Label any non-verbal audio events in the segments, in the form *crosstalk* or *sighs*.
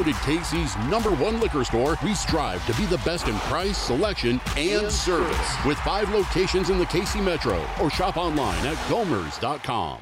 Voted Casey's number one liquor store, we strive to be the best in price, selection, and service. With five locations in the Casey Metro, or shop online at gomers.com.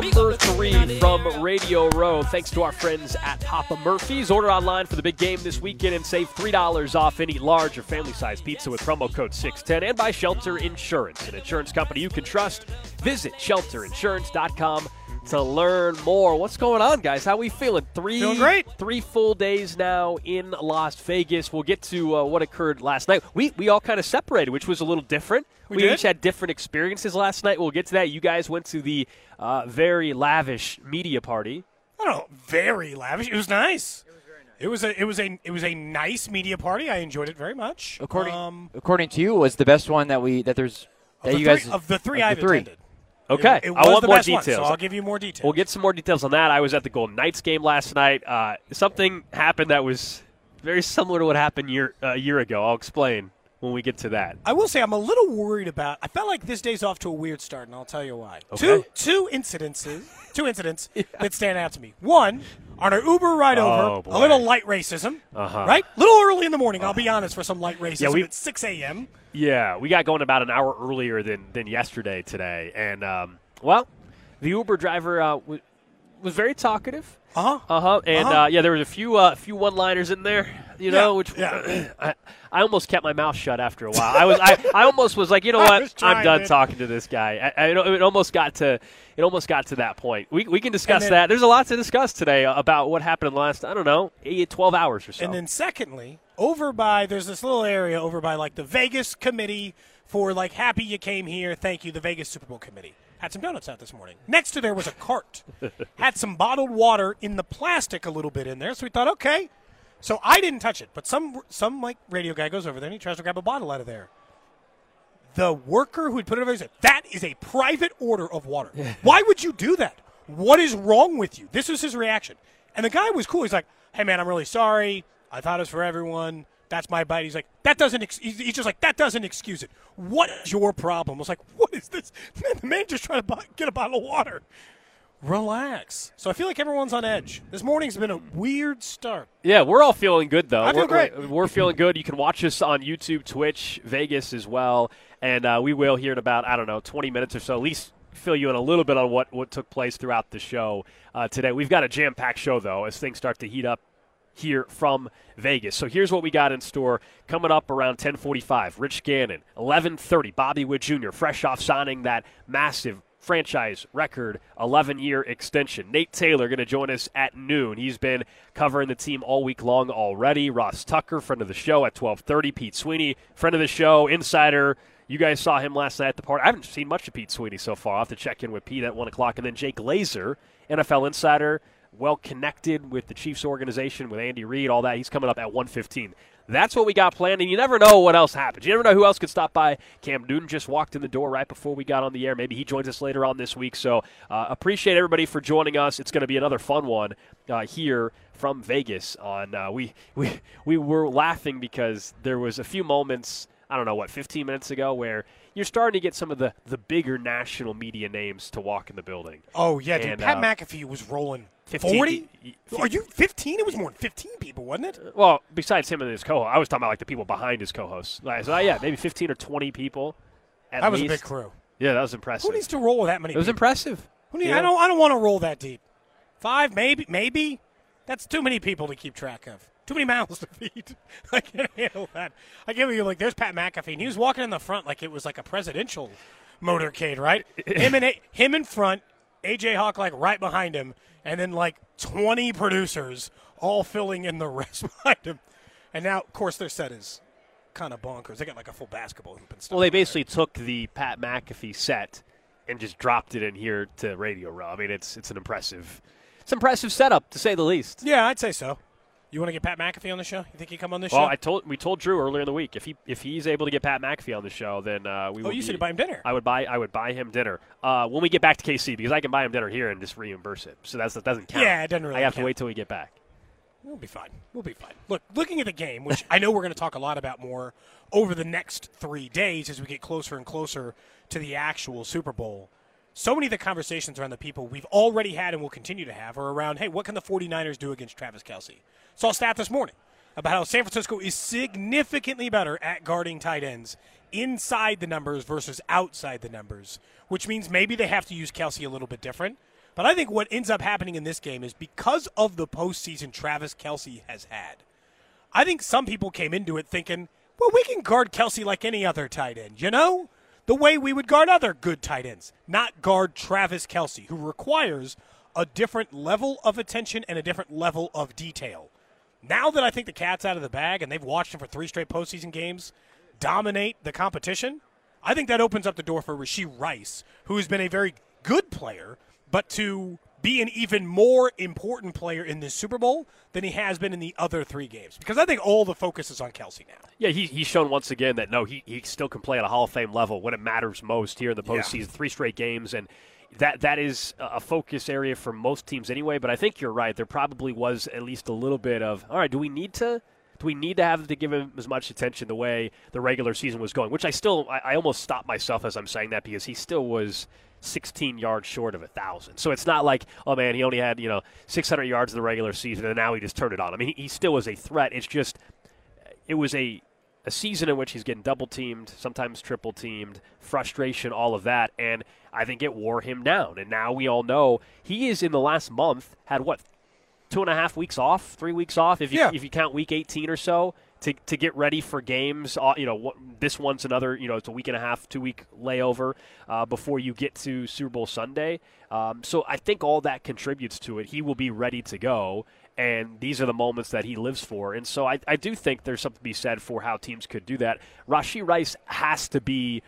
Number three from Radio Row. Thanks to our friends at Papa Murphy's. Order online for the big game this weekend and save $3 off any large or family size pizza with promo code 610 and by Shelter Insurance, an insurance company you can trust. Visit shelterinsurance.com to learn more. What's going on, guys? How we feeling? Three, Feeling great. Three full days now in Las Vegas. We'll get to uh, what occurred last night. We we all kind of separated, which was a little different. We we each had different experiences last night. We'll get to that. You guys went to the uh, very lavish media party. I don't know, very lavish. It was nice. It was a it was a it was a nice media party. I enjoyed it very much. According um, according to you, was the best one that we that there's that you three, guys of the three of I've the three. attended. Okay, it, it I want the more best one, details. so I'll give you more details. We'll get some more details on that. I was at the Golden Knights game last night. Uh, something happened that was very similar to what happened year, uh, a year ago. I'll explain when we get to that. I will say I'm a little worried about. I felt like this day's off to a weird start, and I'll tell you why. Okay. Two two incidences, two incidents *laughs* that stand out to me. One on our Uber ride Oh, over, boy. a little light racism, Uh-huh. right? A little early in the morning. I'll be honest for some light racism Yeah, we- at 6 a.m. Yeah, we got going about an hour earlier than, than yesterday today. And, um, well, the Uber driver uh, w- was very talkative. Uh huh. Uh huh. And Uh-huh. uh, yeah, there was a few uh, few one liners in there, you know, Yeah, which yeah. *clears throat* I, I almost kept my mouth shut after a while. I was I, I almost was like, you know *laughs* what, I'm done to- talking to this guy. I, I, it almost got to it almost got to that point. We, we can discuss then- that. There's a lot to discuss today about what happened in the last I don't know eight, 12 hours or so. And then secondly, over by there's this little area over by like the Vegas committee for like happy you came here, thank you, the Vegas Super Bowl committee. Had some donuts out this morning. Next to there was a cart. *laughs* Had some bottled water in the plastic a little bit in there. So we thought, okay. So I didn't touch it, but some some like radio guy goes over there and he tries to grab a bottle out of there. The worker who had put it over there said, That is a private order of water. *laughs* Why would you do that? What is wrong with you? This was his reaction. And the guy was cool. He's like, Hey, man, I'm really sorry. I thought it was for everyone. That's my bite. He's like, That doesn't, ex-. he's just like, That doesn't excuse it. What is your problem? I was like, What is this? *laughs* Man, the man just trying to buy, get a bottle of water. Relax. So I feel like everyone's on edge. This morning's been a weird start. Yeah, we're all feeling good though. I feel we're, great. We're, we're feeling good. You can watch us on YouTube, Twitch, Vegas as well, and uh, we will here in about I don't know 20 minutes or so. At least fill you in a little bit on what what took place throughout the show uh, today. We've got a jam packed show though as things start to heat up here from Vegas. So here's what we got in store coming up around 10:45. Rich Gannon, 11:30. Bobby Witt Jr. fresh off signing that massive franchise record 11 year extension. Nate Taylor going to join us at noon. He's been covering the team all week long already. Ross Tucker, friend of the show at 12:30. Pete Sweeney, friend of the show, insider. You guys saw him last night at the party. I haven't seen much of Pete Sweeney so far. I'll have to check in with Pete at 1 o'clock. And then Jay Glazer, NFL insider, well connected with the Chiefs organization, with Andy Reid, all that. He's coming up at 115. That's what we got planned, and you never know what else happens. You never know who else could stop by. Cam Newton just walked in the door right before we got on the air. Maybe he joins us later on this week. So uh, appreciate everybody for joining us. It's going to be another fun one uh, here from Vegas. On uh, we we we were laughing because there was a few moments I don't know what 15 minutes ago, where you're starting to get some of the the bigger national media names to walk in the building. Oh yeah, dude. And, Pat uh, McAfee was rolling 15 forty. y- y- Are you fifteen? It was more than fifteen people, wasn't it? Uh, well, besides him and his co-host, I was talking about like the people behind his co-hosts. Like, so, yeah, maybe 15 or 20 people. At That was a big crew. Yeah, that was impressive. Who needs to roll with that many? It was people? impressive. Who need, Yeah. I don't. I don't want to roll that deep. Five, maybe, maybe. That's too many people to keep track of. Too many mouths *laughs* to feed. I can't handle that. I give you like, there's Pat McAfee, and he was walking in the front like it was like a presidential motorcade, right? *laughs* him and A- him in front, AJ Hawk like right behind him, and then like 20 producers all filling in the *laughs* rest behind him. And now, of course, their set is kind of bonkers. They got like a full basketball hoop and stuff. Well, they over there. basically took the Pat McAfee set and just dropped it in here to Radio Row. I mean, it's it's an impressive, it's an impressive setup to say the least. Yeah, I'd say so. You want to get Pat McAfee on the show? You think he'd come on this Well, show? Well, I told we told Drew earlier in the week if he if he's able to get Pat McAfee on the show, then uh, we. oh, you be, said buy him dinner. I would buy I would buy him dinner uh, when we get back to KC because I can buy him dinner here and just reimburse it. So that's that doesn't count. Yeah, it doesn't really I have count. to wait till we get back. We'll be fine. We'll be fine. Look, looking at the game, which I know we're going to talk a lot about more over the next three days as we get closer and closer to the actual Super Bowl. So many of the conversations around the people we've already had and will continue to have are around, hey, what can the 49ers do against Travis Kelce? Saw a stat this morning about how San Francisco is significantly better at guarding tight ends inside the numbers versus outside the numbers, which means maybe they have to use Kelce a little bit different. But I think what ends up happening in this game is because of the postseason Travis Kelce has had. I think some people came into it thinking, well, we can guard Kelce like any other tight end, you know? The way we would guard other good tight ends, not guard Travis Kelce, who requires a different level of attention and a different level of detail. Now that I think the cat's out of the bag and they've watched him for three straight postseason games dominate the competition, I think that opens up the door for Rashee Rice, who has been a very good player, but to be an even more important player in this Super Bowl than he has been in the other three games. Because I think all the focus is on Kelce now. Yeah, he, he's shown once again that no, he, he still can play at a Hall of Fame level when it matters most here in the Yeah. postseason. Three straight games, and that that is a focus area for most teams anyway. But I think you're right. There probably was at least a little bit of all right. Do we need to? Do we need to have to give him as much attention the way the regular season was going? Which I still, I, I almost stopped myself as I'm saying that because he still was 16 yards short of a thousand. So it's not like, oh man, he only had you know 600 yards in the regular season and now he just turned it on. I mean, he, he still was a threat. It's just it was a a season in which he's getting double teamed, sometimes triple teamed, frustration, all of that, and I think it wore him down. And now we all know he is in the last month had what two and a half weeks off, three weeks off, if you Yeah. if you count week 18 or so. To, to get ready for games, uh, you know, this one's another, you know, it's a week and a half, two week layover uh, before you get to Super Bowl Sunday. Um, so I think all that contributes to it. He will be ready to go, and these are the moments that he lives for. And so I, I do think there's something to be said for how teams could do that. Rashee Rice has to be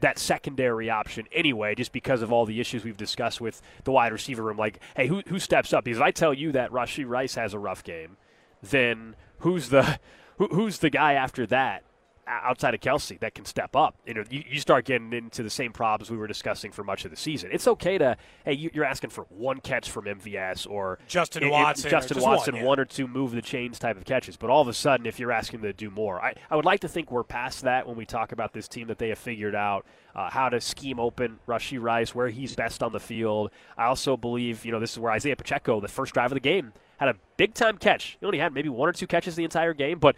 that secondary option anyway, just because of all the issues we've discussed with the wide receiver room. Like, hey, who, who steps up? Because if I tell you that Rashee Rice has a rough game, then who's the who, who's the guy after that outside of Kelce that can step up? You know, you, you start getting into the same problems we were discussing for much of the season. It's okay to hey, you, you're asking for one catch from MVS or Justin i- i- Watson or Justin just Watson, one, yeah. one or two move the chains type of catches. But all of a sudden, if you're asking them to do more, I, I would like to think we're past that when we talk about this team that they have figured out uh, how to scheme open Rashee Rice, where he's best on the field. I also believe, you know, this is where Isaiah Pacheco, the first drive of the game, had a big time catch. He only had maybe one or two catches the entire game, but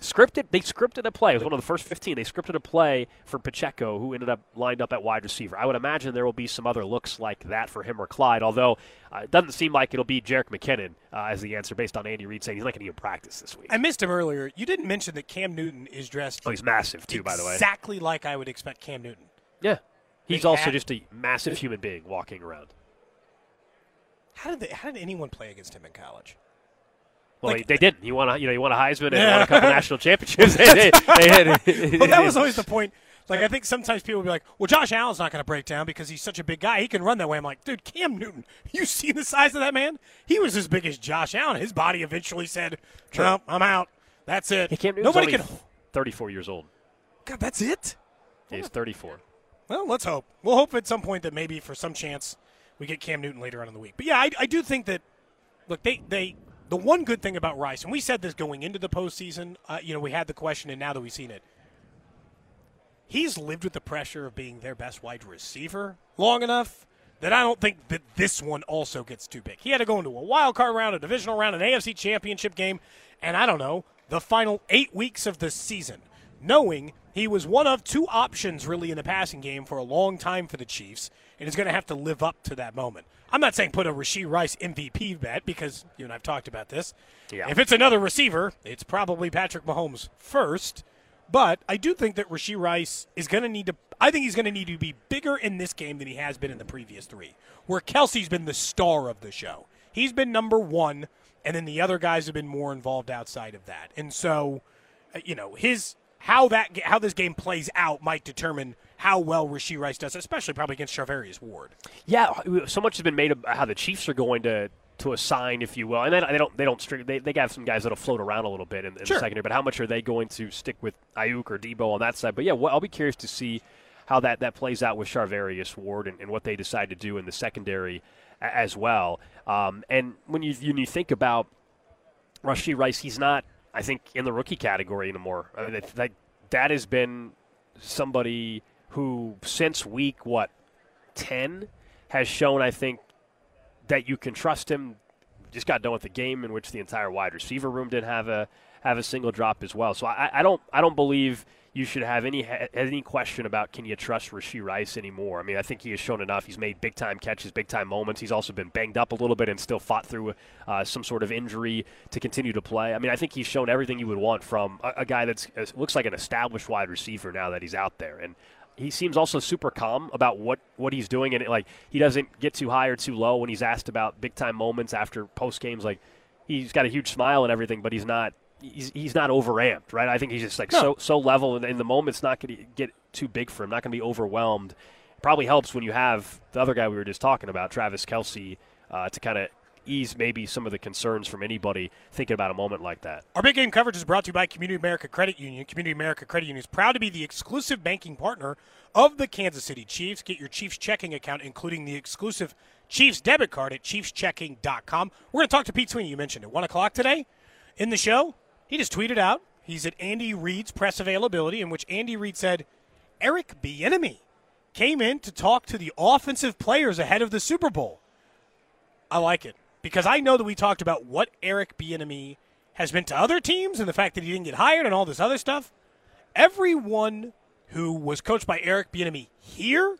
scripted they scripted a play. It was one of the first 15. They scripted a play for Pacheco, who ended up lined up at wide receiver. I would imagine there will be some other looks like that for him or Clyde, although uh, it doesn't seem like it'll be Jerick McKinnon uh, as the answer based on Andy Reid saying he's not going to even practice this week. I missed him earlier. You didn't mention that Cam Newton is dressed Oh, he's massive too, by the way. exactly like I would expect Cam Newton. Yeah, he's Big also just a massive human being walking around. How did they, how did anyone play against him in college? Well, Like- they, didn't. He won, a, you know, he won a Heisman and won a couple national championships. *laughs* they, *laughs* they, Well, that was *laughs* always the point. Like I think sometimes people will be like, "Well, Josh Allen's not going to break down because he's such a big guy. He can run that way." I'm like, "Dude, Cam Newton, you see the size of that man? He was as big as Josh Allen. His body eventually said, "No, I'm out. That's it." Hey, Nobody can. 34 years old. God, that's it. He's 34. Well, let's hope. We'll hope at some point that maybe for some chance we get Cam Newton later on in the week. But yeah, I, I do think that. Look, they they the one good thing about Rice, and we said this going into the postseason. Uh, you know, we had the question, and now that we've seen it, he's lived with the pressure of being their best wide receiver long enough that I don't think that this one also gets too big. He had to go into a wild card round, a divisional round, an AFC championship game, and I don't know, the final eight weeks of the season, knowing he was one of two options really in the passing game for a long time for the Chiefs, and is going to have to live up to that moment. I'm not saying put a Rashee Rice MVP bet because you and I've talked about this. Yeah. If it's another receiver, it's probably Patrick Mahomes first. But I do think that Rashee Rice is going to need to. I think he's going to need to be bigger in this game than he has been in the previous three, where Kelce's been the star of the show. He's been number one, and then the other guys have been more involved outside of that. And so, uh, you know, his how that how this game plays out might determine how well Rashee Rice does, especially probably against Charvarius Ward. Yeah, so much has been made about how the Chiefs are going to to assign, if you will, and then they don't they don't strict, they they have some guys that'll float around a little bit in, in Sure. the secondary, but how much are they going to stick with Aiyuk or Deebo on that side? But yeah, well, I'll be curious to see how that that plays out with Charvarius Ward and, and what they decide to do in the secondary a- as well. Um, and when you when you think about Rashee Rice, he's not, I think, in the rookie category anymore. I mean, that, that has been somebody who, since week what ten, has shown, I think, that you can trust him. Just got done with the game in which the entire wide receiver room didn't have a have a single drop as well. So I, I don't I don't believe you should have any any question about can you trust Rashee Rice anymore. I mean I think he has shown enough. He's made big time catches, big time moments. He's also been banged up a little bit and still fought through uh, some sort of injury to continue to play. I mean I think he's shown everything you would want from a, a guy that uh, looks like an established wide receiver now that he's out there and he seems also super calm about what, what he's doing, and it, like he doesn't get too high or too low when he's asked about big time moments after post games. Like he's got a huge smile and everything, but he's not he's, he's not overamped, right? I think he's just like No. so so level, and in the moment's not going to get too big for him, not going to be overwhelmed. Probably helps when you have the other guy we were just talking about, Travis Kelce, uh, to kind of ease maybe some of the concerns from anybody thinking about a moment like that. Our big game coverage is brought to you by Community America Credit Union. Community America Credit Union is proud to be the exclusive banking partner of the Kansas City Chiefs. Get your Chiefs checking account, including the exclusive Chiefs debit card at chiefschecking.com. We're going to talk to Pete Sweeney. You mentioned it. 1 o'clock today in the show. He just tweeted out he's at Andy Reid's press availability, in which Andy Reid said Eric Bieniemy came in to talk to the offensive players ahead of the Super Bowl. I like it because I know that we talked about what Eric Bieniemy has been to other teams and the fact that he didn't get hired and all this other stuff. Everyone who was coached by Eric Bieniemy here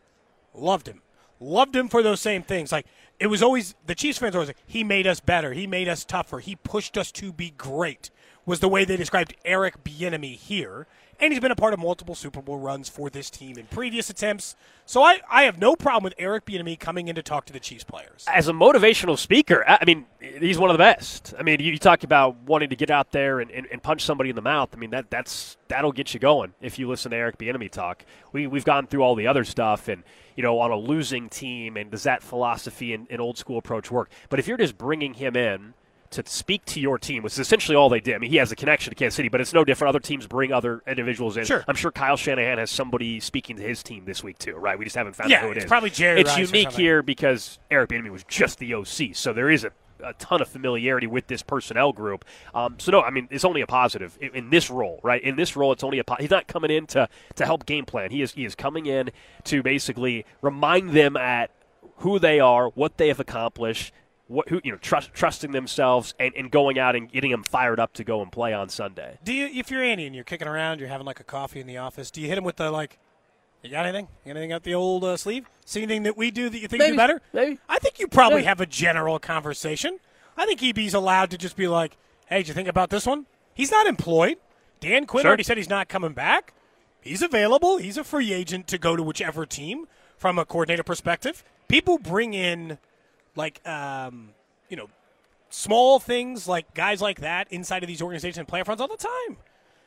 loved him, loved him for those same things. Like it was always the Chiefs fans always like, he made us better, he made us tougher, he pushed us to be great. Was the way they described Eric Bieniemy here. And he's been a part of multiple Super Bowl runs for this team in previous attempts. So I, I have no problem with Eric Bieniemy coming in to talk to the Chiefs players. as a motivational speaker, I mean, he's one of the best. I mean, you, you talk about wanting to get out there and, and, and punch somebody in the mouth. I mean, that that's that'll get you going if you listen to Eric Bieniemy talk. We we've gone through all the other stuff, and you know, on a losing team, and does that philosophy and, and old school approach work? But if you're just bringing him in to speak to your team, which is essentially all they did. I mean, he has a connection to Kansas City, but it's no different. Other teams bring other individuals in. Sure. I'm sure Kyle Shanahan has somebody speaking to his team this week too, right? We just haven't found Yeah, out who it it's is. probably Jerry It's Rice unique here because Eric Bieniemy was just the OC, so there is a, a ton of familiarity with this personnel group. Um, so no, I mean it's only a positive in, in this role, right? In this role, it's only a po- he's not coming in to to help game plan. He is he is coming in to basically remind them at who they are, what they have accomplished. What, who you know, trust, trusting themselves and, and going out and getting them fired up to go and play on Sunday. Do you, if you're Andy and you're kicking around, you're having like a coffee in the office, do you hit him with the like, you got anything? You got anything up the old uh, sleeve? See anything that we do that you think you Maybe. do better? Maybe. I think you probably Yeah. have a general conversation. I think EB's allowed to just be like, hey, did you think about this one? He's not employed. Dan Quinn Sure. already said he's not coming back. He's available. He's a free agent to go to whichever team from a coordinator perspective. People bring in, like, um, you know, small things like guys like that inside of these organizations and playoff runs all the time.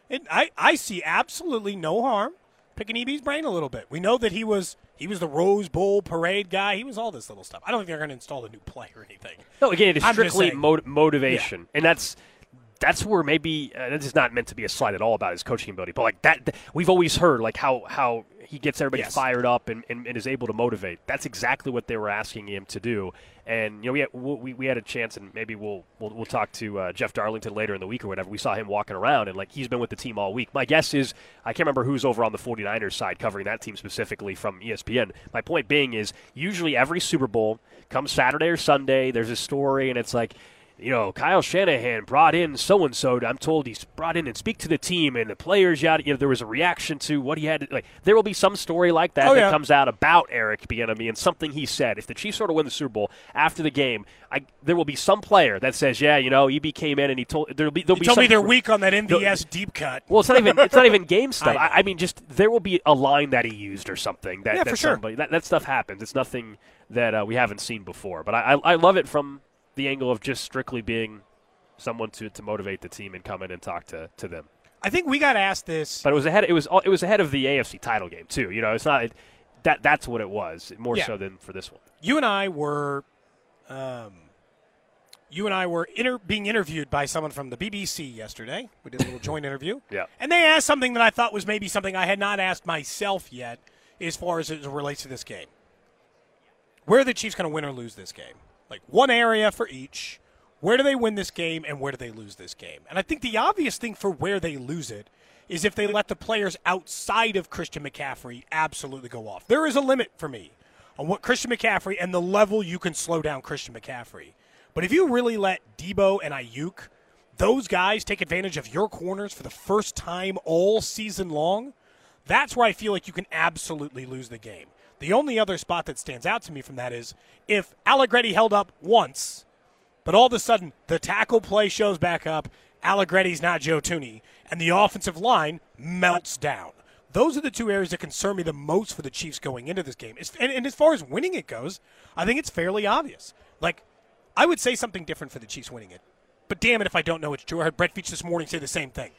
And I, I see absolutely no harm picking EB's brain a little bit. We know that he was he was the Rose Bowl parade guy. He was all this little stuff. I don't think they're going to install a new play or anything. No, again, it's strictly saying. mo- motivation, and that's that's where maybe uh, this is not meant to be a slight at all about his coaching ability, but like that, th- we've always heard like how how he gets everybody Yes. fired up and, and, and is able to motivate. That's exactly what they were asking him to do. And you know, we had, we, we had a chance, and maybe we'll we'll, we'll talk to uh, Jeff Darlington later in the week or whatever. We saw him walking around, and like he's been with the team all week. My guess is I can't remember who's over on the 49ers side covering that team specifically from ESPN. My point being is usually every Super Bowl comes Saturday or Sunday. There's a story, and it's like you know, Kyle Shanahan brought in so and so. I'm told he's brought in and speak to the team and the players. Yada, you know, there was a reaction to what he had. To, like, there will be some story like that Oh, that yeah. comes out about Eric Bieniemy and something he said. If the Chiefs sort of win the Super Bowl after the game, I, there will be some player that says, "Yeah, you know, EB came in and he told there'll be there'll You be told some me they're weak on that MVS deep cut. well, it's not even it's not even game *laughs* stuff. I I, mean, just there will be a line that he used or something that, Yeah, that for sure. somebody that, that stuff happens. It's nothing that uh, we haven't seen before. But I, I I love it from the angle of just strictly being someone to, to motivate the team and come in and talk to, to them. I think we got asked this. But it was ahead. It was it was ahead of the AFC title game too. You know, it's not it, that that's what it was more Yeah. so than for this one. you and I were, um, you and I were inter- being interviewed by someone from the BBC yesterday. We did a little *laughs* joint interview. Yeah. And they asked something that I thought was maybe something I had not asked myself yet, as far as it relates to this game. Where are the Chiefs going to win or lose this game? Like one area for each. Where do they win this game and where do they lose this game? And I think the obvious thing for where they lose it is if they let the players outside of Christian McCaffrey absolutely go off. There is a limit for me on what Christian McCaffrey and the level you can slow down Christian McCaffrey. But if you really let Deebo and Aiyuk, those guys take advantage of your corners for the first time all season long, that's where I feel like you can absolutely lose the game. The only other spot that stands out to me from that is if Allegretti held up once, but all of a sudden the tackle play shows back up, Allegretti's not Joe Thuney, and the offensive line melts down. Those are the two areas that concern me the most for the Chiefs going into this game. And, as far as winning it goes, I think it's fairly obvious. Like, I would say something different for the Chiefs winning it. But damn it if I don't know it's true. I heard Brett Veach this morning say the same thing.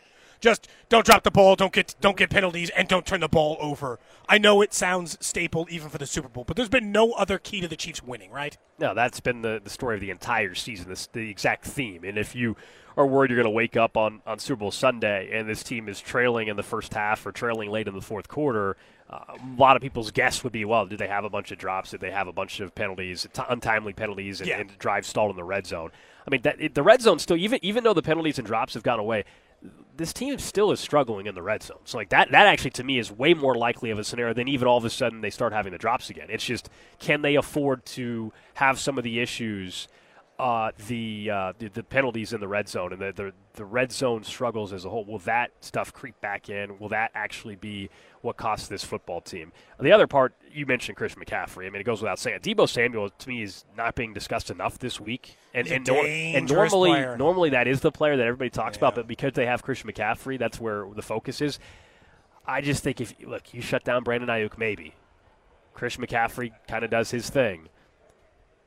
Just don't drop the ball, don't get don't get penalties, and don't turn the ball over. I know it sounds staple even for the Super Bowl, but there's been no other key to the Chiefs winning, right? No, that's been the, the story of the entire season. This the exact theme. And if you are worried you're going to wake up on, on Super Bowl Sunday and this team is trailing in the first half or trailing late in the fourth quarter, uh, a lot of people's guess would be, well, did they have a bunch of drops? Did they have a bunch of penalties, t- untimely penalties, and, Yeah. and drive stalled in the red zone? I mean, that it, the red zone still, even even though the penalties and drops have gone away, this team still is struggling in the red zone. So like that that actually to me is way more likely of a scenario than even all of a sudden they start having the drops again. It's just can they afford to have some of the issues uh, the, uh, the the penalties in the red zone and the, the the red zone struggles as a whole. Will that stuff creep back in? Will that actually be what costs this football team? The other part you mentioned, Christian McCaffrey. I mean, it goes without saying. Deebo Samuel to me is not being discussed enough this week, and and, nor- and normally player. normally that is the player that everybody talks about, but because they have Christian McCaffrey, that's where the focus is. I just think if look, you shut down Brandon Aiyuk, maybe Christian McCaffrey kind of does his thing.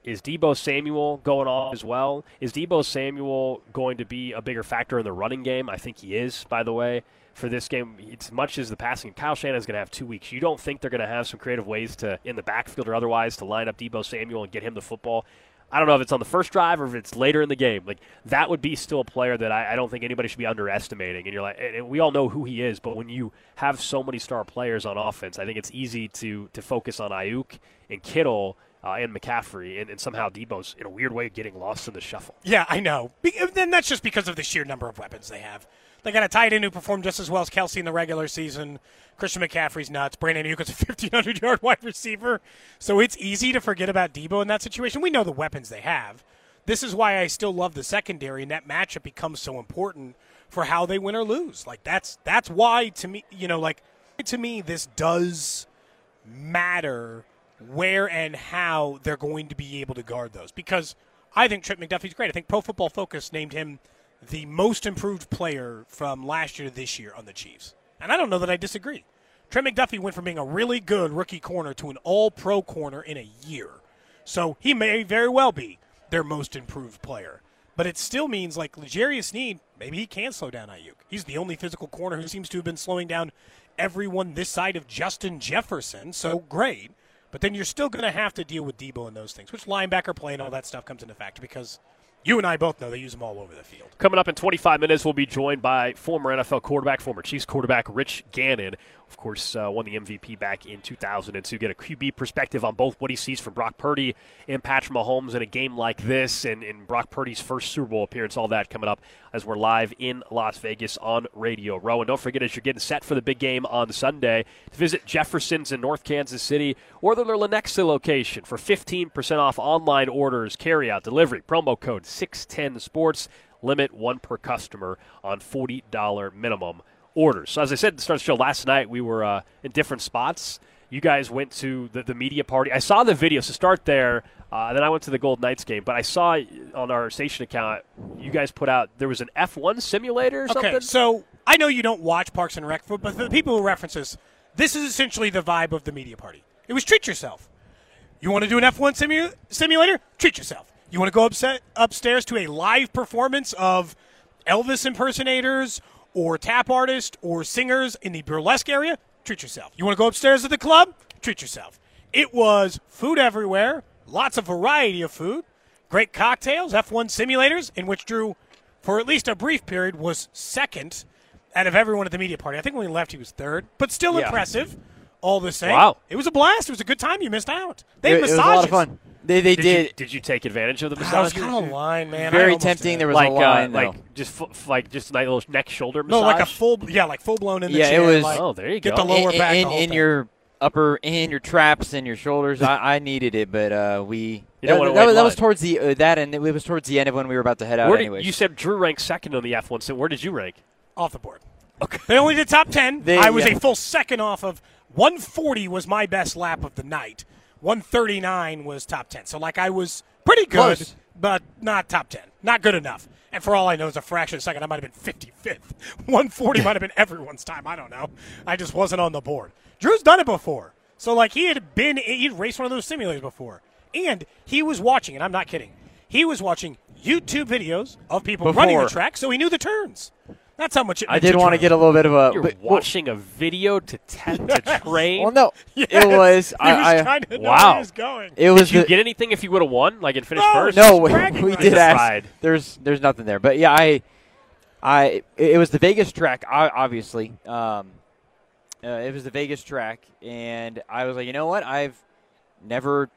Is Deebo Samuel going off as well? Is Deebo Samuel going to be a bigger factor in the running game? I think he is, by the way, for this game. It's much as the passing. Of Kyle Shanahan's going to have two weeks. You don't think they're going to have some creative ways to, in the backfield or otherwise, to line up Deebo Samuel and get him the football? I don't know if it's on the first drive or if it's later in the game. Like that would be still a player that I, I don't think anybody should be underestimating. And you're like, and we all know who he is, but when you have so many star players on offense, I think it's easy to to focus on Aiyuk and Kittle uh, and McCaffrey, and, and somehow Deebo's in a weird way getting lost in the shuffle. Yeah, I know. Be- then that's just because of the sheer number of weapons they have. They got a tight end who performed just as well as Kelce in the regular season. Christian McCaffrey's nuts. Brandon Aiyuk is a *laughs* 1,500 yard wide receiver. So it's easy to forget about Deebo in that situation. We know the weapons they have. This is why I still love the secondary, and that matchup becomes so important for how they win or lose. Like that's that's why to me, you know, like to me, this does matter where and how they're going to be able to guard those. Because I think Trent McDuffie's great. I think Pro Football Focus named him the most improved player from last year to this year on the Chiefs. And I don't know that I disagree. Trent McDuffie went from being a really good rookie corner to an all pro corner in a year. So he may very well be their most improved player. But it still means like L'Jarius Sneed, maybe he can slow down Aiyuk. He's the only physical corner who seems to have been slowing down everyone this side of Justin Jefferson. So great. But then you're still going to have to deal with Deebo and those things, which linebacker play and all that stuff comes into factor because You and I both know they use them all over the field. Coming up in 25 minutes, we'll be joined by former NFL quarterback, former Chiefs quarterback Rich Gannon. Of course, uh, won the MVP back in 2002. Get a QB perspective on both what he sees from Brock Purdy and Patrick Mahomes in a game like this, and, and Brock Purdy's first Super Bowl appearance. All that coming up as we're live in Las Vegas on Radio Row. And don't forget, as you're getting set for the big game on Sunday, to visit Jefferson's in North Kansas City or their Lenexa location for 15% off online orders, carryout, delivery. Promo code 610 Sports. Limit one per customer on $40 minimum orders. So, as I said at the start of the show last night, we were uh, in different spots. You guys went to the, the media party. I saw the video, so start there. Uh, then I went to the Gold Knights game, but I saw on our station account you guys put out there was an F1 simulator or something. Okay, so I know you don't watch Parks and Rec, but for the people who reference this, this is essentially the vibe of the media party. It was treat yourself. You want to do an F1 simu- simulator? Treat yourself. You want to go upset, upstairs to a live performance of Elvis impersonators or tap artists or singers in the burlesque area? Treat yourself. You want to go upstairs to the club? Treat yourself. It was food everywhere, lots of variety of food, great cocktails, F1 simulators, in which Drew, for at least a brief period, was second out of everyone at the media party. I think when he left, he was third, but still Yeah. impressive. All the same. Wow. It was a blast. It was a good time. You missed out. They It, had it was a lot of fun. They they Did, did. you, did you take advantage of the I was kind of line, man. Very tempting. did. There was like a line, uh, like just f- like just a little neck shoulder no, like a full, yeah, like full blown in the Yeah, it was- like, Oh, there you get go. Get the lower in, back. in, the in your upper in your traps and your shoulders. I, I needed it, but uh, we You don't that, that was, that was towards the uh, that and it was towards the end of when we were about to head out. Where did, anyways. you said Drew ranked second on the F1. So where did you rank? off the board. Okay. They only did top 10. They- I was yeah. a full second off of 140 was my best lap of the night. 139 was top 10. So like I was pretty good, Close. but not top 10. Not good enough. And for all I know, it's a fraction of a second. I might have been 55th. *laughs* 140 might have been everyone's time. I don't know. I just wasn't on the board. Drew's done it before. So like he had been, he'd raced one of those simulators before. And he was watching, and I'm not kidding. He was watching YouTube videos of people running the track, so he knew the turns. That's how much it I did want to get a little bit of a. You're but- watching a video to te- to *laughs* train. Well, no, *laughs* Yes. it was. He was I, I, trying to know Wow. where he was going. it was Did you get anything if you would have won, like it finished No, first? no. We, we did Just ask. There's there's nothing there, but yeah, I, I it it was the Vegas track. Obviously, um, uh, it was the Vegas track, and I was like, you know what? I've never.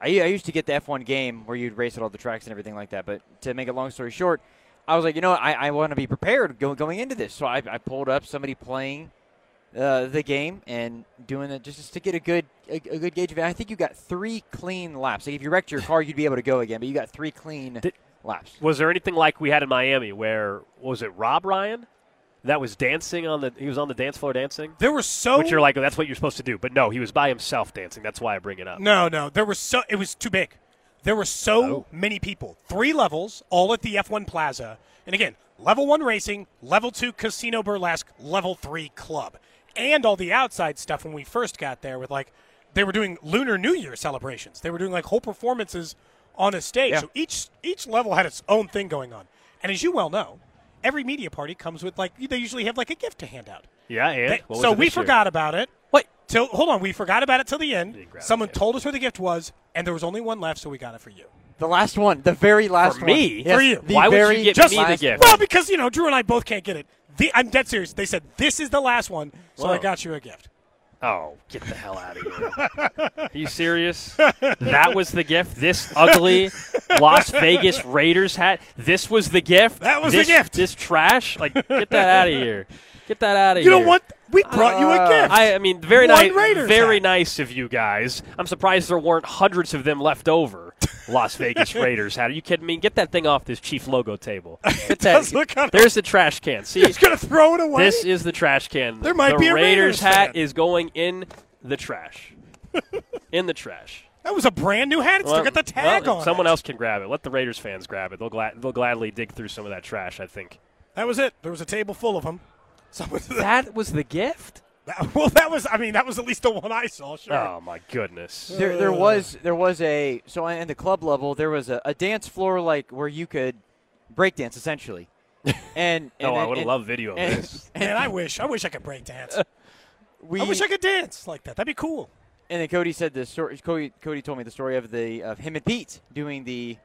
I, I used to get the F1 game where you'd race at all the tracks and everything like that. But to make a long story short, I was like, you know, what? I, I want to be prepared go, going into this. So I, I pulled up somebody playing uh, the game and doing it just to get a good a, a good gauge of it. I think you got three clean laps. Like if you wrecked your car, you'd be able to go again, but you got three clean Did- laps. Was there anything like we had in Miami where what was it Rob Ryan that was dancing on the he was on the dance floor dancing? There were so Which you're like, that's what you're supposed to do. But no, he was by himself dancing. That's why I bring it up. no, no. There were so it was too big. There were so Oh. many people. Three levels, all at the F1 Plaza. And again, level one racing, level two casino burlesque, level three club, and all the outside stuff. When we first got there, with like they were doing Lunar New Year celebrations. They were doing like whole performances on a stage. Yeah. So each each level had its own thing going on. And as you well know, every media party comes with like they usually have like a gift to hand out. Yeah, and They- What was so it we year? forgot about it. What? Till hold on, we forgot about it till the end. Someone the gift. told us where the gift was, and there was only one left, so we got it for you. The last one, the very last one? For one. me? Yes, For you. the Why would you very give Just me the gift? Well, because you know Drew and I both can't get it. The, I'm dead serious. They said this is the last one, so I got you a gift. Oh, get the hell out of here. Are you serious? That was the gift? This ugly Las Vegas Raiders hat? This was the gift? That was the gift. This trash? Like, get that out of here. Get that out of You here. You know what? We brought you a uh, gift. I, I mean, very nice. Very hat. nice of you guys. I'm surprised there weren't hundreds of them left over. Las Vegas *laughs* Raiders hat. Are you kidding me? Get that thing off this chief logo table. *laughs* Get does that. look There's the trash can. See, He's gonna throw it away. this is the trash can. There might the be a Raiders, Raiders hat fan. is going in the trash. *laughs* in the trash. that was a brand new hat. It's still Well, got the tag well, on. Someone it. else can grab it. Let the Raiders fans grab it. They'll glad they'll gladly dig through some of that trash. I think. That was it. There was a table full of them. Someone, That was the gift. That, *laughs* well, that was. I mean, that was at least the one I saw. Sure. Oh my goodness. There, there was there was a so in the club level there was a, a dance floor like where you could break dance essentially, and, *laughs* and Oh, I would have and- loved video of and- this. *laughs* Man, I wish. I wish I could break dance. we, I wish I could dance like that. That'd be cool. And then Cody said the story. Cody, Cody told me the story of the of him and Pete doing the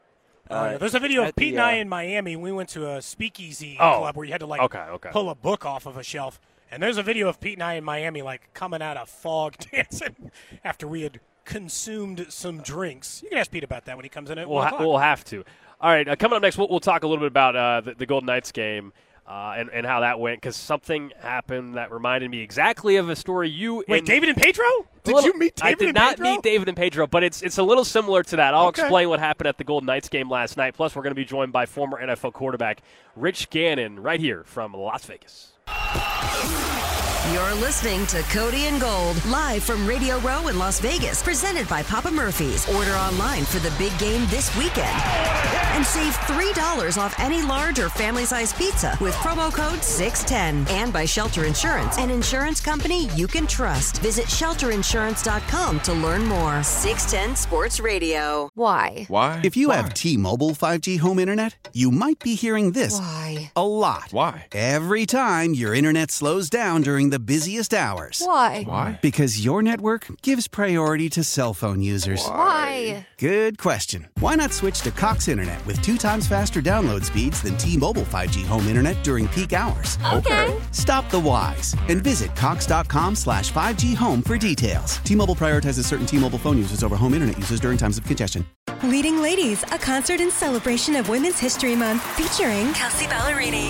Oh, yeah. There's a video of at the, Pete and I uh, in Miami. We went to a speakeasy Oh. club where you had to like Okay, okay. pull a book off of a shelf. And there's a video of Pete and I in Miami like coming out of fog *laughs* dancing after we had consumed some drinks. You can ask Pete about that when he comes in at We'll, ha- we'll have to. All right, uh, coming up next, we'll, we'll talk a little bit about uh, the, the Golden Knights game uh, and, and how that went because something happened that reminded me exactly of a story you Wait, and David and Pedro? Did little- you meet David I did not Pedro? meet David and Pedro, but it's it's a little similar to that. I'll Okay. explain what happened at the Golden Knights game last night. Plus, we're going to be joined by former NFL quarterback Rich Gannon right here from Las Vegas. You're listening to Cody and Gold, live from Radio Row in Las Vegas, presented by Papa Murphy's. Order online for the big game this weekend. And save $3 off any large or family size pizza with promo code 610. And by Shelter Insurance, an insurance company you can trust. Visit shelterinsurance.com to learn more. 610 Sports Radio. Why? Why? If you have T-Mobile 5G home internet, you might be hearing this Why? a lot. Why? Every time your internet slows down during the busiest hours. Why? Why? Because your network gives priority to cell phone users. Why? Good question. Why not switch to Cox Internet with two times faster download speeds than T-Mobile 5G home internet during peak hours? Okay. Stop the whys and visit cox.com slash 5G home for details. T-Mobile prioritizes certain T-Mobile phone users over home internet users during times of congestion. Leading Ladies, a concert in celebration of Women's History Month featuring Kelsea Ballerini,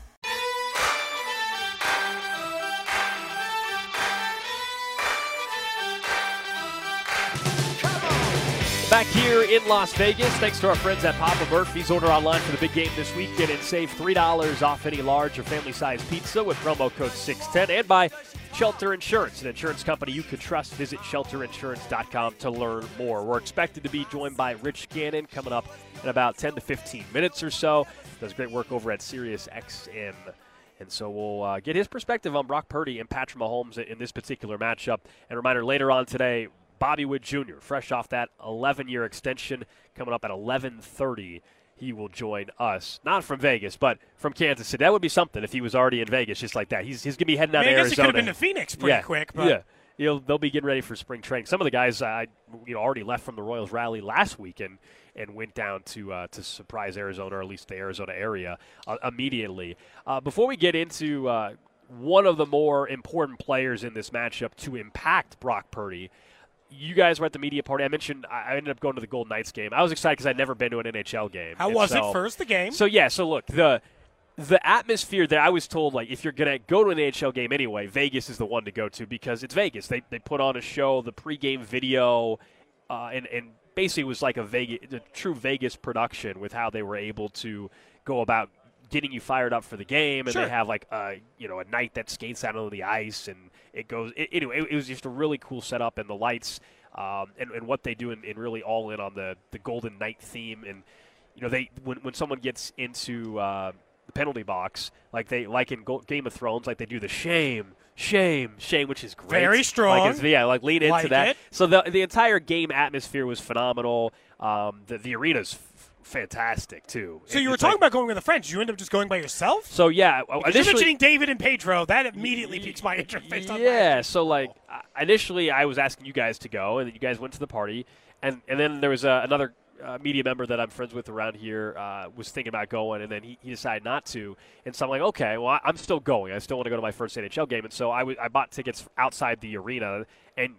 Back here in Las Vegas, thanks to our friends at Papa Murphy's. Order online for the big game this weekend and save $3 off any large or family size pizza with promo code 610 and by Shelter Insurance, an insurance company you could trust. Visit shelterinsurance.com to learn more. We're expected to be joined by Rich Gannon coming up in about 10 to 15 minutes or so. Does great work over at Sirius XM. And so we'll uh, get his perspective on Brock Purdy and Patrick Mahomes in this particular matchup. And reminder later on today, Bobby Witt Jr., fresh off that 11-year extension, coming up at 11:30. He will join us, not from Vegas, but from Kansas City. That would be something if he was already in Vegas, just like that. He's, he's going to be heading out I, mean, to I guess he could have been to Phoenix pretty yeah, quick, but yeah, they'll be getting ready for spring training. Some of the guys, uh, you know, already left from the Royals rally last weekend and went down to uh, to surprise Arizona, or at least the Arizona area, uh, immediately. Uh, before we get into uh, one of the more important players in this matchup to impact Brock Purdy. You guys were at the media party. I mentioned I ended up going to the Golden Knights game. I was excited because I'd never been to an NHL game. how And was so- it first, the game? so yeah, so look the the atmosphere that I was told like if you're gonna go to an NHL game anyway, Vegas is the one to go to because it's Vegas. They they put on a show, the pregame video, uh, and and basically it was like a Vegas, a true Vegas production with how they were able to go about getting you fired up for the game, and Sure. they have like a you know a night that skates out on the ice, and it goes. It, anyway, it, it was just a really cool setup, and the lights, um, and, and what they do, and, and really all in on the the Golden Knight theme, and you know they when when someone gets into uh, the penalty box, like they like in Go- Game of Thrones, like they do the shame. Shame, shame, which is great. Very strong. Like yeah, like lean into Like that. it. So the the entire game atmosphere was phenomenal. Um, the the arena's fantastic too. so It- you were talking like- about going with a friend. Did you end up just going by yourself? So yeah, Because you're initially mentioning David and Pedro. That immediately piques my interest yeah. So like uh, initially, I was asking you guys to go, and then you guys went to the party, and and then there was uh, another. Uh, media member that I'm friends with around here uh, was thinking about going, and then he, he decided not to. And so I'm like, okay, well, I, I'm still going. I still want to go to my first NHL game. And so I, w- I bought tickets outside the arena. And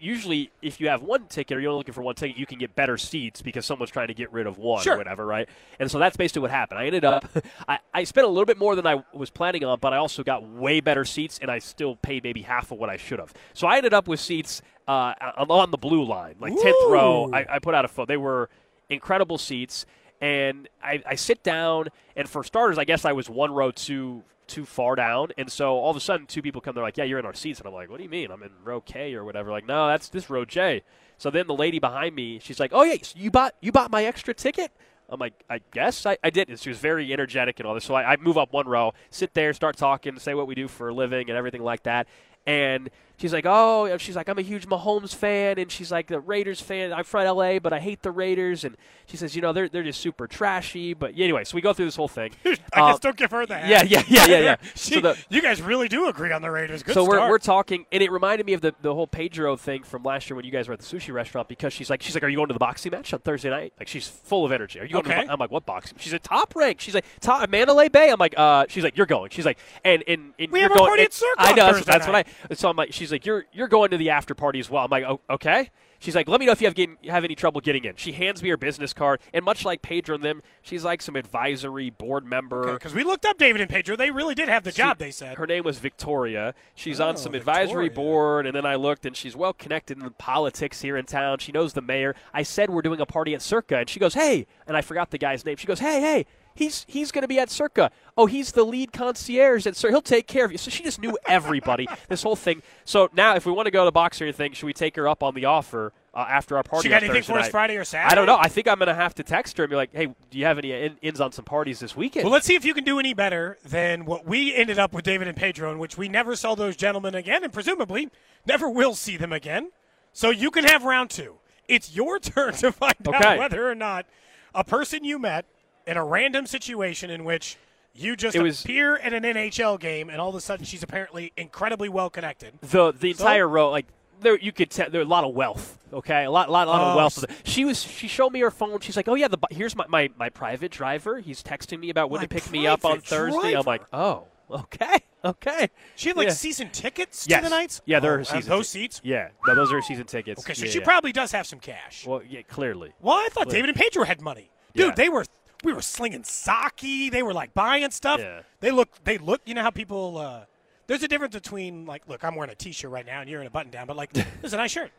usually, if you have one ticket or you're only looking for one ticket, you can get better seats because someone's trying to get rid of one Sure. or whatever, right? And so that's basically what happened. I ended up, *laughs* I, I spent a little bit more than I was planning on, but I also got way better seats, and I still paid maybe half of what I should have. So I ended up with seats uh, on the blue line, like 10th row. I, I put out a photo. They were incredible seats. And I, I sit down, and for starters, I guess I was one row too too far down, and so all of a sudden, two people come. They're like, "Yeah, you're in our seats," and I'm like, "What do you mean? I'm in row K or whatever." Like, no, that's this row J. So then the lady behind me, she's like, "Oh yeah, you bought you bought my extra ticket." I'm like, I guess I, I did. And she was very energetic and all this. So I, I move up one row, sit there, start talking, say what we do for a living and everything like that. And she's like, oh, she's like, I'm a huge Mahomes fan, and she's like, the Raiders fan. I'm from LA, but I hate the Raiders. And she says, you know, they're they're just super trashy. But anyway, so we go through this whole thing. *laughs* I guess don't give her the hat. yeah, yeah, yeah, yeah, yeah. *laughs* She- So the- you guys really do agree on the Raiders. Good so we're, we're talking, and it reminded me of the, the whole Pedro thing from last year when you guys were at the sushi restaurant because she's like, she's like, are you going to the boxing match on Thursday night? Like, she's full of energy. Are you going to the I'm like, what boxing? She's a top rank. She's like, top Mandalay Bay. I'm like, uh, she's like, you're going. She's like, and and, and We you're have a going. party and- at Circle I know. That's, that's what. I. So I'm like, she's like, you're you're going to the after party as well. I'm like, oh, okay. She's like, let me know if you have getting, have any trouble getting in. She hands me her business card, and much like Pedro and them, she's like some advisory board member. because we looked up David and Pedro. They really did have the She- job. They said. her name was Victoria. She's Oh, on some advisory board, and then I looked, and she's well connected in the politics here in town. She knows the mayor. I said we're doing a party at Circa, and she goes, "Hey," and I forgot the guy's name. She goes, "Hey, hey." He's he's going to be at Circa. Oh, he's the lead concierge at Circa. He'll take care of you. So she just knew *laughs* everybody. this whole thing. So now, if we want to go to box or anything, should we take her up on the offer uh, after our party? She got anything Thursday for us night? Friday or Saturday? I don't know. I think I'm going to have to text her and be like, "Hey, do you have any in- ins on some parties this weekend?" Well, let's see if you can do any better than what we ended up with David and Pedro, in which we never saw those gentlemen again, and presumably never will see them again. So you can have round two. It's your *laughs* turn to find out whether or not a person you met in a random situation in which you just It was- appear at an NHL game, and all of a sudden she's apparently incredibly well connected. the the So? entire row like there you could tell there a lot of wealth okay a lot lot, lot Oh, of wealth she was she showed me her phone she's like oh yeah the here's my, my my private driver he's texting me about when to pick me up on thursday i'm like oh okay okay She had like Yeah. season tickets yes. to the Knights. yeah they're Oh, her uh, season those tic- seats. yeah no those are season tickets Okay, so Yeah, she yeah. probably does have some cash. well yeah clearly Well, I thought Clear. David and Pedro had money. Dude, they were we were slinging sake. They were like buying stuff. Yeah. They look they look you know how people uh there's a difference between like look, I'm wearing a t-shirt right now and you're in a button down, but like *laughs* this is a nice shirt.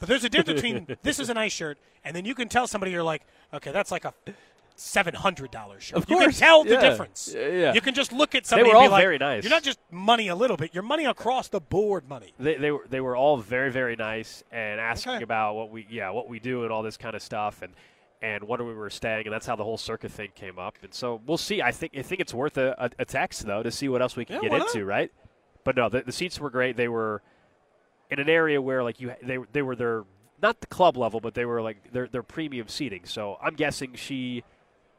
But there's a difference between *laughs* this is a nice shirt and then you can tell somebody you're like, okay, that's like a seven hundred dollar shirt. Of you can course. tell the difference. Yeah, yeah. You can just look at somebody They were and be all like, very nice. You're not just money a little bit, you're money across the board money. they, they were they were all very very nice and asking Okay. about what we yeah what we do and all this kind of stuff and and when we were staying and that's how the whole circuit thing came up. And so we'll see. I think I think it's worth a, a, a text though to see what else we can Yeah, get not? into right? But no the, the seats were great. They were in an area where like you they they were their not the club level but they were like their their premium seating. So I'm guessing she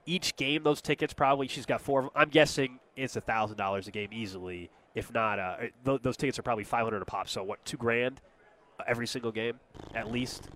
each game those tickets probably she's got four of them. I'm guessing it's a thousand dollars a game easily if not uh, th- those tickets are probably 500 a pop. So what two grand every single game at least?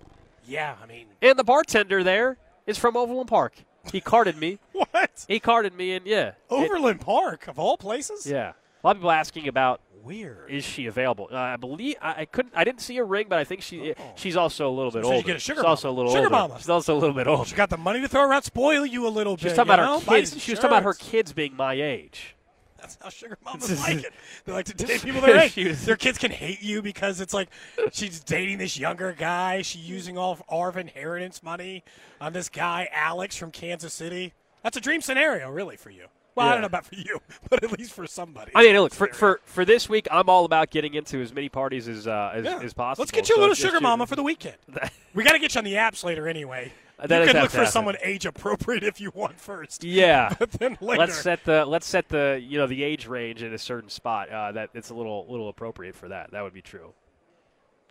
Yeah, I mean and the bartender there is from Overland Park he carded me *laughs* what? he carded me and yeah It- Overland Park of all places? yeah a lot of people asking about Weird. is she available? Uh, I believe I, I couldn't. I didn't see a ring, but I think she she's also a little bit So older. get a sugar she's also a little Sugar older. mama. She's also a little bit older. She got the money to throw around, spoil you a little She was bit. talking about know? her kids. She was talking about her kids being my age. That's how sugar mamas like it. They like to date people their age. Their kids can hate you because it's like she's dating this younger guy. She's using all of our inheritance money on this guy Alex from Kansas City. That's a dream scenario, really, for you. Well, I don't know about for you, *laughs* but at least for somebody. I mean, look for, for for this week, I'm all about getting into as many parties as uh, as, Yeah. as possible. Let's get you a So little sugar mama for the weekend. *laughs* we got to get you on the apps later anyway. That you can look for fantastic. someone age appropriate if you want first. Yeah. *laughs* But then later. Let's set the let's set the you know the age range in a certain spot uh, that it's a little little appropriate for that. That would be true.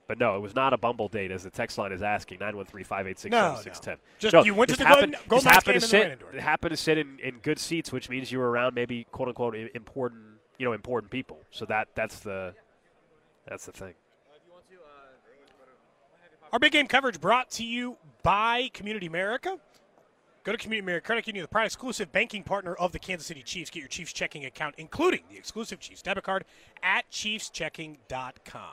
But no, it was not a Bumble date, as the text line is asking. 913-586-7610. No, no. Just No, you went to just the happened, Golden- Golden happened to sit, ran into her. happened to sit in, in good seats, which means you were around maybe quote unquote important you know important people. So that that's the that's the thing. Our big game coverage brought to you by Community America. Go to Community America Credit Union, the proud exclusive banking partner of the Kansas City Chiefs. Get your Chiefs checking account, including the exclusive Chiefs debit card, at chiefschecking.com.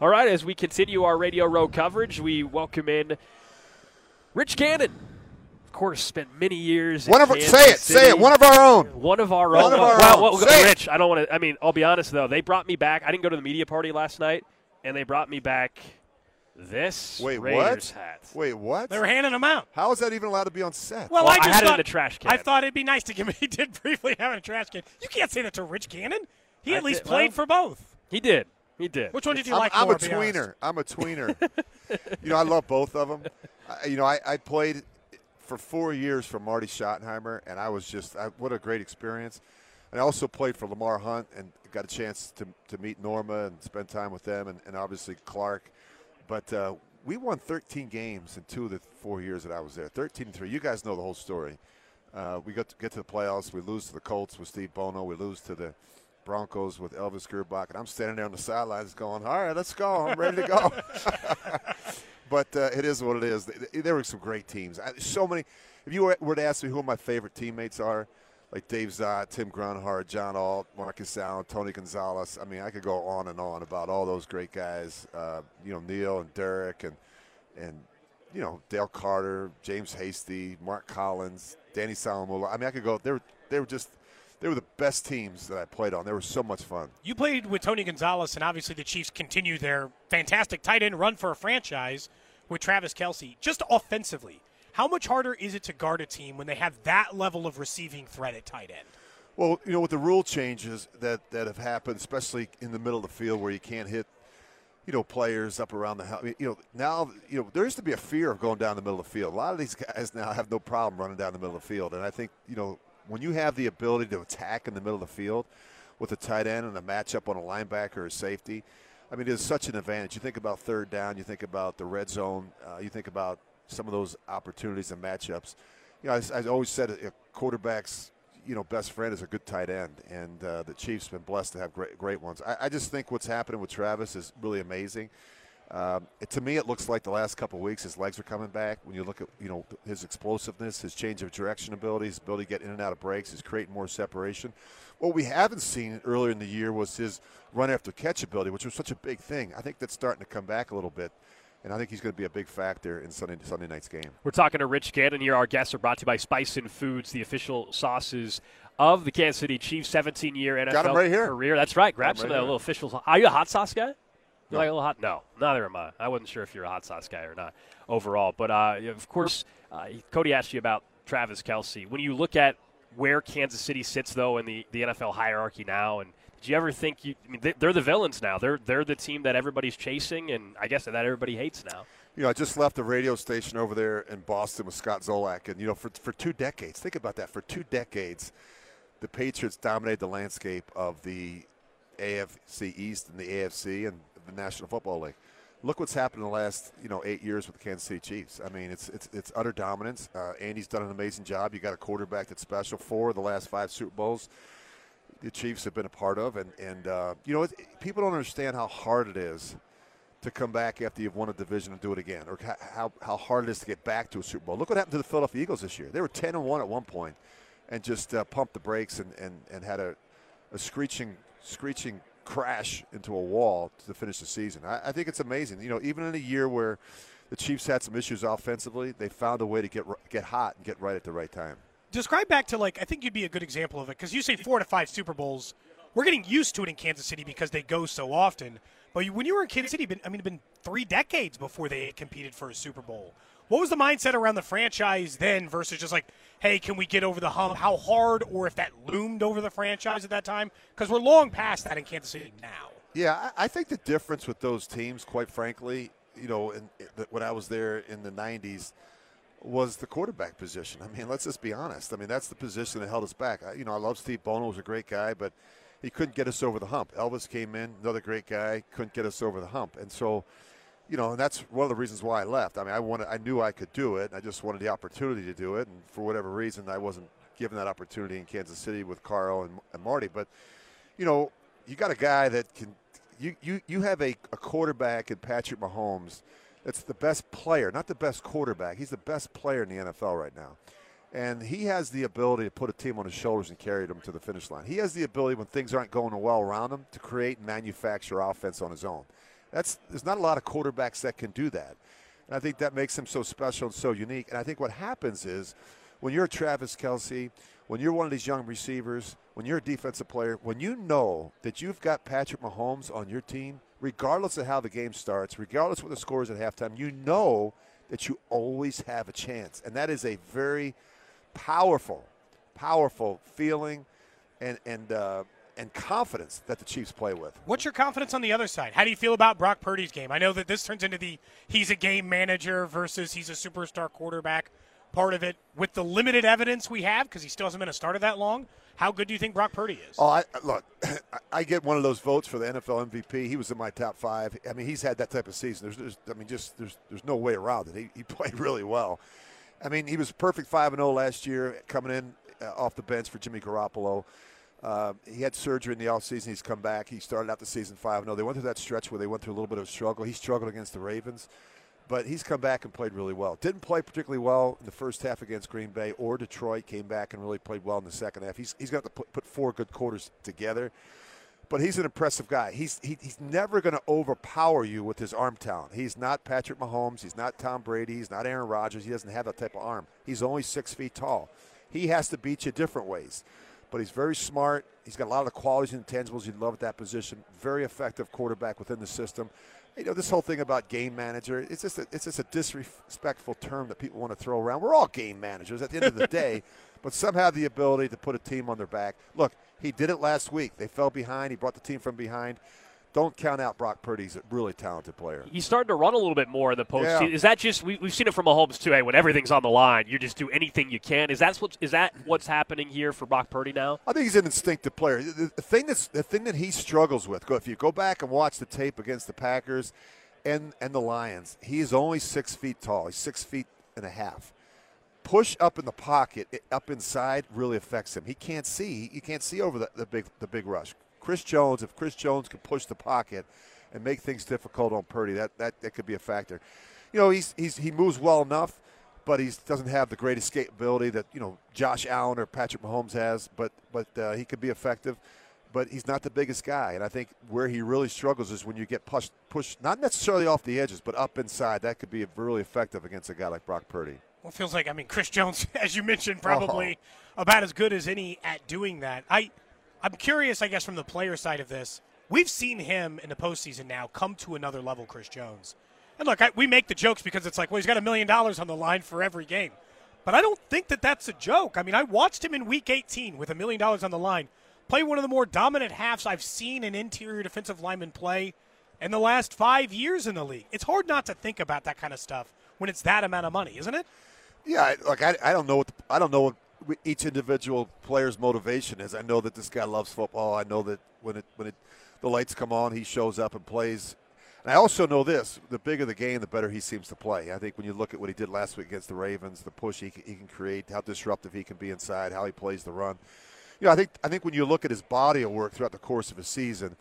All right, as we continue our Radio Row coverage, we welcome in Rich Gannon. Of course, spent many years. One in of our, say it, City. say it. One of our own. One of our One own. of our well, own. well, Say it. Rich, I don't want to. I mean, I'll be honest though. They brought me back. I didn't go to the media party last night, and they brought me back this Wait, Raiders what? hat. Wait, what? They were handing them out. How is that even allowed to be on set? Well, Well, I I just had it in thought, the trash can. I thought it'd be nice to give me. *laughs* He did briefly have it in a trash can. You can't say that to Rich Gannon. He I at least did- played well- for both. He did. He did. Which one did you I'm, like I'm more? a be honest? tweener. I'm a tweener. *laughs* you know, I love both of them. I, you know, I, I played for four years for Marty Schottenheimer, and I was just I, what a great experience. And I also played for Lamar Hunt and got a chance to, to meet Norma and spend time with them, and, and obviously Clark. But uh, we won 13 games in two of the four years that I was there. 13 and three. You guys know the whole story. Uh, we got to get to the playoffs. We lose to the Colts with Steve Bono. We lose to the Broncos with Elvis Grbac, and I'm standing there on the sidelines going, "All right, let's go. I'm ready to go." *laughs* but uh, it is what it is. There were some great teams. So many. If you were to ask me who my favorite teammates are, like Dave Szott, Tim Grunhard, John Alt, Marcus Allen, Tony Gonzalez. I mean, I could go on and on about all those great guys. Uh, you know, Neil and Derrick and and you know Dale Carter, James Hasty, Mark Collins, Danny Saleaumua. I mean, I could go. They were they were just they were the best teams that I played on. They were so much fun. You played with Tony Gonzalez, and obviously the Chiefs continue their fantastic tight end run for a franchise with Travis Kelce. Just offensively, how much harder is it to guard a team when they have that level of receiving threat at tight end? Well, you know, with the rule changes that, that have happened, especially in the middle of the field where you can't hit, you know, players up around the house. You know, now, you know, there used to be a fear of going down the middle of the field. A lot of these guys now have no problem running down the middle of the field. And I think, you know, when you have the ability to attack in the middle of the field with a tight end and a matchup on a linebacker or a safety, I mean, it's such an advantage. You think about third down, you think about the red zone, uh, you think about some of those opportunities and matchups. You know, I, I always said a quarterback's you know best friend is a good tight end, and uh, the Chiefs have been blessed to have great great ones. I, I, just think what's happening with Travis is really amazing. Um, it, to me, it looks like the last couple weeks his legs are coming back. When you look at you know his explosiveness, his change of direction ability, his ability to get in and out of breaks, he's creating more separation. What we haven't seen earlier in the year was his run after catch ability, which was such a big thing. I think that's starting to come back a little bit and I think he's going to be a big factor in Sunday Sunday night's game. We're talking to Rich Gannon here. Our guests are brought to you by Spicin Foods, the official sauces of the Kansas City Chiefs. 17 year NFL right career. That's right. Grab some right of that little official. Are you a hot sauce guy? You no. like a little hot? No, neither am I. I wasn't sure if you're a hot sauce guy or not overall. But uh, of course, uh, Cody asked you about Travis Kelce. When you look at where Kansas City sits, though, in the, the NFL hierarchy now, and did you ever think you? I mean, they're the villains now. They're they're the team that everybody's chasing, and I guess that everybody hates now. You know, I just left the radio station over there in Boston with Scott Zolak, and you know, for for two decades, think about that. For two decades, the Patriots dominated the landscape of the AFC East and the AFC and the National Football League. Look what's happened in the last you know eight years with the Kansas City Chiefs. I mean, it's it's it's utter dominance. Uh, Andy's done an amazing job. You got a quarterback that's special. Four of the last five Super Bowls the Chiefs have been a part of. And, and uh, you know, people don't understand how hard it is to come back after you've won a division and do it again, or how, how hard it is to get back to a Super Bowl. Look what happened to the Philadelphia Eagles this year. They were 10 and 1 at one point and just uh, pumped the brakes and, and, and had a, a screeching, screeching crash into a wall to finish the season. I, I think it's amazing. You know, even in a year where the Chiefs had some issues offensively, they found a way to get, get hot and get right at the right time describe back to like I think you'd be a good example of it because you say four to five Super Bowls. We're getting used to it in Kansas City because they go so often. But when you were in Kansas City, been, I mean, it's been three decades before they competed for a Super Bowl. What was the mindset around the franchise then versus just like, hey, can we get over the hump? How hard, or if that loomed over the franchise at that time? Because we're long past that in Kansas City now. Yeah, I think the difference with those teams, quite frankly, you know, in, when I was there in the '90s was the quarterback position. I mean, let's just be honest. I mean, that's the position that held us back. I, you know, I love Steve Bono, was a great guy, but he couldn't get us over the hump. Elvis came in, another great guy, couldn't get us over the hump, and so, you know, and that's one of the reasons why I left. I mean, I wanted, I knew I could do it. I just wanted the opportunity to do it, and for whatever reason, I wasn't given that opportunity in Kansas City with Carl and, and Marty. But, you know, you got a guy that can. You, you, you have a, a quarterback in Patrick Mahomes – that's the best player, not the best quarterback. He's the best player in the NFL right now. And he has the ability to put a team on his shoulders and carry them to the finish line. He has the ability, when things aren't going well around him, to create and manufacture offense on his own. That's there's not a lot of quarterbacks that can do that. And I think that makes him so special and so unique. And I think what happens is when you're Travis Kelce, when you're one of these young receivers, when you're a defensive player, when you know that you've got Patrick Mahomes on your team – regardless of how the game starts, regardless of what the score is at halftime, you know that you always have a chance. And that is a very powerful, powerful feeling and, and, uh, and confidence that the Chiefs play with. What's your confidence on the other side? How do you feel about Brock Purdy's game? I know that this turns into the he's a game manager versus he's a superstar quarterback. Part of it with the limited evidence we have because he still hasn't been a starter that long. How good do you think Brock Purdy is? Oh, I, look, *laughs* I get one of those votes for the NFL MVP. He was in my top five. I mean, he's had that type of season. There's, there's I mean, just there's there's no way around it. He, he *laughs* played really well. I mean, he was perfect five and zero last year, coming in uh, off the bench for Jimmy Garoppolo. Uh, he had surgery in the offseason. He's come back. He started out the season 5 0. They went through that stretch where they went through a little bit of a struggle. He struggled against the Ravens, but he's come back and played really well. Didn't play particularly well in the first half against Green Bay or Detroit. Came back and really played well in the second half. He's, he's got to put, put four good quarters together, but he's an impressive guy. He's, he, he's never going to overpower you with his arm talent. He's not Patrick Mahomes. He's not Tom Brady. He's not Aaron Rodgers. He doesn't have that type of arm. He's only six feet tall. He has to beat you different ways but he's very smart. He's got a lot of the qualities and intangibles you'd love at that position. Very effective quarterback within the system. You know, this whole thing about game manager, it's just a, it's just a disrespectful term that people want to throw around. We're all game managers at the end of the day, *laughs* but some have the ability to put a team on their back. Look, he did it last week. They fell behind. He brought the team from behind don't count out Brock Purdy. He's a really talented player. He's starting to run a little bit more in the postseason. Yeah. Is that just we, have seen it from Mahomes too? Hey, when everything's on the line, you just do anything you can. Is that what is that what's happening here for Brock Purdy now? I think he's an instinctive player. The, the thing that's the thing that he struggles with. Go if you go back and watch the tape against the Packers and and the Lions. He is only six feet tall. He's six feet and a half. Push up in the pocket, up inside, really affects him. He can't see. You can't see over the, the big the big rush. Chris Jones, if Chris Jones can push the pocket and make things difficult on Purdy, that, that, that could be a factor. You know, he's, he's, he moves well enough, but he doesn't have the great escapability that, you know, Josh Allen or Patrick Mahomes has, but, but uh, he could be effective. But he's not the biggest guy. And I think where he really struggles is when you get pushed, pushed not necessarily off the edges, but up inside. That could be really effective against a guy like Brock Purdy. Well, it feels like, I mean, Chris Jones, *laughs* as you mentioned, probably oh. about as good as any at doing that. I – I'm curious, I guess, from the player side of this. We've seen him in the postseason now come to another level, Chris Jones. And look, I, we make the jokes because it's like, well, he's got a million dollars on the line for every game. But I don't think that that's a joke. I mean, I watched him in week 18 with a million dollars on the line play one of the more dominant halves I've seen an interior defensive lineman play in the last five years in the league. It's hard not to think about that kind of stuff when it's that amount of money, isn't it? Yeah, like I, I don't know what the, I don't know what each individual player's motivation is. I know that this guy loves football. I know that when it when it the lights come on, he shows up and plays. And I also know this: the bigger the game, the better he seems to play. I think when you look at what he did last week against the Ravens, the push he he can create, how disruptive he can be inside, how he plays the run. You know, I think I think when you look at his body of work throughout the course of a season,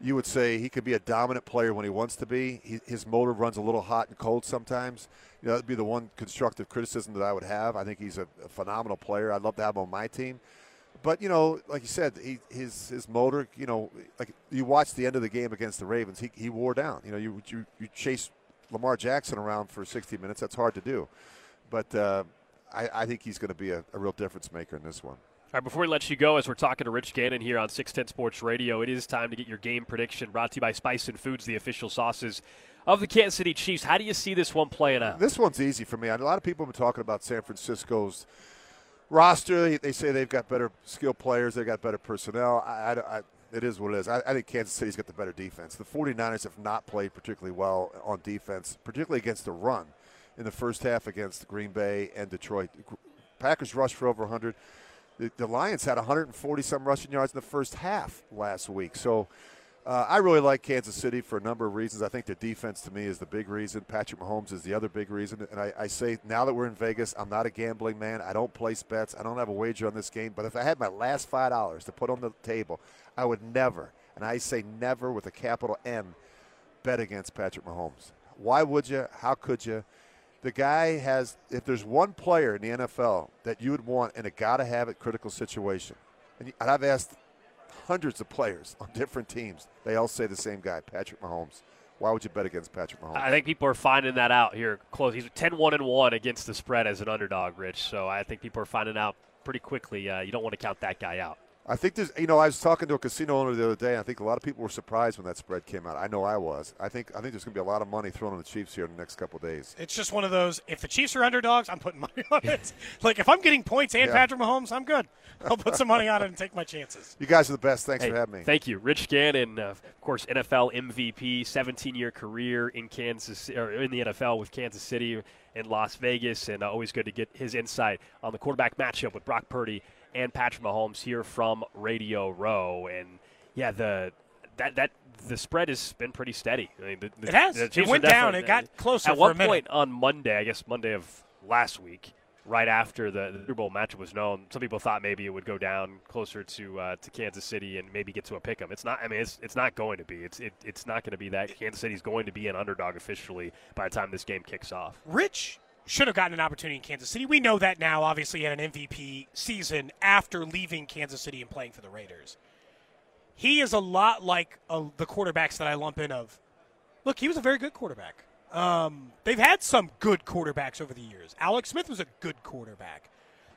you would say he could be a dominant player when he wants to be. He, his motor runs a little hot and cold sometimes. You know, that'd be the one constructive criticism that I would have. I think he's a, a phenomenal player. I'd love to have him on my team. But you know, like you said, he, his his motor. You know, like you watch the end of the game against the Ravens, he, he wore down. You know, you you, you chase Lamar Jackson around for 60 minutes. That's hard to do. But uh, I, I think he's going to be a, a real difference maker in this one. All right, before we let you go, as we're talking to Rich Gannon here on 610 Sports Radio, it is time to get your game prediction brought to you by Spicin Foods, the official sauces of the Kansas City Chiefs. How do you see this one playing out? This one's easy for me. A lot of people have been talking about San Francisco's roster. They say they've got better skill players, they've got better personnel. I, I, I, it is what it is. I, I, think Kansas City's got the better defense. The 49ers have not played particularly well on defense, particularly against the run in the first half against Green Bay and Detroit. Packers rushed for over 100 the, the Lions had 140 some rushing yards in the first half last week. So uh, I really like Kansas City for a number of reasons. I think the defense to me is the big reason. Patrick Mahomes is the other big reason. And I, I, say now that we're in Vegas, I'm not a gambling man. I don't place bets. I don't have a wager on this game. But if I had my last five dollars to put on the table, I would never, and I say never with a capital N, bet against Patrick Mahomes. Why would you? How could you? The guy has, if there's one player in the NFL that you would want in a got to have it critical situation, and I've asked hundreds of players on different teams, they all say the same guy, Patrick Mahomes. Why would you bet against Patrick Mahomes? I think people are finding that out here close. He's 10 1 and 1 against the spread as an underdog, Rich. So I think people are finding out pretty quickly. Uh, you don't want to count that guy out. I think there's, you know, I was talking to a casino owner the other day. and I think a lot of people were surprised when that spread came out. I know I was. I think I think there's going to be a lot of money thrown on the Chiefs here in the next couple of days. It's just one of those. If the Chiefs are underdogs, I'm putting money *laughs* on it. *laughs* like if I'm getting points and Yeah. Patrick Mahomes, I'm good. I'll put some money on it and take my chances. You guys are the best. Thanks Hey, for having me. Thank you, Rich Gannon, uh, of course, NFL MVP, 17-year career in Kansas or in the NFL with Kansas City and Las Vegas, and uh, always good to get his insight on the quarterback matchup with Brock Purdy and Patrick Mahomes here from Radio Row. And yeah, the that that the spread has been pretty steady. I mean, the, the, It has. It went down. It got closer At one point on Monday, I guess Monday of last week, right after the, the Super Bowl matchup was known, some people thought maybe it would go down closer to uh, to Kansas City and maybe get to a pick 'em. It's not. I mean, it's it's not going to be. It's it, it's not going to be that. Kansas City's going to be an underdog officially by the time this game kicks off. Rich should have gotten an opportunity in Kansas City. We know that now. Obviously, had an MVP season after leaving Kansas City and playing for the Raiders. He is a lot like uh, the quarterbacks that I lump in of. Look, he was a very good quarterback. Um, they've had some good quarterbacks over the years. Alex Smith was a good quarterback.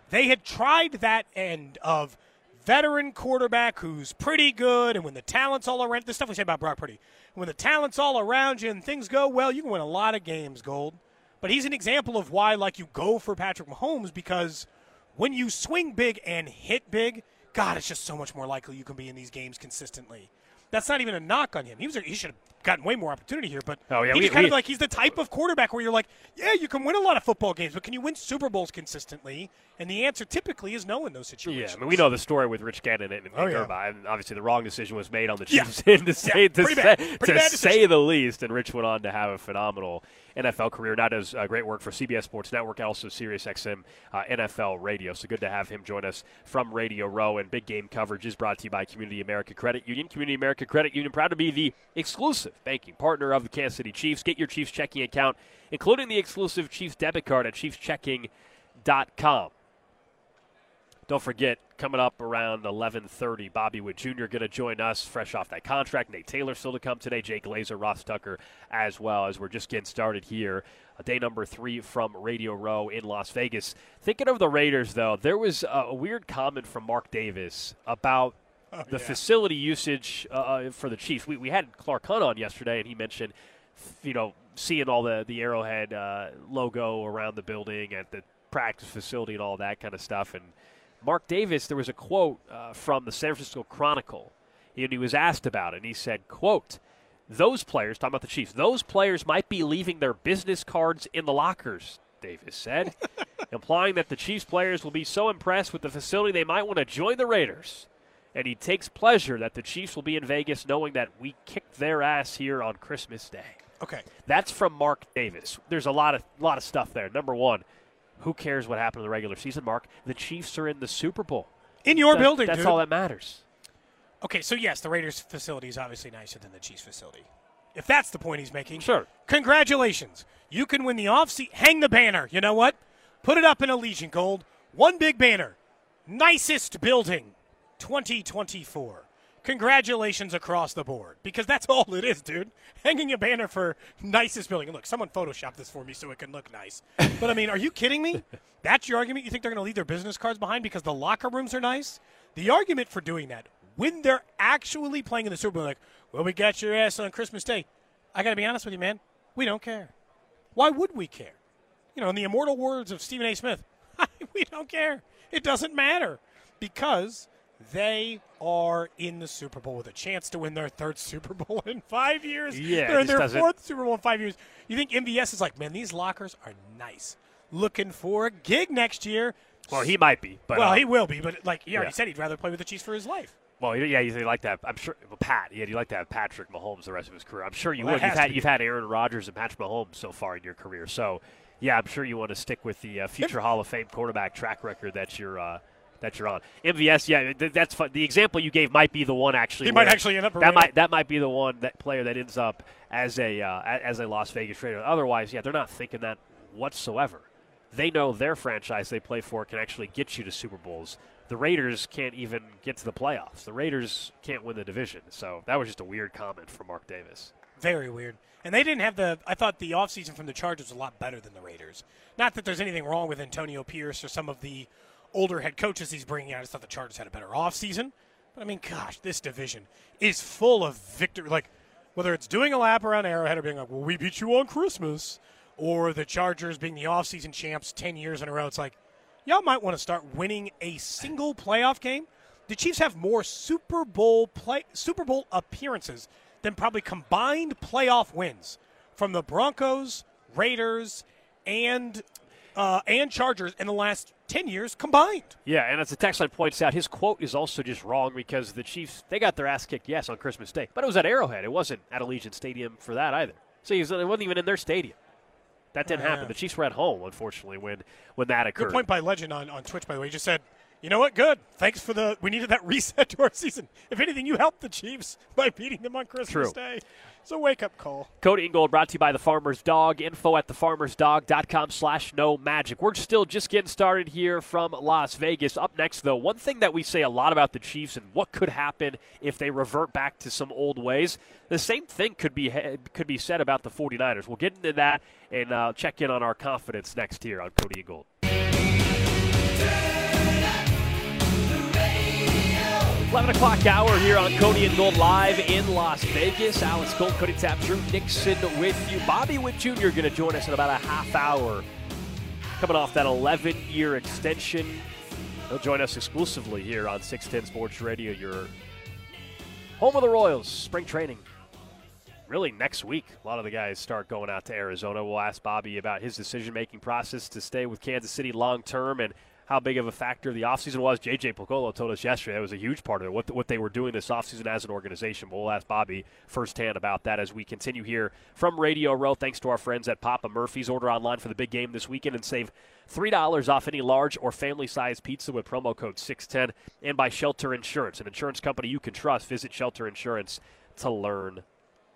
They had tried that end of veteran quarterback who's pretty good, and when the talent's all around, the stuff we said about Brock Purdy, when the talent's all around you and things go well, you can win a lot of games, Gold. But he's an example of why, like, you go for Patrick Mahomes because when you swing big and hit big, God, it's just so much more likely you can be in these games consistently. That's not even a knock on him. He was he should have gotten way more opportunity here, but Oh, yeah, he's we- kind we- of like he's the type of quarterback where you're like, yeah, you can win a lot of football games, but can you win Super Bowls consistently? And the answer typically is no in those situations. Yeah, I mean, we know the story with Rich Gannon and, and Oh, yeah. And obviously the wrong decision was made on the Yeah. Chiefs *laughs* to say, Yeah, to, say. To say the least. And Rich went on to have a phenomenal NFL career. Now does uh, great work for CBS Sports Network and also SiriusXM uh, NFL Radio. So good to have him join us from Radio Row. And big game coverage is brought to you by Community America Credit Union. Community America Credit Union proud to be the exclusive banking partner of the Kansas City Chiefs. Get your Chiefs checking account, including the exclusive Chiefs debit card at ChiefsChecking.com. Don't forget, coming up around 11:30, Bobby Witt Jr. going to join us, fresh off that contract. Nate Taylor still to come today. Jay Glazer, Ross Tucker, as well as we're just getting started here. Day number three from Radio Row in Las Vegas. Thinking of the Raiders, though, there was a weird comment from Mark Davis about the facility usage uh, for the Chiefs. We, we had Clark Hunt on yesterday, and he mentioned, you know, seeing all the the Arrowhead uh, logo around the building at the practice facility and all that kind of stuff. And Mark Davis, there was a quote uh, from the San Francisco Chronicle, and he was asked about it. And he said, "quote Those players, talking about the Chiefs, those players might be leaving their business cards in the lockers." Davis said, *laughs* implying that the Chiefs players will be so impressed with the facility they might want to join the Raiders. And he takes pleasure that the Chiefs will be in Vegas, knowing that we kicked their ass here on Christmas Day. Okay. That's from Mark Davis. There's a lot of lot of stuff there. Number one, who cares what happened in the regular season, Mark? The Chiefs are in the Super Bowl. In your That- building, That's dude. all that matters. Okay, so yes, the Raiders facility is obviously nicer than the Chiefs facility. If that's the point he's making, Sure. Congratulations. You can win the off seat. Hang the banner. You know what? Put it up in Allegiant Gold. One big banner. Nicest building 2024. Congratulations across the board because that's *laughs* all it is, dude. Hanging a banner for nicest building. And look, someone photoshopped this for me so it can look nice. But I mean, are you kidding me? *laughs* That's your argument? You think they're going to leave their business cards behind because the locker rooms are nice? The argument for doing that when they're actually playing in the Super Bowl, like, well, we got your ass on Christmas Day. I got to be honest with you, man. We don't care. Why would we care? You know, in the immortal words of Stephen A. Smith, *laughs* we don't care. It doesn't matter because they are in the Super Bowl with a chance to win their third *laughs* Super Bowl in five years. Yeah, they're in their fourth Super Bowl in five years. You think MVS is like, man, these lockers are nice. Looking for a gig next year. Well, he might be, but well, uh, he will be, but like he already yeah. said, he'd rather play with the Chiefs for his life. Well, yeah, you like that. I'm sure. Well, Pat, yeah, you like to have Patrick Mahomes the rest of his career. I'm sure you Well, would. You've had you've had Aaron Rodgers and Patrick Mahomes so far in your career. So, yeah, I'm sure you want to stick with the uh, future Hall of Fame quarterback track record that you're uh, that you're on. MVS, yeah, th- that's fun. The example you gave might be the one actually. He might actually end up that might that might be the one that player that ends up as a uh, as a Las Vegas Raider. Otherwise, yeah, they're not thinking that whatsoever. They know their franchise they play for can actually get you to Super Bowls. The Raiders can't even get to the playoffs. The Raiders can't win the division. So that was just a weird comment from Mark Davis. Very weird. And they didn't have the. I thought the offseason from the Chargers was a lot better than the Raiders. Not that there's anything wrong with Antonio Pierce or some of the older head coaches he's bringing out. I thought the Chargers had a better offseason. But I mean, gosh, this division is full of victory. Like, whether it's doing a lap around Arrowhead or being like, well, we beat you on Christmas, or the Chargers being the offseason champs 10 years in a row, it's like, y'all might want to start winning a single playoff game. The Chiefs have more Super Bowl play Super Bowl appearances than probably combined playoff wins from the Broncos, Raiders, and uh, and Chargers in the last 10 years combined. Yeah, and as the text line points out, his quote is also just wrong because the Chiefs, they got their ass kicked, yes, on Christmas Day. But it was at Arrowhead. It wasn't at Allegiant Stadium for that either. So it wasn't even in their stadium. That didn't Oh, happen. yeah. The Chiefs were at home, unfortunately, when, when that occurred. Good point by Legend on, on Twitch, by the way. He just said, you know what? Good. Thanks for the. We needed that *laughs* reset to our season. If anything, you helped the Chiefs by beating them on Christmas True. Day. So wake up call. Cody and Gold brought to you by The Farmer's Dog. Info at thefarmersdog.com slash no magic. We're still just getting started here from Las Vegas. Up next, though, one thing that we say a lot about the Chiefs and what could happen if they revert back to some old ways, the same thing could be could be said about the 49ers. We'll get into that and uh, check in on our confidence next here on Cody and Gold. 11 o'clock hour here on Cody and Gold live in Las Vegas. Alex Gold, Cody Tapp, Drew Nixon with you. Bobby Witt Jr. going to join us in about a half hour. Coming off that 11 year extension. He'll join us exclusively here on 610 Sports Radio, your home of the Royals, spring training. Really, next week, a lot of the guys start going out to Arizona. We'll ask Bobby about his decision making process to stay with Kansas City long term and how big of a factor the offseason was. JJ Picollo told us yesterday that was a huge part of it, what, what they were doing this offseason as an organization. But we'll ask Bobby firsthand about that as we continue here from Radio Row. Thanks to our friends at Papa Murphy's. Order online for the big game this weekend and save $3 off any large or family sized pizza with promo code 610 and by Shelter Insurance, an insurance company you can trust. Visit Shelter Insurance to learn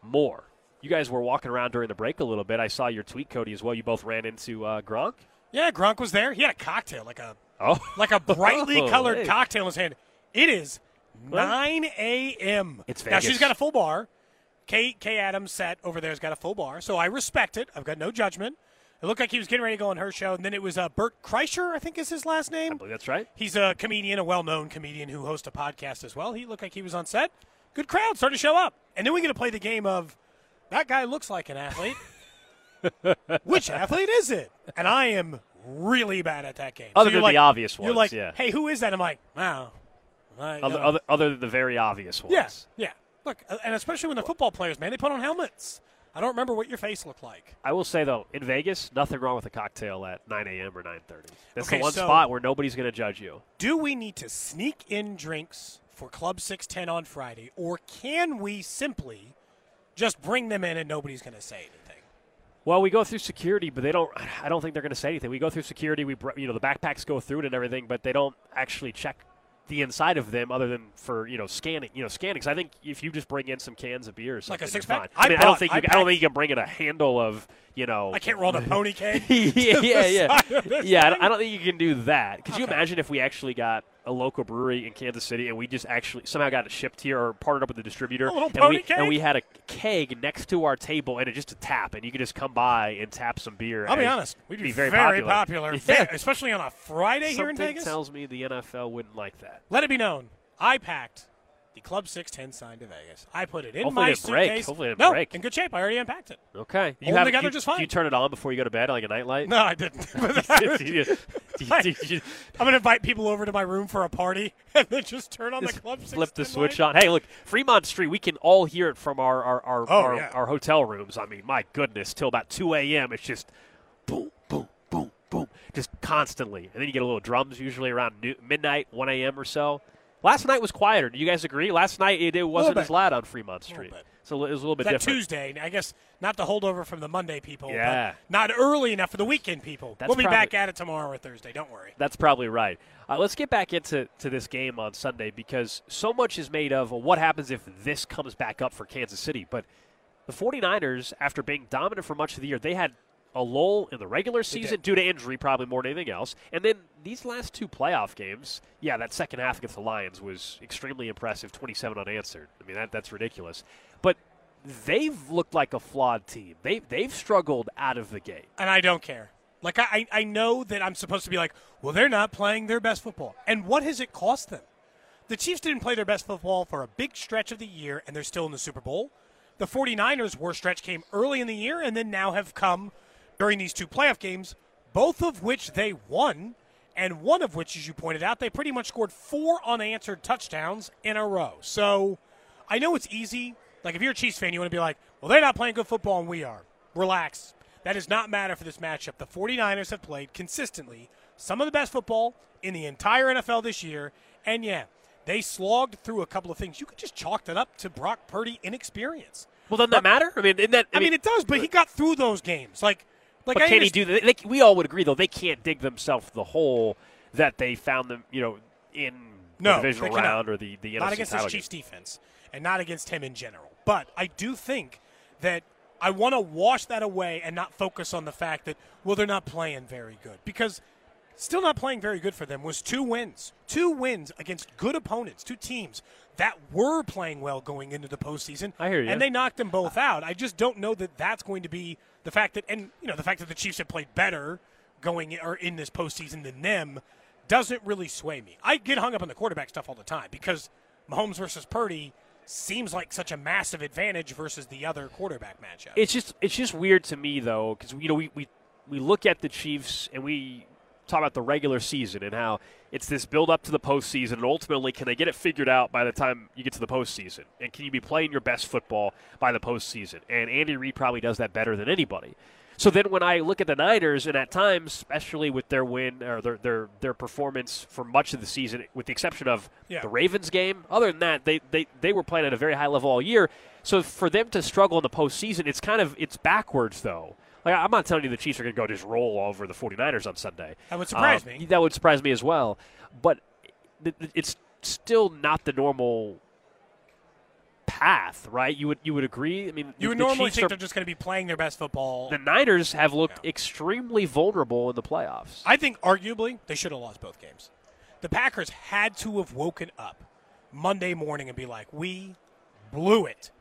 more. You guys were walking around during the break a little bit. I saw your tweet, Cody, as well. You both ran into uh, Gronk. Yeah, Gronk was there. He had a cocktail, like a Oh, like a brightly *laughs* Oh, colored hey. cocktail in his hand. It is Well, 9 a.m. It's Now she's got a full bar. Kay, Kay Adams set over there's got a full bar, so I respect it. I've got no judgment. It looked like he was getting ready to go on her show, and then it was uh, Bert Kreischer, I think is his last I name. believe that's right. He's a comedian, a well-known comedian who hosts a podcast as well. He looked like he was on set. Good crowd started to show up, and then we get to play the game of that guy looks like an athlete. *laughs* Which athlete is it? And I am really bad at that game. Other you're than like- the obvious ones, You're like, yeah. hey, who is that? I'm like, wow. Other, uh, other, other than the very obvious ones. Yes, yeah. Look, uh, and especially when the football players, man, they put on helmets. I don't remember what your face looked like. I will say though, in Vegas, nothing wrong with a cocktail at 9 a.m. or 9:30. That's Okay, the one so- spot where nobody's going to judge you. Do we need to sneak in drinks for Club 610 on Friday, or can we simply just bring them in and nobody's going to say anything? Well, we go through security, but they don't. I don't think they're going to say anything. We go through security. We, you know, the backpacks go through it and everything, but they don't actually check the inside of them, other than for you know scanning. You know, scanning. 'Cause I think if you just bring in some cans of beer or something, Like a six-pack? fine. I I, mean, I brought- don't think you. I I, don't think you can bring in a handle of you know. I can't roll the *laughs* pony cake. *laughs* yeah, yeah, yeah. side of this yeah, I don't, thing? I don't think you can do that. Could you imagine if we actually got a local brewery in Kansas City and we just actually somehow got it shipped here or partnered up with the distributor, and pony we and we had a keg next to our table and it just a tap, and you could just come by and tap some beer. I'll be honest, we'd be, very, very popular. popular, *laughs* Yeah. especially on a Friday here in Something Vegas. tells me the NFL wouldn't like that. Let it be known, I packed the Club 610 sign to Vegas. I put it in Hopefully my it didn't break. suitcase. Hopefully it no, break. in good shape. I already unpacked it. Okay, Hold have, together do, just Do fine. you turn it on before you go to bed like a nightlight? No, I didn't. *laughs* *laughs* You- you- *laughs* you- I'm going to invite people over to my room for a party and then just turn on Just the Club flip the switch light. on. Hey, look, Fremont Street. We can all hear it from our our our, Oh, our, yeah. our hotel rooms. I mean, my goodness, till about two a.m. It's just boom, boom, boom, boom, just constantly. And then you get a little drums usually around new, midnight, one a.m. or so. Last night was quieter. Do you guys agree? Last night it, it wasn't as loud on Fremont Street, so it was a little bit That different. Tuesday, I guess not the holdover from the Monday people, Yeah. but not early enough for the weekend people. That's we'll be probably- back at it tomorrow or Thursday. Don't worry. That's probably right. Uh, let's get back into to this game on Sunday because so much is made of well, what happens if this comes back up for Kansas City. But the 49ers, after being dominant for much of the year, they had a lull in the regular season due to injury, probably more than anything else. And then these last two playoff games, yeah, that second half against the Lions was extremely impressive 27 unanswered. I mean, that, that's ridiculous. But they've looked like a flawed team. They, they've struggled out of the gate. And I don't care. Like I, I know that I'm supposed to be like, well, they're not playing their best football. And what has it cost them? The Chiefs didn't play their best football for a big stretch of the year, and they're still in the Super Bowl. The 49ers' worst stretch came early in the year and then now have come during these two playoff games, both of which they won, and one of which, as you pointed out, they pretty much scored four unanswered touchdowns in a row. So I know it's easy. Like, if you're a Chiefs fan, you want to be like, well, they're not playing good football and we are. Relax. That does not matter for this matchup. The 49ers have played consistently some of the best football in the entire NFL this year. And yeah, they slogged through a couple of things. You could just chalk that up to Brock Purdy inexperience. Well, doesn't that matter? I mean, in that I, mean, it does, but he got through those games. Like, like but I can he do that? They, we all would agree, though, they can't dig themselves the hole that they found them, you know, in No, the divisional round or the, the not NFC against title. Chiefs defense, and not against him in general. But I do think that I want to wash that away and not focus on the fact that well they're not playing very good because still not playing very good for them was two wins, two wins against good opponents, two teams that were playing well going into the postseason. I hear you. and they knocked them both out. I just don't know that that's going to be the fact that and you know the fact that the Chiefs have played better going or in this postseason than them doesn't really sway me. I get hung up on the quarterback stuff all the time because Mahomes versus Purdy seems like such a massive advantage versus the other quarterback matchup. It's just it's just weird to me though because you know we, we we look at the Chiefs and we talk about the regular season and how it's this build up to the postseason and ultimately can they get it figured out by the time you get to the postseason and can you be playing your best football by the postseason and Andy Reid probably does that better than anybody. So then when I look at the Niners and at times especially with their win or their their their performance for much of the season with the exception of Yeah. the Ravens game other than that they, they they were playing at a very high level all year. So for them to struggle in the postseason it's kind of it's backwards though. Like I'm not telling you the Chiefs are going to go just roll over the 49ers on Sunday. That would surprise Um, me. That would surprise me as well. But it- it- it's still not the normal path, right? You would you would agree? I mean, you would normally Chiefs think are- they're just going to be playing their best football. the Niners have looked Yeah. extremely vulnerable in the playoffs. I think arguably they should have lost both games. The Packers had to have woken up Monday morning and be like, "We blew it.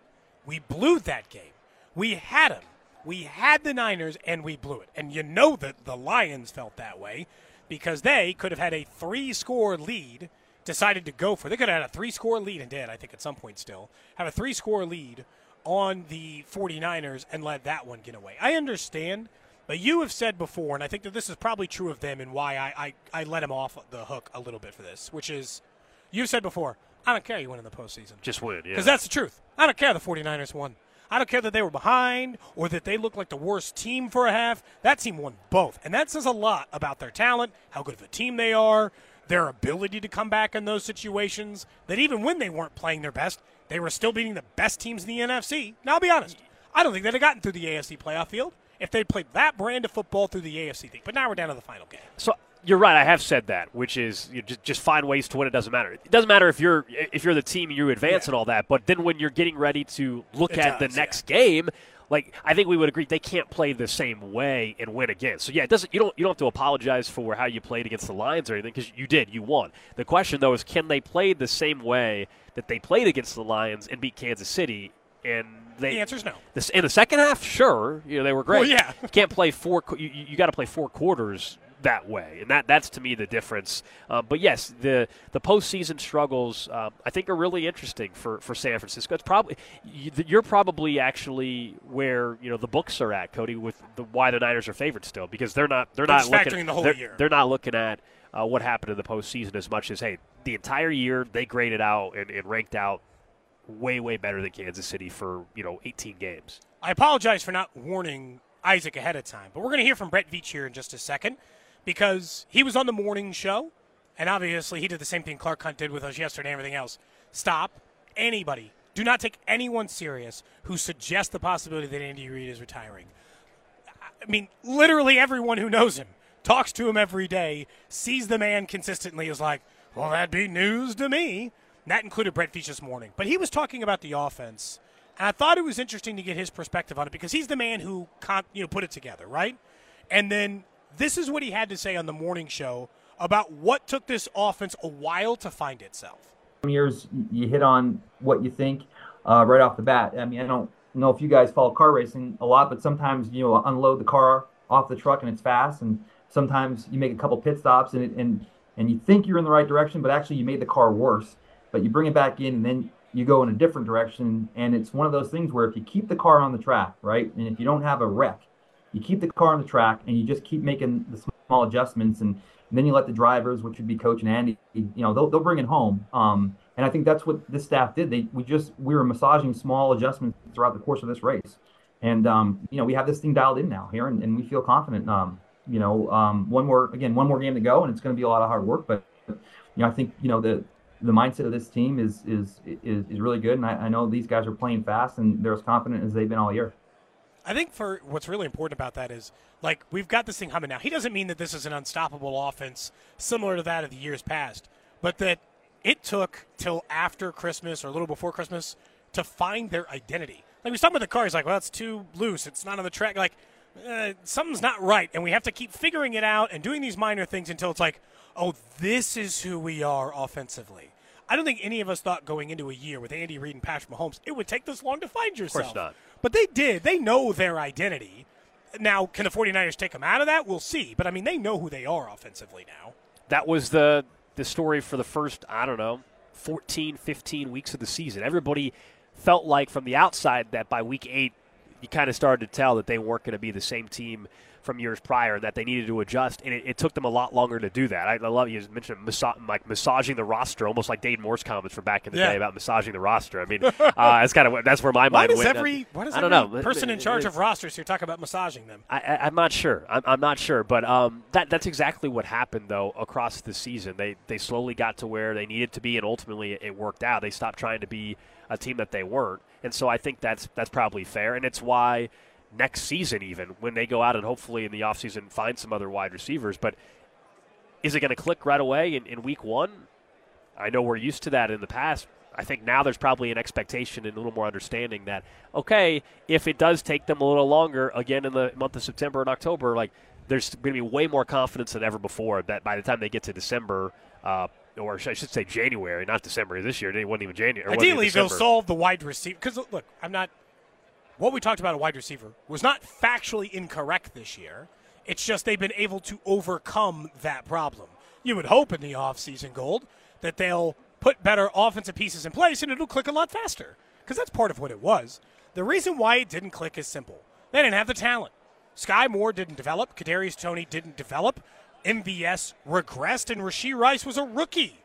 We blew that game. We had them. We had the Niners and we blew it." And you know that the Lions felt that way because they could have had a three-score lead, decided to go for. They could have had a three-score lead and did, I think, at some point still have a three-score lead on the 49ers and let that one get away. I understand but you have said before, and I think that this is probably true of them and why I, I, I let him off the hook a little bit for this, which is you've said before, I don't care you win in the postseason. Just win, yeah. Because that's the truth. I don't care the 49ers won. I don't care that they were behind or that they looked like the worst team for a half. That team won both. And that says a lot about their talent, how good of a team they are, their ability to come back in those situations. That even when they weren't playing their best, they were still beating the best teams in the NFC. Now, I'll be honest. I don't think they'd have gotten through the AFC playoff field if they'd played that brand of football through the AFC thing. But now we're down to the final game. So you're right. I have said that, which is you just just find ways to win. It doesn't matter. It doesn't matter if you're if you're the team and you advance Yeah. and all that. But then when you're getting ready to look It at does, the next game, like I think we would agree they can't play the same way and win again. So yeah, it doesn't. You don't you don't have to apologize for how you played against the Lions or anything because you did. You won. The question though is can they play the same way that they played against the Lions and beat Kansas City? And they The answer's no. this, in the second half, sure, you know they were great. Well, yeah. you can't play four. You, you got to play four quarters that way, and that that's to me the difference. Um, but yes, the the postseason struggles um, I think are really interesting for, for San Francisco. It's probably you- you're probably actually where you know the books are at, Cody, with the why the Niners are favored still because they're not they're, They're not looking factoring the whole they're, year. they're not looking at. Uh, what happened in the postseason as much as hey the entire year they graded out and, and ranked out way way better than Kansas City for you know 18 games. I apologize for not warning Isaac ahead of time, but we're going to hear from Brett Veach here in just a second because he was on the morning show, and obviously he did the same thing Clark Hunt did with us yesterday and everything else. Stop anybody. Do not take anyone serious who suggests the possibility that Andy Reid is retiring. I mean, literally everyone who knows him, talks to him every day, sees the man consistently, is like, well, that'd be news to me. And that included Brett Veach this morning. But he was talking about the offense, and I thought it was interesting to get his perspective on it because he's the man who you know put it together, right? And then this is what he had to say on the morning show about what took this offense a while to find itself. Some years you hit on what you think uh, right off the bat. I mean, I don't know if you guys follow car racing a lot, but sometimes you know unload the car off the truck and it's fast, and sometimes you make a couple pit stops and and and you think you're in the right direction, but actually you made the car worse. But you bring it back in, and then you go in a different direction, and it's one of those things where if you keep the car on the track, right, and if you don't have a wreck, you keep the car on the track, and you just keep making the small adjustments, and, and then you let the drivers, which would be Coach and Andy, you know, they'll they'll bring it home. Um, and I think that's what this staff did. They we just we were massaging small adjustments throughout the course of this race, and um, you know we have this thing dialed in now here, and, and we feel confident. Um, you know, um, one more again, one more game to go, and it's going to be a lot of hard work. But you know, I think you know the the mindset of this team is is is, is really good, and I, I know these guys are playing fast, and they're as confident as they've been all year. I think for what's really important about that is like we've got this thing humming now. He doesn't mean that this is an unstoppable offense similar to that of the years past, but that it took till after Christmas or a little before Christmas to find their identity. Like we talking about the car, he's like, "Well, it's too loose. It's not on the track." Like uh, something's not right, and we have to keep figuring it out and doing these minor things until it's like, "Oh, this is who we are offensively." I don't think any of us thought going into a year with Andy Reid and Patrick Mahomes it would take this long to find yourself. Of course not. But they did. They know their identity. Now, can the 49ers take them out of that? We'll see. But I mean, they know who they are offensively now. That was the the story for the first, I don't know, 14, 15 weeks of the season. Everybody felt like from the outside that by week 8 you kind of started to tell that they weren't going to be the same team from years prior that they needed to adjust, and it, it took them a lot longer to do that. I, I love you mentioned massa- like massaging the roster, almost like Dayton Moore's comments from back in the Yeah. day about massaging the roster. I mean, *laughs* uh, that's kind of that's where my Why mind does went. every why does I don't every know person in charge of rosters here talk about massaging them? I, I'm not sure. I'm, I'm not sure, but um, that that's exactly what happened though across the season. They they slowly got to where they needed to be, and ultimately it, it worked out. They stopped trying to be a team that they weren't, and so I think that's that's probably fair, and it's why next season even when they go out and hopefully in the offseason find some other wide receivers, but is it going to click right away in, in week one? I know we're used to that in the past. I think now there's probably an expectation and a little more understanding that okay, if it does take them a little longer, again in the month of September and October, like there's going to be way more confidence than ever before that by the time they get to December, uh, or I should say January, not December. This year it wasn't even January. wasn't even Ideally, they'll solve the wide receiver. Because look, I'm not. What we talked about a wide receiver was not factually incorrect this year. It's just they've been able to overcome that problem. You would hope in the offseason, Gold, that they'll put better offensive pieces in place and it'll click a lot faster. Because that's part of what it was. The reason why it didn't click is simple. They didn't have the talent. Skyy Moore didn't develop. Kadarius Toney didn't develop. MVS regressed, and Rashee Rice was a rookie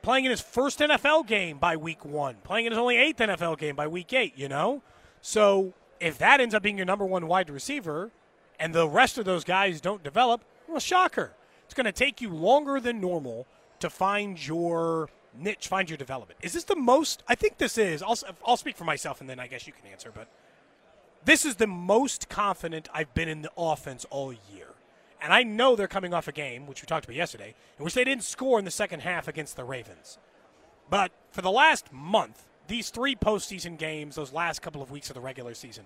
playing in his first NFL game by week one, playing in his only eighth NFL game by week eight, you know? So if that ends up being your number one wide receiver and the rest of those guys don't develop, well, shocker. It's going to take you longer than normal to find your niche, find your development. Is this the most? I think this is. I'll, I'll speak for myself and then I guess you can answer, but this is the most confident I've been in the offense all year. And I know they're coming off a game, which we talked about yesterday, in which they didn't score in the second half against the Ravens. But for the last month, these three postseason games, those last couple of weeks of the regular season,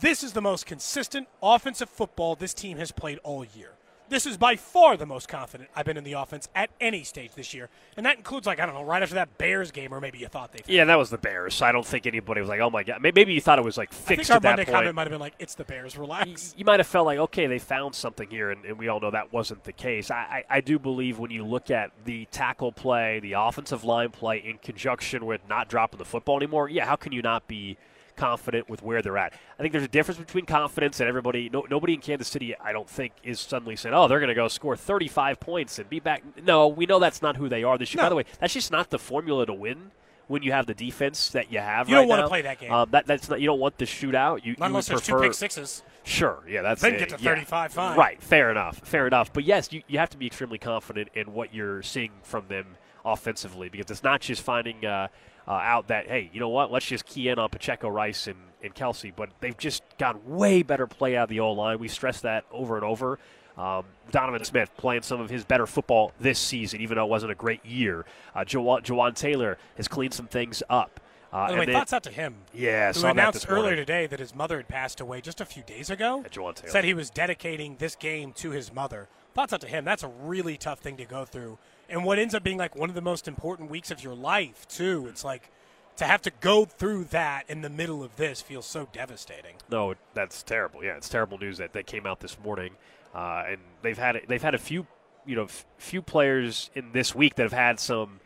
this is the most consistent offensive football this team has played all year. This is by far the most confident I've been in the offense at any stage this year. And that includes, like, I don't know, right after that Bears game, or maybe you thought they Yeah, that was the Bears. So I don't think anybody was like, "Oh my god." Maybe you thought it was like I fixed think our at that Monday point. comment might have been like, it's the Bears, relax. you might have felt like, okay, they found something here, and, and we all know that wasn't the case. I, I, I do believe when you look at the tackle play, the offensive line play, in conjunction with not dropping the football anymore, yeah, how can you not be confident with where they're at? I think there's a difference between confidence and everybody. No, nobody in Kansas City, I don't think, is suddenly saying, "Oh, they're going to go score 35 points and be back." No, we know that's not who they are this year. By the way, that's just not the formula to win. When you have the defense that you have, You right don't wanna play that game. Um, that, that's not. You don't want the shootout. You, Not you unless there's two pick sixes. Sure, yeah, that's Then it. get to yeah. 35, fine. Right, fair enough, fair enough. But yes, you, you have to be extremely confident in what you're seeing from them offensively because it's not just finding uh, uh, out that hey, you know what, let's just key in on Pacheco, Rice, and, and Kelce. But they've just got way better play out of the O line. We stress that over and over. Um, Donovan Smith playing some of his better football this season, even though it wasn't a great year. Uh, Jawaan, Jawaan Taylor has cleaned some things up. Uh, By the and way, thoughts out to him. Yeah, who announced earlier today that his mother had passed away just a few days ago. Yeah, Jawaan Taylor. Said he was dedicating this game to his mother. Thoughts out to him. That's a really tough thing to go through, and what ends up being like one of the most important weeks of your life too. It's like to have to go through that in the middle of this feels so devastating. No, that's terrible. Yeah, it's terrible news that, that came out this morning, uh, and they've had they've had a few you know f- few players in this week that have had some.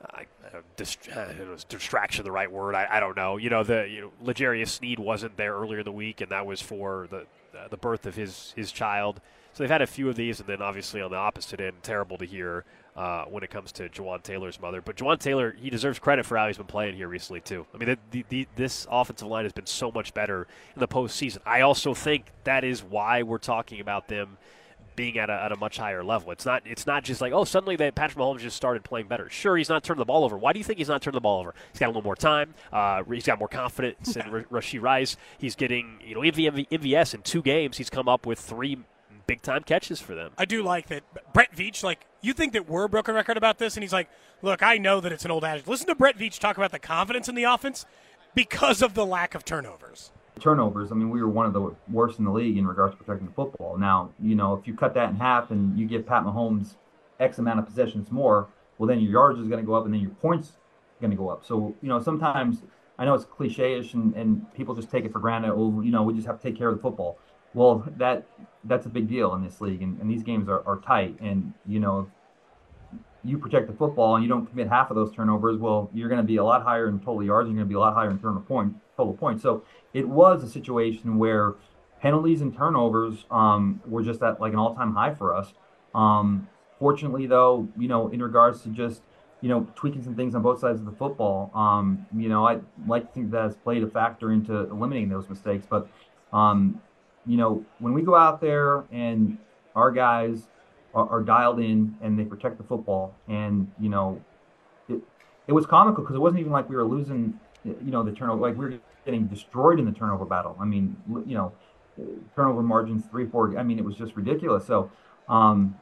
Uh, dist- uh, distraction the right word? I, I, don't know. You know, the you know, L'Jarius Sneed wasn't there earlier in the week, and that was for the uh, the birth of his his child. So they've had a few of these, and then obviously on the opposite end, terrible to hear uh, when it comes to Jawaan Taylor's mother. But Jawaan Taylor, he deserves credit for how he's been playing here recently too. I mean, the, the, the, this offensive line has been so much better in the postseason. I also think that is why we're talking about them being at a, at a much higher level. It's not it's not just like oh suddenly that Patrick Mahomes just started playing better. Sure, he's not turning the ball over. Why do you think he's not turning the ball over? He's got a little more time. Uh, he's got more confidence in *laughs* R- Rashee Rice. He's getting you know MV, MVS in two games. He's come up with three big time catches for them. I do like that Brett Veach. Like you think that we're broken record about this, and he's like, look, I know that it's an old adage. Listen to Brett Veach talk about the confidence in the offense because of the lack of turnovers turnovers. I mean, we were one of the worst in the league in regards to protecting the football. Now, you know, if you cut that in half and you give Pat Mahomes X amount of possessions more, well, then your yards is going to go up and then your points going to go up. So, you know, sometimes I know it's cliche-ish and, and people just take it for granted. Oh, you know, we just have to take care of the football. Well, that that's a big deal in this league, and, and these games are, are tight. And you know, you protect the football and you don't commit half of those turnovers, well, you're going to be a lot higher in total yards. You're going to be a lot higher in total point total points. So it was a situation where penalties and turnovers um, were just at like an all-time high for us. Um, fortunately, though, you know, in regards to just you know tweaking some things on both sides of the football, um, you know, I like to think that has played a factor into eliminating those mistakes. But um, you know, when we go out there and our guys are, are dialed in and they protect the football, and you know, it, it was comical because it wasn't even like we were losing, you know, the turnover. Like we were getting destroyed in the turnover battle. I mean, you know, turnover margins three, four. I mean, it was just ridiculous. So, um,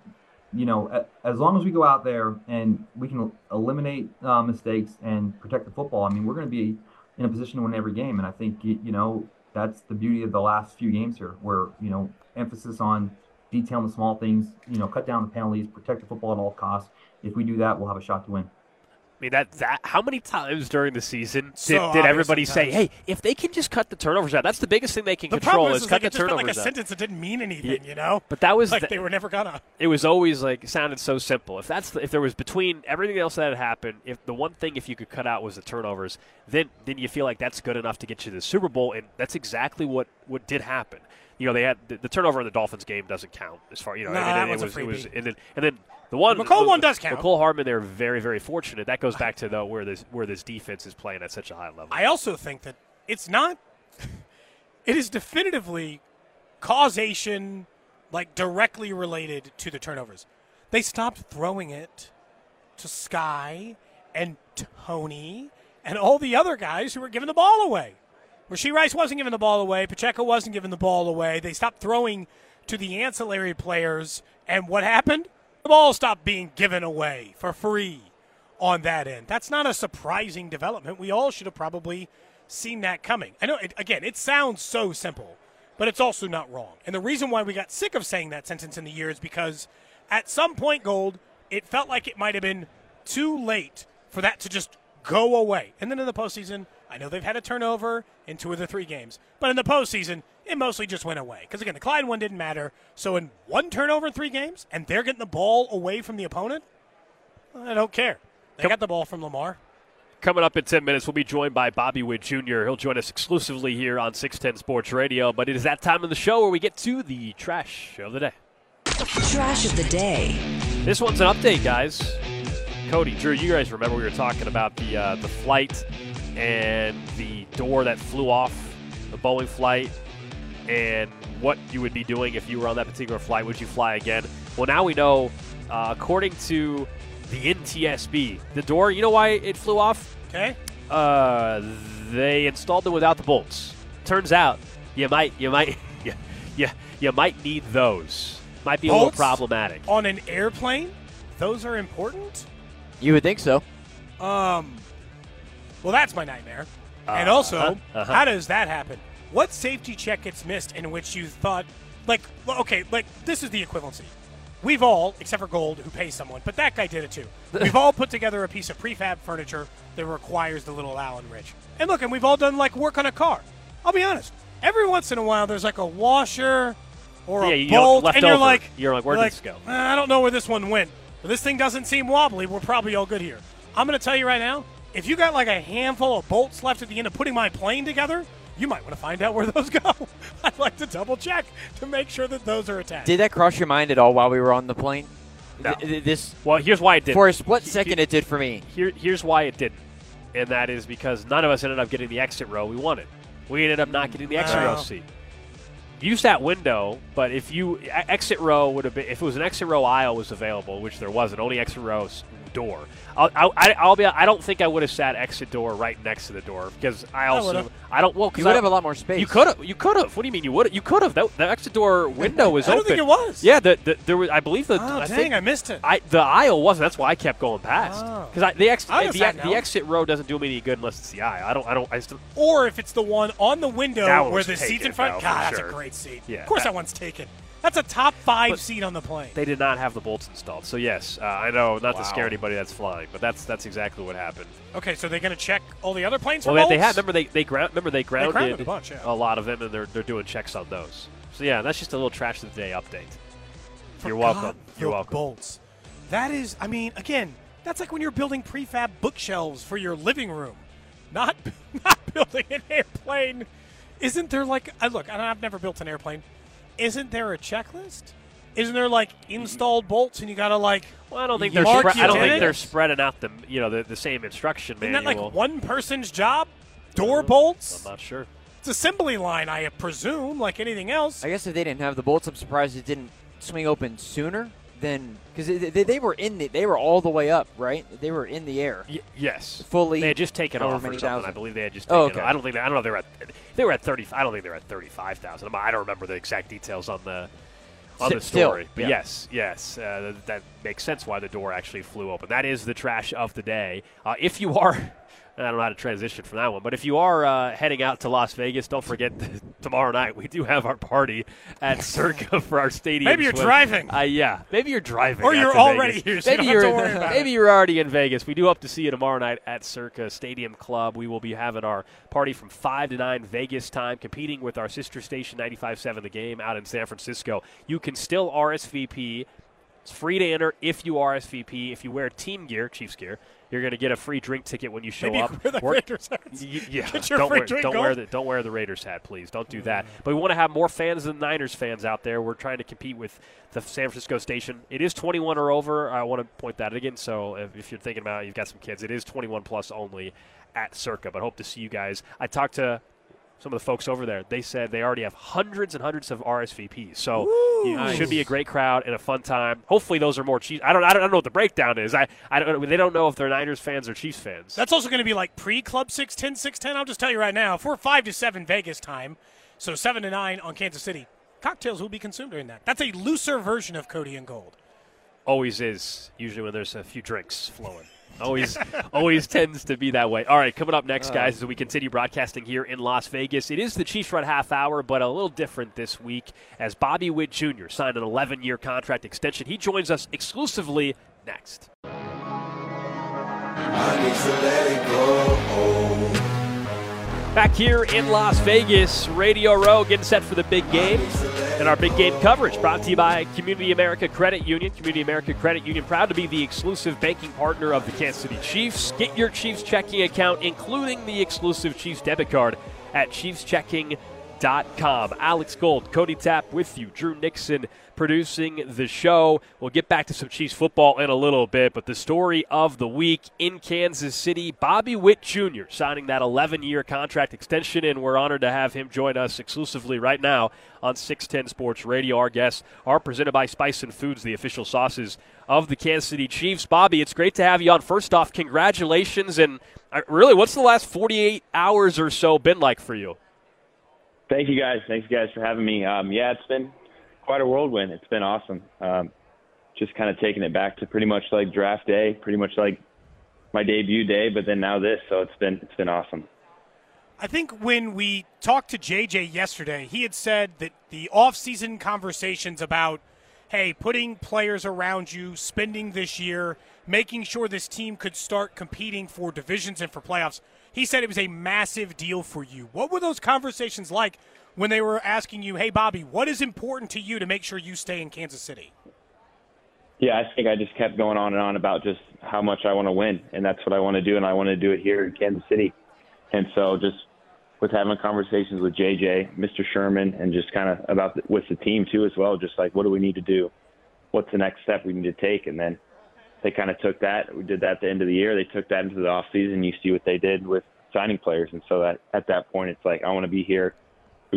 you know, as long as we go out there and we can eliminate uh, mistakes and protect the football, I mean, we're going to be in a position to win every game. And I think you know that's the beauty of the last few games here, where you know emphasis on detailing the small things, you know, cut down the penalties, protect the football at all costs. If we do that, we'll have a shot to win. I mean that that how many times during the season did, so did everybody say, "Hey, if they can just cut the turnovers out, that's the biggest thing they can the control is, is cut the turnovers like a out." sentence that didn't mean anything, yeah. you know. But that was like the, they were never gonna. It was always like sounded so simple. If that's the, if there was between everything else that had happened, if the one thing if you could cut out was the turnovers, then then you feel like that's good enough to get you to the Super Bowl, and that's exactly what what did happen you know, they had the, the, turnover in the Dolphins game doesn't count as far you know. Nah, and, and it, was, it was, and then and then the one the Mecole one does count. Mecole Hardman, they're very very fortunate. That goes back to the where this where this defense is playing at such a high level. I also think that it's not. *laughs* it is definitively causation, like directly related to the turnovers. They stopped throwing it to Skyy and Toney and all the other guys who were giving the ball away. Rashee Rice wasn't giving the ball away. Pacheco wasn't giving the ball away. They stopped throwing to the ancillary players. And what happened? The ball stopped being given away for free on that end. That's not a surprising development. We all should have probably seen that coming. I know, it, again, it sounds so simple, but it's also not wrong. And the reason why we got sick of saying that sentence in the year is because at some point, Gold, it felt like it might have been too late for that to just go away. And then in the postseason, I know they've had a turnover in two of the three games, but in the postseason, it mostly just went away. Because again, the Clyde one didn't matter. So in one turnover in three games, and they're getting the ball away from the opponent, I don't care. They Come, got the ball from Lamar. Coming up in 10 minutes, we'll be joined by Bobby Witt Jr. He'll join us exclusively here on 610 Sports Radio. But it is that time of the show where we get to the trash of the day. Trash of the day. This one's an update, guys. Cody, Drew, you guys remember we were talking about the uh, the flight and the door that flew off the Boeing flight and what you would be doing if you were on that particular flight. Would you fly again? Well, now we know, uh, according to the NTSB, the door, you know why it flew off? Okay. Uh, they installed it without the bolts. Turns out you might, you might, *laughs* you, you, you might need those. Might be bolts a little problematic. On an airplane? Those are important? You would think so. Um, well, that's my nightmare. Uh, and also, uh-huh, uh-huh. how does that happen? What safety check gets missed in which you thought, like, okay, like this is the equivalency. we've all, except for Gold, who pays someone, but that guy did it too. *laughs* We've all put together a piece of prefab furniture that requires the little Allen wrench. And look, and we've all done like work on a car. I'll be honest. Every once in a while, there's like a washer or Yeah, a you bolt, left and you're over. like, You're like, where did this go? "Uh, I don't know where this one went. But this thing doesn't seem wobbly. We're probably all good here. I'm going to tell you right now. If you got like a handful of bolts left at the end of putting my plane together, you might want to find out where those go. *laughs* I'd like to double check to make sure that those are attached. Did that cross your mind at all while we were on the plane? No. Th- th- this Well, here's why it did. for a split second it did for me. Here, here's why it didn't, and that is because none of us ended up getting the exit row we wanted. We ended up not getting the exit row seat. Use that window, but if you exit row would have been if it was an exit row aisle was available, which there wasn't, only exit row door. I'll, I'll, I- I'll be. I don't think I would have sat exit door right next to the door because I also would've. I don't. Well, 'cause You would I- have a lot more space. You could have. You could have. What do you mean? You would. You could have. That, the exit door window was open. I don't think it was. Yeah, the, the, there was. I believe the. Oh, I dang, think I missed it. I the aisle wasn't. That's why I kept going past Oh. because the ex, I would've the, sat the exit row doesn't do me any good unless it's the aisle. I don't. I don't. I still. or if it's the one on the window where was the seat's in front. though, God, for that's sure. a great seat. Yeah, of course, that- that one's taken. That's a top five But- seat on the plane. They did not have the bolts installed. So yes, uh, I know not to scare anybody that's flying, but that's that's exactly what happened. Okay, so they're going to check all the other planes Well, for they, they had. Remember they they ground. Remember they grounded, grounded a bunch, yeah. a lot of them, and they're they're doing checks on those. So yeah, that's just a little trash of the day update. You're Forgot welcome. You're welcome. Bolts. That is, I mean, again, that's like when you're building prefab bookshelves for your living room, not *laughs* not building an airplane. Isn't there like, I look, I've never built an airplane. Isn't there a checklist? Isn't there like installed bolts and you gotta like? Well, I don't think they're. Spre- I don't did think they're spreading out the you know the, the same instruction manual. Isn't that like one person's job? Door uh-huh. bolts. I'm not sure. It's assembly line, I presume, like anything else. I guess if they didn't have the bolts, I'm surprised it didn't swing open sooner than because they, they, were in the, they were all the way up, right? They were in the air. Y- yes, Fully They had just taken off or many something. I believe they had just. Oh, Taken okay. I don't think. They, I don't know. They were at. They were at thirty. I don't think they were at thirty-five thousand. I don't remember the exact details on the on the still, story. but yeah. yes, yes, uh, that, that makes sense why the door actually flew open. That is the trash of the day. Uh, if you are. I don't know how to transition from that one, but if you are uh, heading out to Las Vegas, don't forget *laughs* tomorrow night we do have our party at *laughs* Circa for our stadium. Maybe you're swim. driving. Uh, yeah, maybe you're driving, Or you're already Vegas. *laughs* here, so you maybe don't have to you're worry about maybe it. you're already in Vegas. We do hope to see you tomorrow night at Circa Stadium Club. We will be having our party from five to nine Vegas time, competing with our sister station 95.7 The Game out in San Francisco. You can still RSVP. It's free to enter if you RSVP. If you wear team gear, Chiefs gear, you're going to get a free drink ticket when you show Maybe up. wear the Or- Raiders hats. Y- yeah, Get your don't free wear, drink don't wear the don't wear the Raiders hat, please. Don't do that. Mm. But we want to have more fans than Niners fans out there. We're trying to compete with the San Francisco station. It is 21 or over. I want to point that out again. So if, if you're thinking about it, you've got some kids, it is 21 plus only at Circa. But hope to see you guys. I talked to some of the folks over there. They said they already have hundreds and hundreds of RSVPs. So it should be a great crowd and a fun time. Hopefully, those are more Chiefs. I don't. I don't, I don't know what the breakdown is. I. I don't. They don't know if they're Niners fans or Chiefs fans. That's also going to be like pre Club 610, 610. I'll just tell you right now, if we're 5 to 7 Vegas time, so 7 to 9 on Kansas City, cocktails will be consumed during that. That's a looser version of Cody and Gold. always is. Usually when there's a few drinks flowing. Always, always *laughs* tends to be that way. All right, coming up next, uh. guys, as we continue broadcasting here in Las Vegas, it is the Chiefs Run Half Hour, but a little different this week as Bobby Witt Jr. signed an 11-year contract extension. He joins us exclusively next. Back here in Las Vegas, Radio Row getting set for the big game. And our big game coverage brought to you by Community America Credit Union. Community America Credit Union, proud to be the exclusive banking partner of the Kansas City Chiefs. Get your Chiefs checking account, including the exclusive Chiefs debit card, at ChiefsChecking.com. Alex Gold, Cody Tapp with you. Drew Nixon producing the show. We'll get back to some Chiefs football in a little bit, but the story of the week in Kansas City, Bobby Witt Jr. signing that 11 year contract extension, and we're honored to have him join us exclusively right now on 610 Sports Radio. Our guests are presented by Spicin Foods, the official sauces of the Kansas City Chiefs. Bobby, it's great to have you on. First off, congratulations, and uh, really, what's the last 48 hours or so been like for you? Thank you guys. Thanks guys for having me. Um, yeah, it's been quite a whirlwind. It's been awesome. Um, just kind of taking it back to pretty much like draft day, pretty much like my debut day, but then now this. So it's been it's been awesome. I think when we talked to JJ yesterday, he had said that the off-season conversations about hey, putting players around you, spending this year, making sure this team could start competing for divisions and for playoffs. He said it was a massive deal for you. What were those conversations like when they were asking you, hey, Bobby, what is important to you to make sure you stay in Kansas City? Yeah, I think I just kept going on and on about just how much I want to win, and that's what I want to do, and I want to do it here in Kansas City. And so just with having conversations with JJ, Mr. Sherman, and just kind of about the, with the team too as well, just like what do we need to do? What's the next step we need to take? And then they kind of took that. We did that at the end of the year. They took that into the off season. You see what they did with signing players, and so that at that point, it's like I want to be here.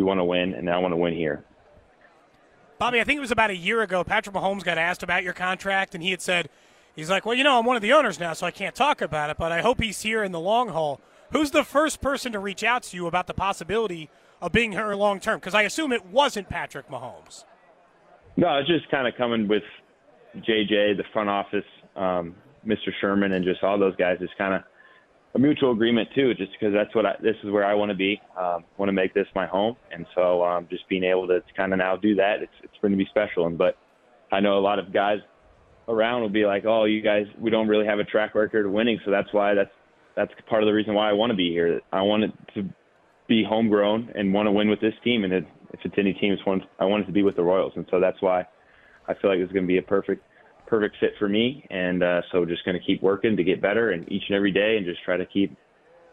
We want to win, and I want to win here. Bobby, I think it was about a year ago. Patrick Mahomes got asked about your contract, and he had said, "He's like, well, you know, I'm one of the owners now, so I can't talk about it, but I hope he's here in the long haul." Who's the first person to reach out to you about the possibility of being here long term? Because I assume it wasn't Patrick Mahomes. No, it's just kind of coming with JJ, the front office, um, Mr. Sherman, and just all those guys. It's kind of a mutual agreement too, just because that's what I, this is where I want to be. Um, want to make this my home, and so um, just being able to kind of now do that, it's it's going to be special. And but I know a lot of guys around will be like, "Oh, you guys, we don't really have a track record of winning, so that's why that's that's part of the reason why I want to be here. I want it to be homegrown and want to win with this team. And it, if it's any team, it's one, I want it to be with the Royals. And so that's why I feel like it's going to be a perfect, perfect fit for me. And uh, so just going to keep working to get better and each and every day and just try to keep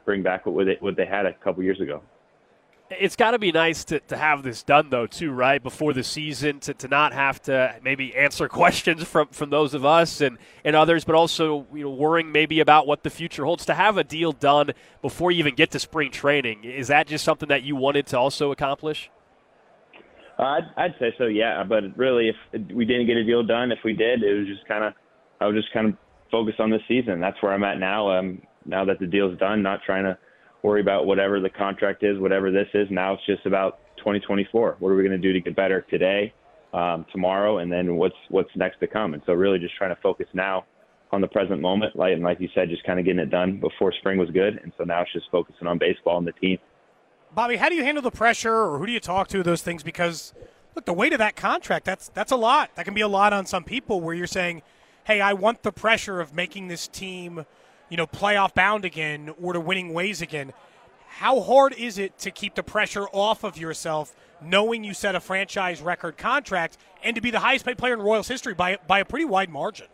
bring back what they, what they had a couple years ago. It's got to be nice to, to have this done though too right before the season to, to not have to maybe answer *laughs* questions from, from those of us and, and others but also you know worrying maybe about what the future holds. To have a deal done before you even get to spring training is that just something that you wanted to also accomplish I'd, I'd say so yeah but really if we didn't get a deal done if we did it was just kind of I was just kind of focused on this season that's where I'm at now um, now that the deal's done not trying to worry about whatever the contract is, whatever this is. Now it's just about 2024. What are we going to do to get better today, um, tomorrow, and then what's what's next to come? And so really just trying to focus now on the present moment, like and like you said, just kind of getting it done before spring was good. And so now it's just focusing on baseball and the team. Bobby, how do you handle the pressure, or who do you talk to? Those things because look, the weight of that contract that's that's a lot. That can be a lot on some people. Where you're saying, "Hey, I want the pressure of making this team." you know, playoff bound again or to winning ways again. How hard is it to keep the pressure off of yourself, knowing you set a franchise record contract and to be the highest paid player in Royals history by by a pretty wide margin?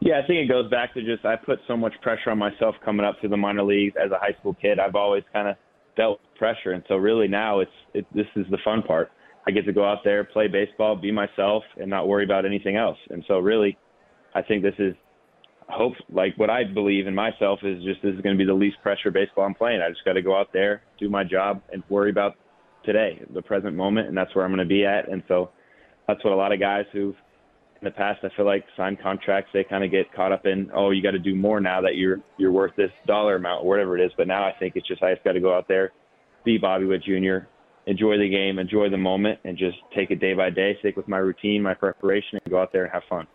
Yeah, I think it goes back to just I put so much pressure on myself coming up through the minor leagues as a high school kid. I've always kind of dealt with pressure, and so really now it's it, this is the fun part. I get to go out there, play baseball, be myself, and not worry about anything else. And so really, I think this is hope like what I believe in myself is just this is going to be the least pressure baseball I'm playing. I just got to go out there, do my job, and worry about today, the present moment, and that's where I'm going to be at. And so that's what a lot of guys who've in the past I feel like signed contracts they kind of get caught up in oh you got to do more now that you're you're worth this dollar amount or whatever it is. But now I think it's just I just got to go out there, be Bobby Witt Jr. Enjoy the game, enjoy the moment, and just take it day by day. Stick with my routine, my preparation, and go out there and have fun.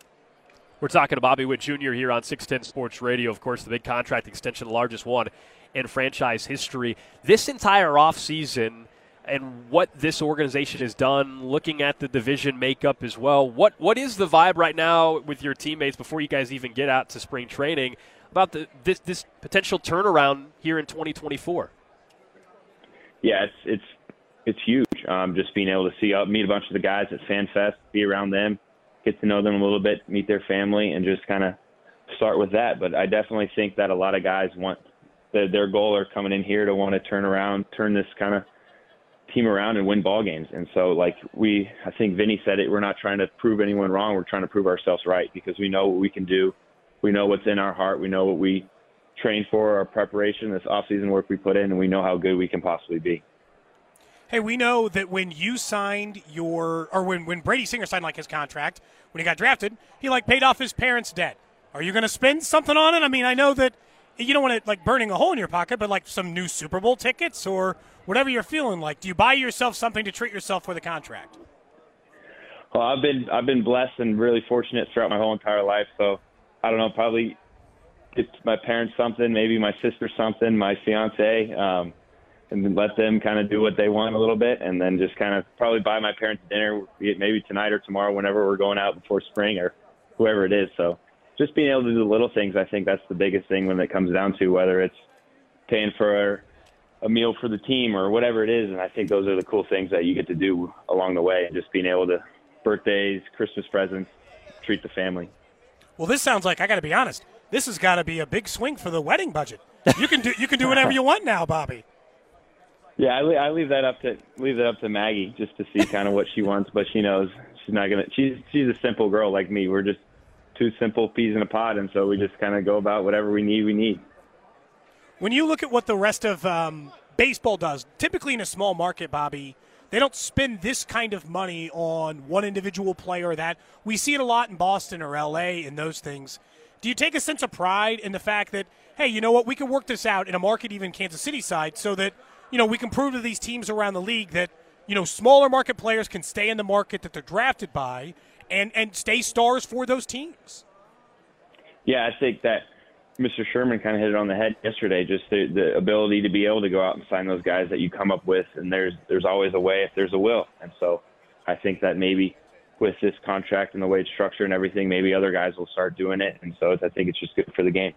We're talking to Bobby Witt Jr. here on 610 Sports Radio. Of course, the big contract extension, the largest one in franchise history. This entire offseason and what this organization has done, looking at the division makeup as well, what what is the vibe right now with your teammates before you guys even get out to spring training about the, this, this potential turnaround here in 2024? Yeah, it's it's it's huge. Um, just being able to see uh, meet a bunch of the guys at FanFest, be around them, get to know them a little bit, meet their family, and just kind of start with that. But I definitely think that a lot of guys want the, their goal are coming in here to want to turn around, turn this kind of team around and win ball games. And so, like we, I think Vinny said it. We're not trying to prove anyone wrong. We're trying to prove ourselves right because we know what we can do. We know what's in our heart. We know what we train for, our preparation, this off-season work we put in, and we know how good we can possibly be. Hey, we know that when you signed your, or when, when Brady Singer signed like his contract, when he got drafted, he like paid off his parents' debt. Are you going to spend something on it? I mean, I know that you don't want it like burning a hole in your pocket, but like some new Super Bowl tickets or whatever you're feeling like. Do you buy yourself something to treat yourself for the contract? Well, I've been I've been blessed and really fortunate throughout my whole entire life. So I don't know, probably get my parents something, maybe my sister something, my fiance. Um, and let them kind of do what they want a little bit, and then just kind of probably buy my parents dinner, maybe tonight or tomorrow, whenever we're going out before spring or whoever it is. So just being able to do the little things, I think that's the biggest thing when it comes down to whether it's paying for a meal for the team or whatever it is. And I think those are the cool things that you get to do along the way, and just being able to birthdays, Christmas presents, treat the family. Well, this sounds like I got to be honest. This has got to be a big swing for the wedding budget. You can do you can do whatever you want now, Bobby. Yeah, I, I leave that up to leave that up to Maggie just to see kind of what she wants, but she knows she's not gonna. She's she's a simple girl like me. We're just two simple peas in a pod, and so we just kind of go about whatever we need. We need. When you look at what the rest of um, baseball does, typically in a small market, Bobby, they don't spend this kind of money on one individual player. That we see it a lot in Boston or L.A. and those things. Do you take a sense of pride in the fact that hey, you know what, we can work this out in a market, even Kansas City side, so that you know we can prove to these teams around the league that you know smaller market players can stay in the market that they're drafted by and and stay stars for those teams. Yeah, I think that Mr. Sherman kind of hit it on the head yesterday. Just the, the ability to be able to go out and sign those guys that you come up with, and there's there's always a way if there's a will. And so I think that maybe with this contract and the way it's structured and everything, maybe other guys will start doing it. And so I think it's just good for the game.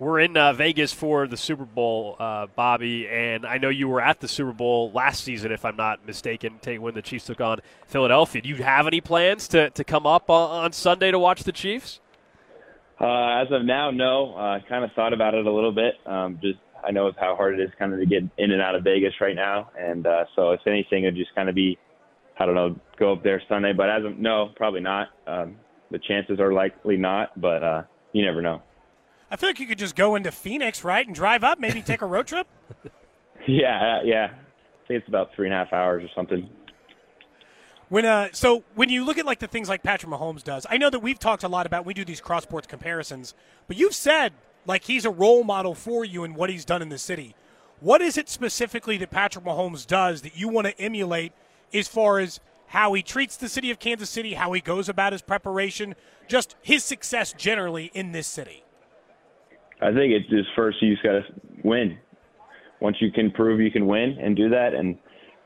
We're in uh, Vegas for the Super Bowl, uh, Bobby, and I know you were at the Super Bowl last season, if I'm not mistaken, when the Chiefs took on Philadelphia. Do you have any plans to, to come up on, Sunday to watch the Chiefs? Uh, as of now, no. I uh, kind of thought about it a little bit. Um, just I know how hard it is kind of to get in and out of Vegas right now, and uh, so if anything, it'd just kind of be, I don't know, go up there Sunday. But as of no, probably not. Um, the chances are likely not, but uh, you never know. I feel like you could just go into Phoenix, right, and drive up, maybe take a road trip. *laughs* yeah, uh, yeah. I think it's about three and a half hours or something. When uh, so when you look at like the things like Patrick Mahomes does, I know that we've talked a lot about. We do these cross sports comparisons, but you've said like he's a role model for you in what he's done in the city. What is it specifically that Patrick Mahomes does that you want to emulate as far as how he treats the city of Kansas City, how he goes about his preparation, just his success generally in this city? I think it's just first you just got to win. Once you can prove you can win and do that and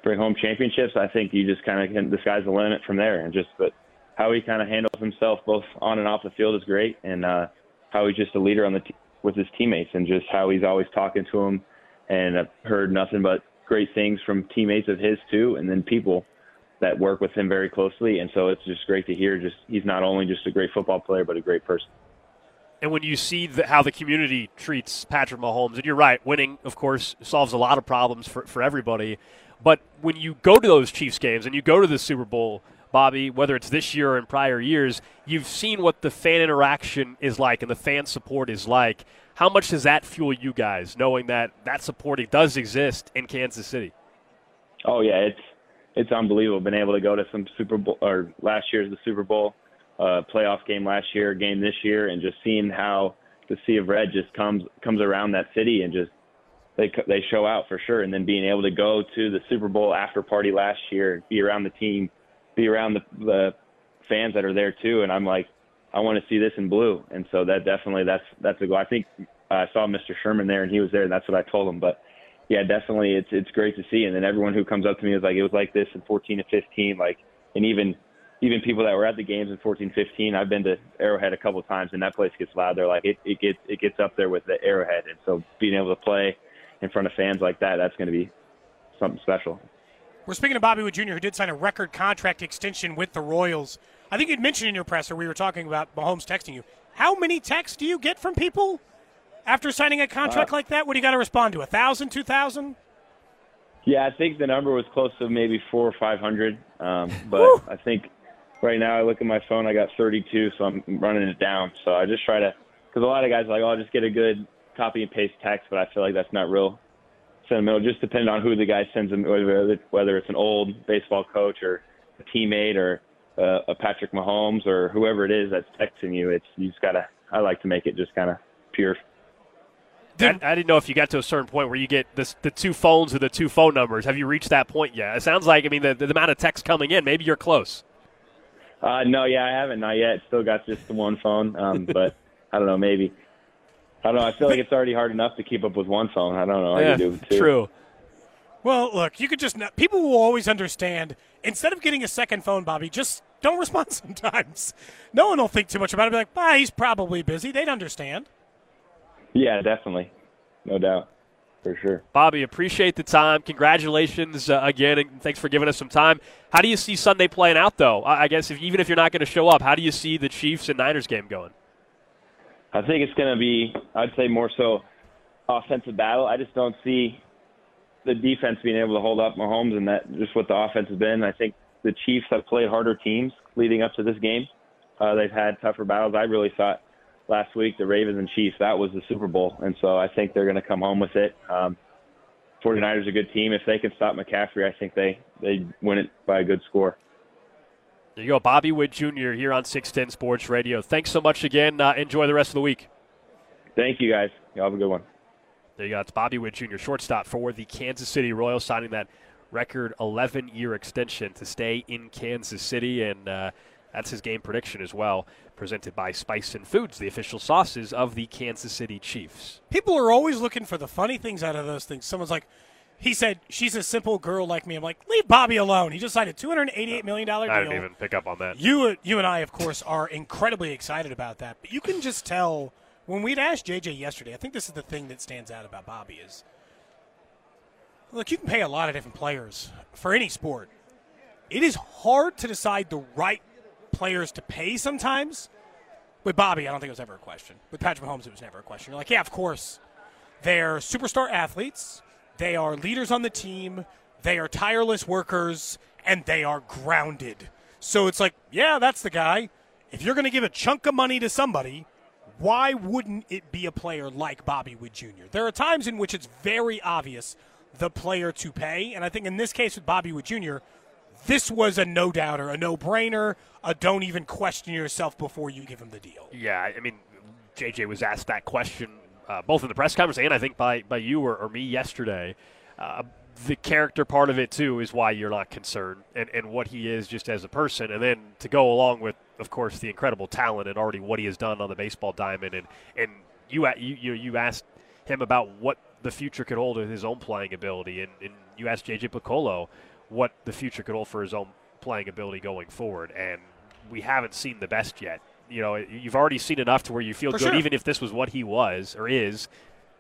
bring home championships, I think you just kind of. The sky's the limit from there. And just but how he kind of handles himself both on and off the field is great, and uh, how he's just a leader on the t- with his teammates, and just how he's always talking to them. And I've heard nothing but great things from teammates of his too, and then people that work with him very closely. And so it's just great to hear. Just he's not only just a great football player, but a great person. And when you see the, how the community treats Patrick Mahomes, and you're right, winning, of course, solves a lot of problems for, for everybody. But when you go to those Chiefs games and you go to the Super Bowl, Bobby, whether it's this year or in prior years, you've seen what the fan interaction is like and the fan support is like. How much does that fuel you guys, knowing that that supporting does exist in Kansas City? Oh yeah, it's it's unbelievable. Been able to go to some Super Bowl or last year's the Super Bowl uh, playoff game last year, game this year, and just seeing how the Sea of Red just comes comes around that city and just they they show out for sure. And then being able to go to the Super Bowl after party last year, be around the team, be around the the fans that are there too, and I'm like, I want to see this in blue. And so that definitely that's that's a goal. I think I saw Mr. Sherman there, and he was there, and that's what I told him. But yeah, definitely, it's it's great to see. And then everyone who comes up to me is like, it was like this in 14 and 15, like, and even even people that were at the games in 14, 15, I've been to Arrowhead a couple of times, and that place gets loud. They're like, it, it gets it gets up there with the Arrowhead, and so being able to play in front of fans like that, that's going to be something special. We're speaking to Bobby Witt Jr., who did sign a record contract extension with the Royals. I think you'd mentioned in your presser we were talking about Mahomes texting you. How many texts do you get from people after signing a contract uh, like that? What do you got to respond to? A thousand, two thousand? Yeah, I think the number was close to maybe four or five hundred. Um, *laughs* but I think right now I look at my phone, I got 32, so I'm running it down. So I just try to, because a lot of guys are like, oh, I'll just get a good copy and paste text, but I feel like that's not real sentimental. Just depending on who the guy sends them, whether whether it's an old baseball coach or a teammate or uh, a Patrick Mahomes or whoever it is that's texting you. It's you just gotta. I like to make it just kind of pure. I, I, didn't know if you got to a certain point where you get this, the two phones or the two phone numbers. Have you reached that point yet? It sounds like I mean the, the amount of text coming in. Maybe you're close. Uh, no, yeah, I haven't, not yet. Still got just the one phone, um, *laughs* but I don't know, maybe. I don't know. I feel like it's already hard enough to keep up with one phone. I don't know. Yeah, can do two. true. Well, look, you could just not, people will always understand. Instead of getting a second phone, Bobby, just don't *laughs* respond sometimes. No one will think too much about it. Be like, "Ah, he's probably busy." They'd understand. Yeah, definitely, no doubt, for sure. Bobby, appreciate the time. Congratulations uh, again, and thanks for giving us some time. How do you see Sunday playing out, though? I I guess if, even if you're not going to show up, how do you see the Chiefs and Niners game going? I think it's going to be, I'd say, more so offensive battle. I just don't see the defense being able to hold up Mahomes, and that just what the offense has been. I think the Chiefs have played harder teams leading up to this game. Uh, they've had tougher battles. I really thought last week the Ravens and Chiefs that was the Super Bowl, and so I think they're going to come home with it. Um, 49ers are a good team. If they can stop McCaffrey, I think they they win it by a good score. There you go, Bobby Witt Jr. here on 610 Sports Radio. Thanks so much again. Uh, enjoy the rest of the week. Thank you, guys. Y'all have a good one. There you go. It's Bobby Witt Jr., shortstop for the Kansas City Royals, signing that record 11 year extension to stay in Kansas City. And uh, that's his game prediction as well, presented by Spicin Foods, the official sauces of the Kansas City Chiefs. People are always looking for the funny things out of those things. Someone's like, he said, she's a simple girl like me. I'm like, leave Bobby alone. He just signed a $288 million deal. I didn't even pick up on that. You, you and I, of course, are incredibly excited about that. But you can just tell when we'd asked JJ yesterday. I think this is the thing that stands out about Bobby is, look, you can pay a lot of different players for any sport. It is hard to decide the right players to pay sometimes. With Bobby, I don't think it was ever a question. With Patrick Mahomes, it was never a question. You're like, yeah, of course, they're superstar athletes. They are leaders on the team. They are tireless workers, and they are grounded. So it's like, yeah, that's the guy. If you're going to give a chunk of money to somebody, why wouldn't it be a player like Bobby Witt Jr.? There are times in which it's very obvious the player to pay, and I think in this case with Bobby Witt Jr., this was a no doubter, a no brainer, a don't even question yourself before you give him the deal. Yeah, I mean, JJ was asked that question uh, both in the press conference and I think by, by you or, or me yesterday. Uh, the character part of it, too, is why you're not concerned and, and what he is just as a person. And then to go along with, of course, the incredible talent and already what he has done on the baseball diamond. And, and you, you, you, asked him about what the future could hold with his own playing ability. And, and you asked JJ Picollo what the future could hold for his own playing ability going forward. And we haven't seen the best yet. You know, you've already seen enough to where you feel For good, sure. even if this was what he was or is.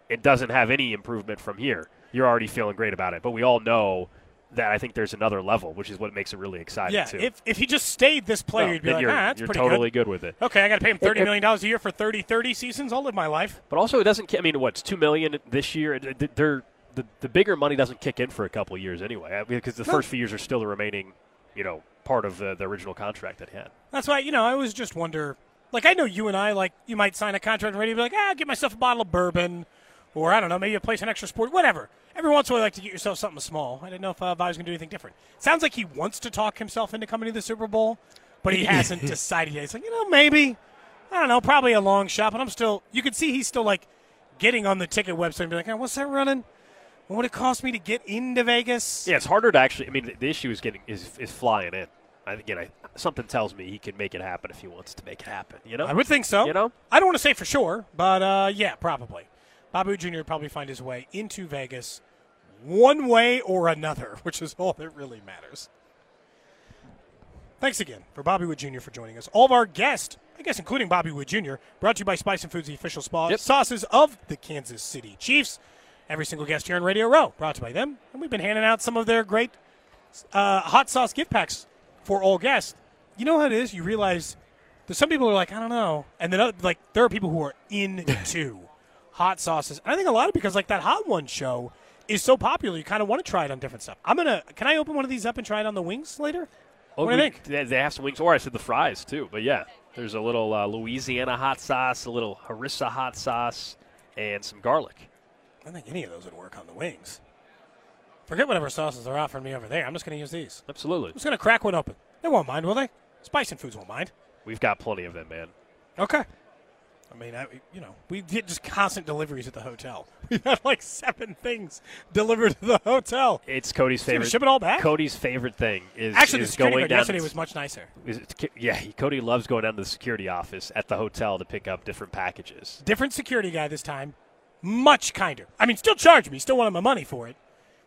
It doesn't have any improvement from here. You're already feeling great about it. But we all know that I think there's another level, which is what makes it really exciting. Yeah, too. if, if he just stayed this player, No, you'd be like, you're, ah, that's you're pretty totally good. good. with it. Okay, I got to pay him $30 million a year for 30, 30 seasons. I'll live my life. But also, it doesn't. I mean, what's two million this year? Th- th- They're, the the bigger money doesn't kick in for a couple of years anyway, I mean, because the No. first few years are still the remaining, you know, part of the, the original contract that he had. That's why, you know, I always just wonder. Like, I know you and I, like, you might sign a contract and ready to be like, ah, get myself a bottle of bourbon, or I don't know, maybe a place an extra sport, whatever. Every once in a while, you like to get yourself something small. I didn't know if uh, Vi was going to do anything different. Sounds like he wants to talk himself into coming to the Super Bowl, but he *laughs* hasn't decided yet. He's like, you know, maybe. I don't know, probably a long shot, but I'm still, you can see he's still, like, getting on the ticket website and be like, oh, what's that running? What would it cost me to get into Vegas? Yeah, it's harder to actually. I mean, the, the issue is getting is, is flying in. I, again, I, something tells me he can make it happen if he wants to make it happen. You know, I would think so. You know, I don't want to say for sure, but uh, yeah, probably. Bobby Witt Jr. would probably find his way into Vegas one way or another, *laughs* which is all that really matters. Thanks again for Bobby Witt Jr. for joining us. All of our guests, I guess including Bobby Witt Jr., brought to you by Spicin Foods, the official spa- sauces of the Kansas City Chiefs. Every single guest here on Radio Row brought to you by them, and we've been handing out some of their great uh, hot sauce gift packs for all guests. You know how it is? You realize there's some people who are like, I don't know, and then other, like there are people who are into *laughs* hot sauces. And I think a lot of because like that Hot One show is so popular, you kind of want to try it on different stuff. I'm gonna. Can I open one of these up and try it on the wings later? Oh, what do you think? They, they have some wings, or I said the fries too. But yeah, there's a little uh, Louisiana hot sauce, a little harissa hot sauce, and some garlic. I don't think any of those would work on the wings. Forget whatever sauces they're offering me over there. I'm just going to use these. Absolutely. I'm just going to crack one open. They won't mind, will they? Spicin Foods won't mind. We've got plenty of them, man. Okay. I mean, I, you know, we get just constant deliveries at the hotel. *laughs* We had like seven things delivered to the hotel. It's Cody's favorite. ship it all back? Cody's favorite thing is Actually, the is security going down. yesterday was much nicer. is it- yeah, he- Cody loves going down to the security office at the hotel to pick up different packages. Different security guy this time, much kinder. I mean, still charge me, still wanted my money for it,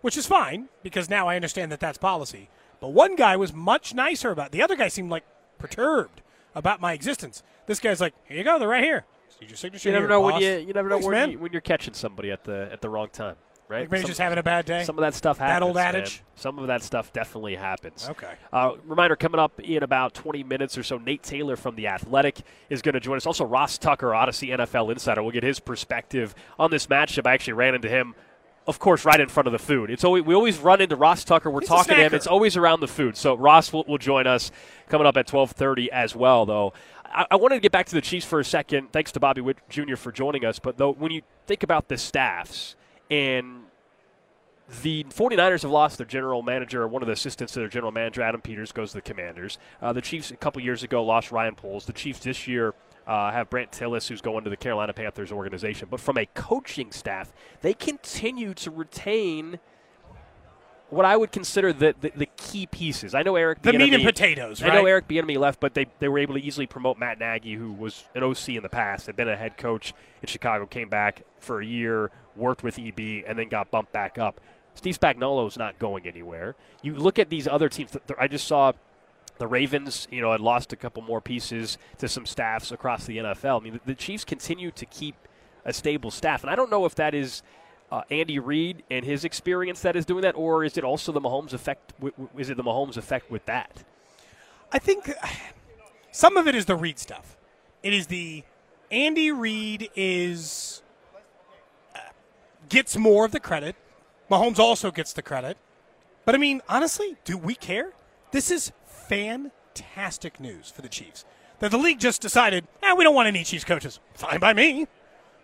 which is fine because now I understand that that's policy. But one guy was much nicer about. The other guy seemed like perturbed about my existence. This guy's like, "Here you go, they're right here. Your signature." You never here, know when you you never know Thanks, when, man. you, when you're catching somebody at the at the wrong time, right? Like maybe Some- just having a bad day. Some of that stuff happens. That old man. adage. Some of that stuff definitely happens. Okay. Uh, reminder coming up in about 20 minutes or so, Nate Taylor from The Athletic is going to join us. Also, Ross Tucker, Audacy NFL Insider. We'll get his perspective on this matchup. I actually ran into him. Of course, right in front of the food. It's always, we always run into Ross Tucker. We're He's talking to him. It's always around the food. So Ross will, will join us coming up at 12:30 as well. Though I, I wanted to get back to the Chiefs for a second. Thanks to Bobby Witt Jr. for joining us. But though, when you think about the staffs and the 49ers have lost their general manager, one of the assistants to their general manager, Adam Peters, goes to the Commanders. Uh, the Chiefs, a couple years ago, lost Ryan Poles. The Chiefs this year uh, have Brandt Tilis, who's going to the Carolina Panthers organization. But from a coaching staff, they continue to retain what I would consider the, the, the key pieces. I know Eric The meat and Bieniemy- potatoes, I know? Eric Bieniemy left, but they, they were able to easily promote Matt Nagy, who was an OC in the past, had been a head coach in Chicago, came back for a year, worked with EB, and then got bumped back up. Steve Spagnuolo's not going anywhere. You look at these other teams. I just saw the Ravens, you know, had lost a couple more pieces to some staffs across the NFL. I mean, the, Chiefs continue to keep a stable staff, and I don't know if that is uh, Andy Reid and his experience that is doing that, or is it also the Mahomes effect? W- is it the Mahomes effect with that? I think *sighs* some of it is the Reid stuff. It is the Andy Reid is gets more of the credit. Mahomes also gets the credit. But I mean, honestly, do we care? This is fantastic news for the Chiefs. That the league just decided, eh, we don't want any Chiefs coaches. Fine by me.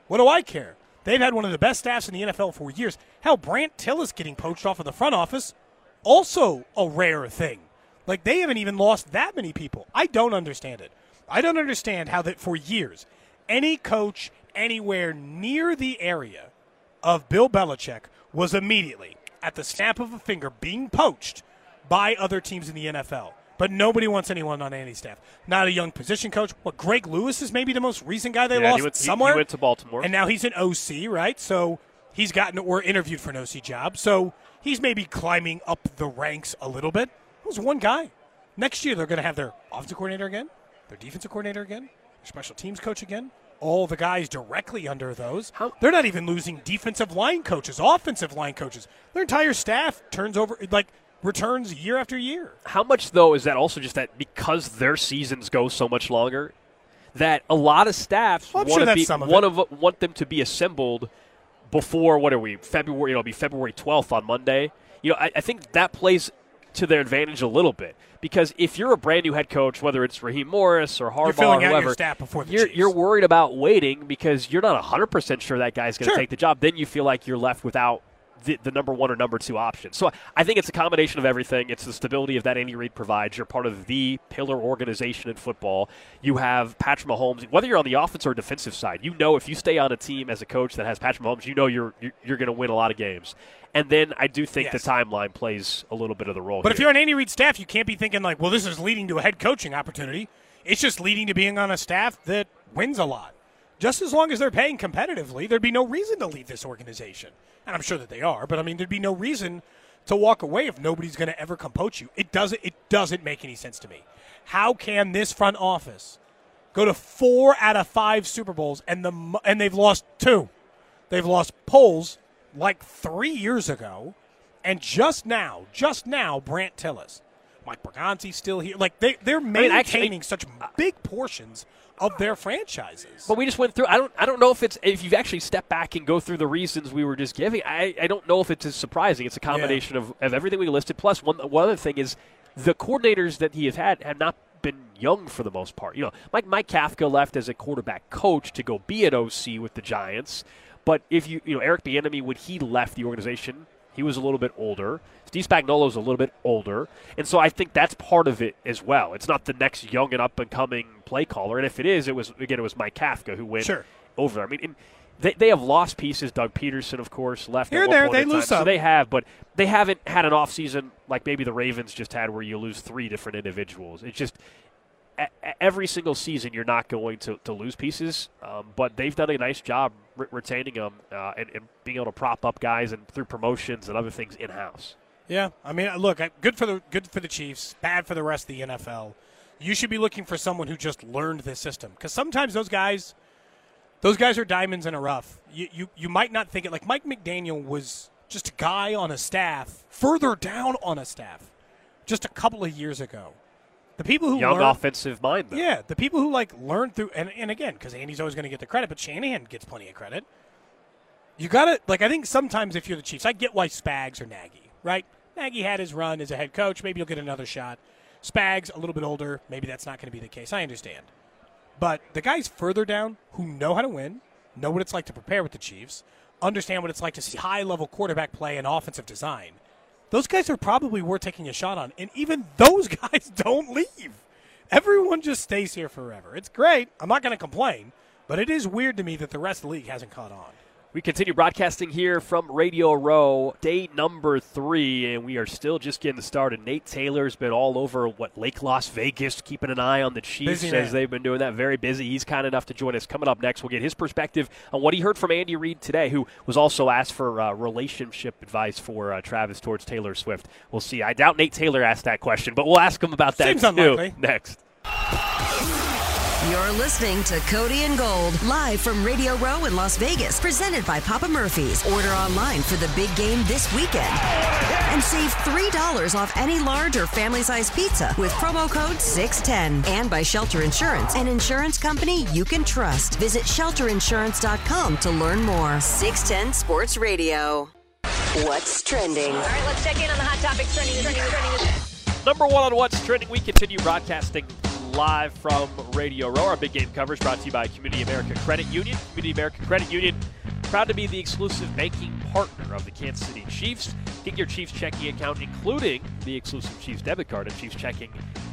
What do I care? They've had one of the best staffs in the NFL for years. Hell, Brandt Tilis getting poached off of the front office, also a rare thing. Like they haven't even lost that many people. I don't understand it. I don't understand how that for years, any coach anywhere near the area of Bill Belichick was immediately at the snap of a finger being poached by other teams in the NFL. But nobody wants anyone on any staff. Not a young position coach. What Greg Lewis is maybe the most recent guy they Yeah, he lost went- he- he went to Baltimore. and now he's an OC, right? So he's gotten or interviewed for an OC job. So he's maybe climbing up the ranks a little bit. It was one guy. Next year they're going to have their offensive coordinator again, their defensive coordinator again, their special teams coach again. All the guys directly under those. They're not even losing defensive line coaches, offensive line coaches. Their entire staff turns over, like returns year after year. How much though is that also just that because their seasons go so much longer, that a lot of staffs Well, want sure be of one of want them to be assembled before what are we February? You know, it'll be February twelfth on Monday. You know, I, I think that plays to their advantage a little bit because if you're a brand new head coach, whether it's Raheem Morris or Harbaugh filling or out your whoever, staff before the you're, you're worried about waiting because you're not 100% sure that guy's going to Sure. take the job. Then you feel like you're left without the, the number one or number two option. So I think it's a combination of everything. It's the stability of that Andy Reid provides. You're part of the pillar organization in football. You have Patrick Mahomes. Whether you're on the offense or defensive side, you know if you stay on a team as a coach that has Patrick Mahomes, you know you're you're, you're going to win a lot of games. And then I do think Yes. the timeline plays a little bit of the role. But if you're on Andy Reid's staff, you can't be thinking like, well, this is leading to a head coaching opportunity. It's just leading to being on a staff that wins a lot. Just as long as they're paying competitively, there'd be no reason to leave this organization. And I'm sure that they are, but I mean, there'd be no reason to walk away if nobody's going to ever come poach you. It doesn't. It doesn't make any sense to me. How can this front office go to four out of five Super Bowls and the and they've lost two? They've lost Poles like three years ago, and just now, just now, Brandt Tilis, Mike Borgonzi's still here. Like they, they're mean, maintaining actually- such uh, big portions of their franchises. But we just went through. I don't. I don't know if it's if you've actually stepped back and go through the reasons we were just giving. I, I don't know if it's as surprising. It's a combination of, of everything we listed. Plus, one one other thing is the coordinators that he has had have not been young for the most part. You know, Mike Mike Kafka left as a quarterback coach to go be an OC with the Giants. But if you you know Eric Bieniemy when he left the organization, He was a little bit older. Steve Spagnuolo's a little bit older, and so I think that's part of it as well. It's not the next young and up and coming play caller, and if it is, it was again it was Mike Kafka who went Sure. over there. I mean. they, they have lost pieces. Doug Pederson, of course, left Here and there, they lose time. So some. they have, but they haven't had an offseason like maybe the Ravens just had, where you lose three different individuals. It's just every single season you're not going to, to lose pieces, um, but they've done a nice job re- retaining them uh, and, and being able to prop up guys and through promotions and other things in house. Yeah, I mean, look, good for the good for the Chiefs, bad for the rest of the NFL. You should be looking for someone who just learned this system because sometimes those guys, those guys are diamonds in a rough. You, you you might not think it like Mike McDaniel was just a guy on a staff further down on a staff just a couple of years ago. The people who Young learn- offensive mind, though. yeah, the people who like learn through and, and again because Andy's always going to get the credit, but Shanahan gets plenty of credit. You got to like I think sometimes if you're the Chiefs, I get why Spags or Nagy, right? Nagy had his run as a head coach. Maybe you'll get another shot. Spags a little bit older. Maybe that's not going to be the case. I understand, but the guys further down who know how to win, know what it's like to prepare with the Chiefs, understand what it's like to see high level quarterback play and offensive design. Those guys are probably worth taking a shot on, and even those *laughs* guys don't leave. Everyone just stays here forever. It's great. I'm not going to complain, but it is weird to me that the rest of the league hasn't caught on. We continue broadcasting here from Radio Row, day number three, and we are still just getting started. Nate Taylor's been all over what Lake Las Vegas, keeping an eye on the Chiefs Busy as man. they've been doing that. Very busy. He's kind enough to join us. Coming up next, we'll get his perspective on what he heard from Andy Reid today, who was also asked for uh, relationship advice for uh, Travis towards Taylor Swift. We'll see. I doubt Nate Taylor asked that question, but we'll ask him about that Seems too unlikely. next. You're listening to Cody and Gold live from Radio Row in Las Vegas, presented by Papa Murphy's. Order online for the big game this weekend and save $3 off any large or family size pizza with promo code 610. And by Shelter Insurance, an insurance company you can trust. Visit shelterinsurance.com to learn more. 610 Sports Radio. What's trending? All right, let's check in on the hot topics trending. trending, trending. Number one on What's Trending, we continue broadcasting live from Radio Row. Our big game coverage brought to you by Community America Credit Union. Community America Credit Union, proud to be the exclusive banking partner of the Kansas City Chiefs. Get your Chiefs checking account, including the exclusive Chiefs debit card at ChiefsChecking.com.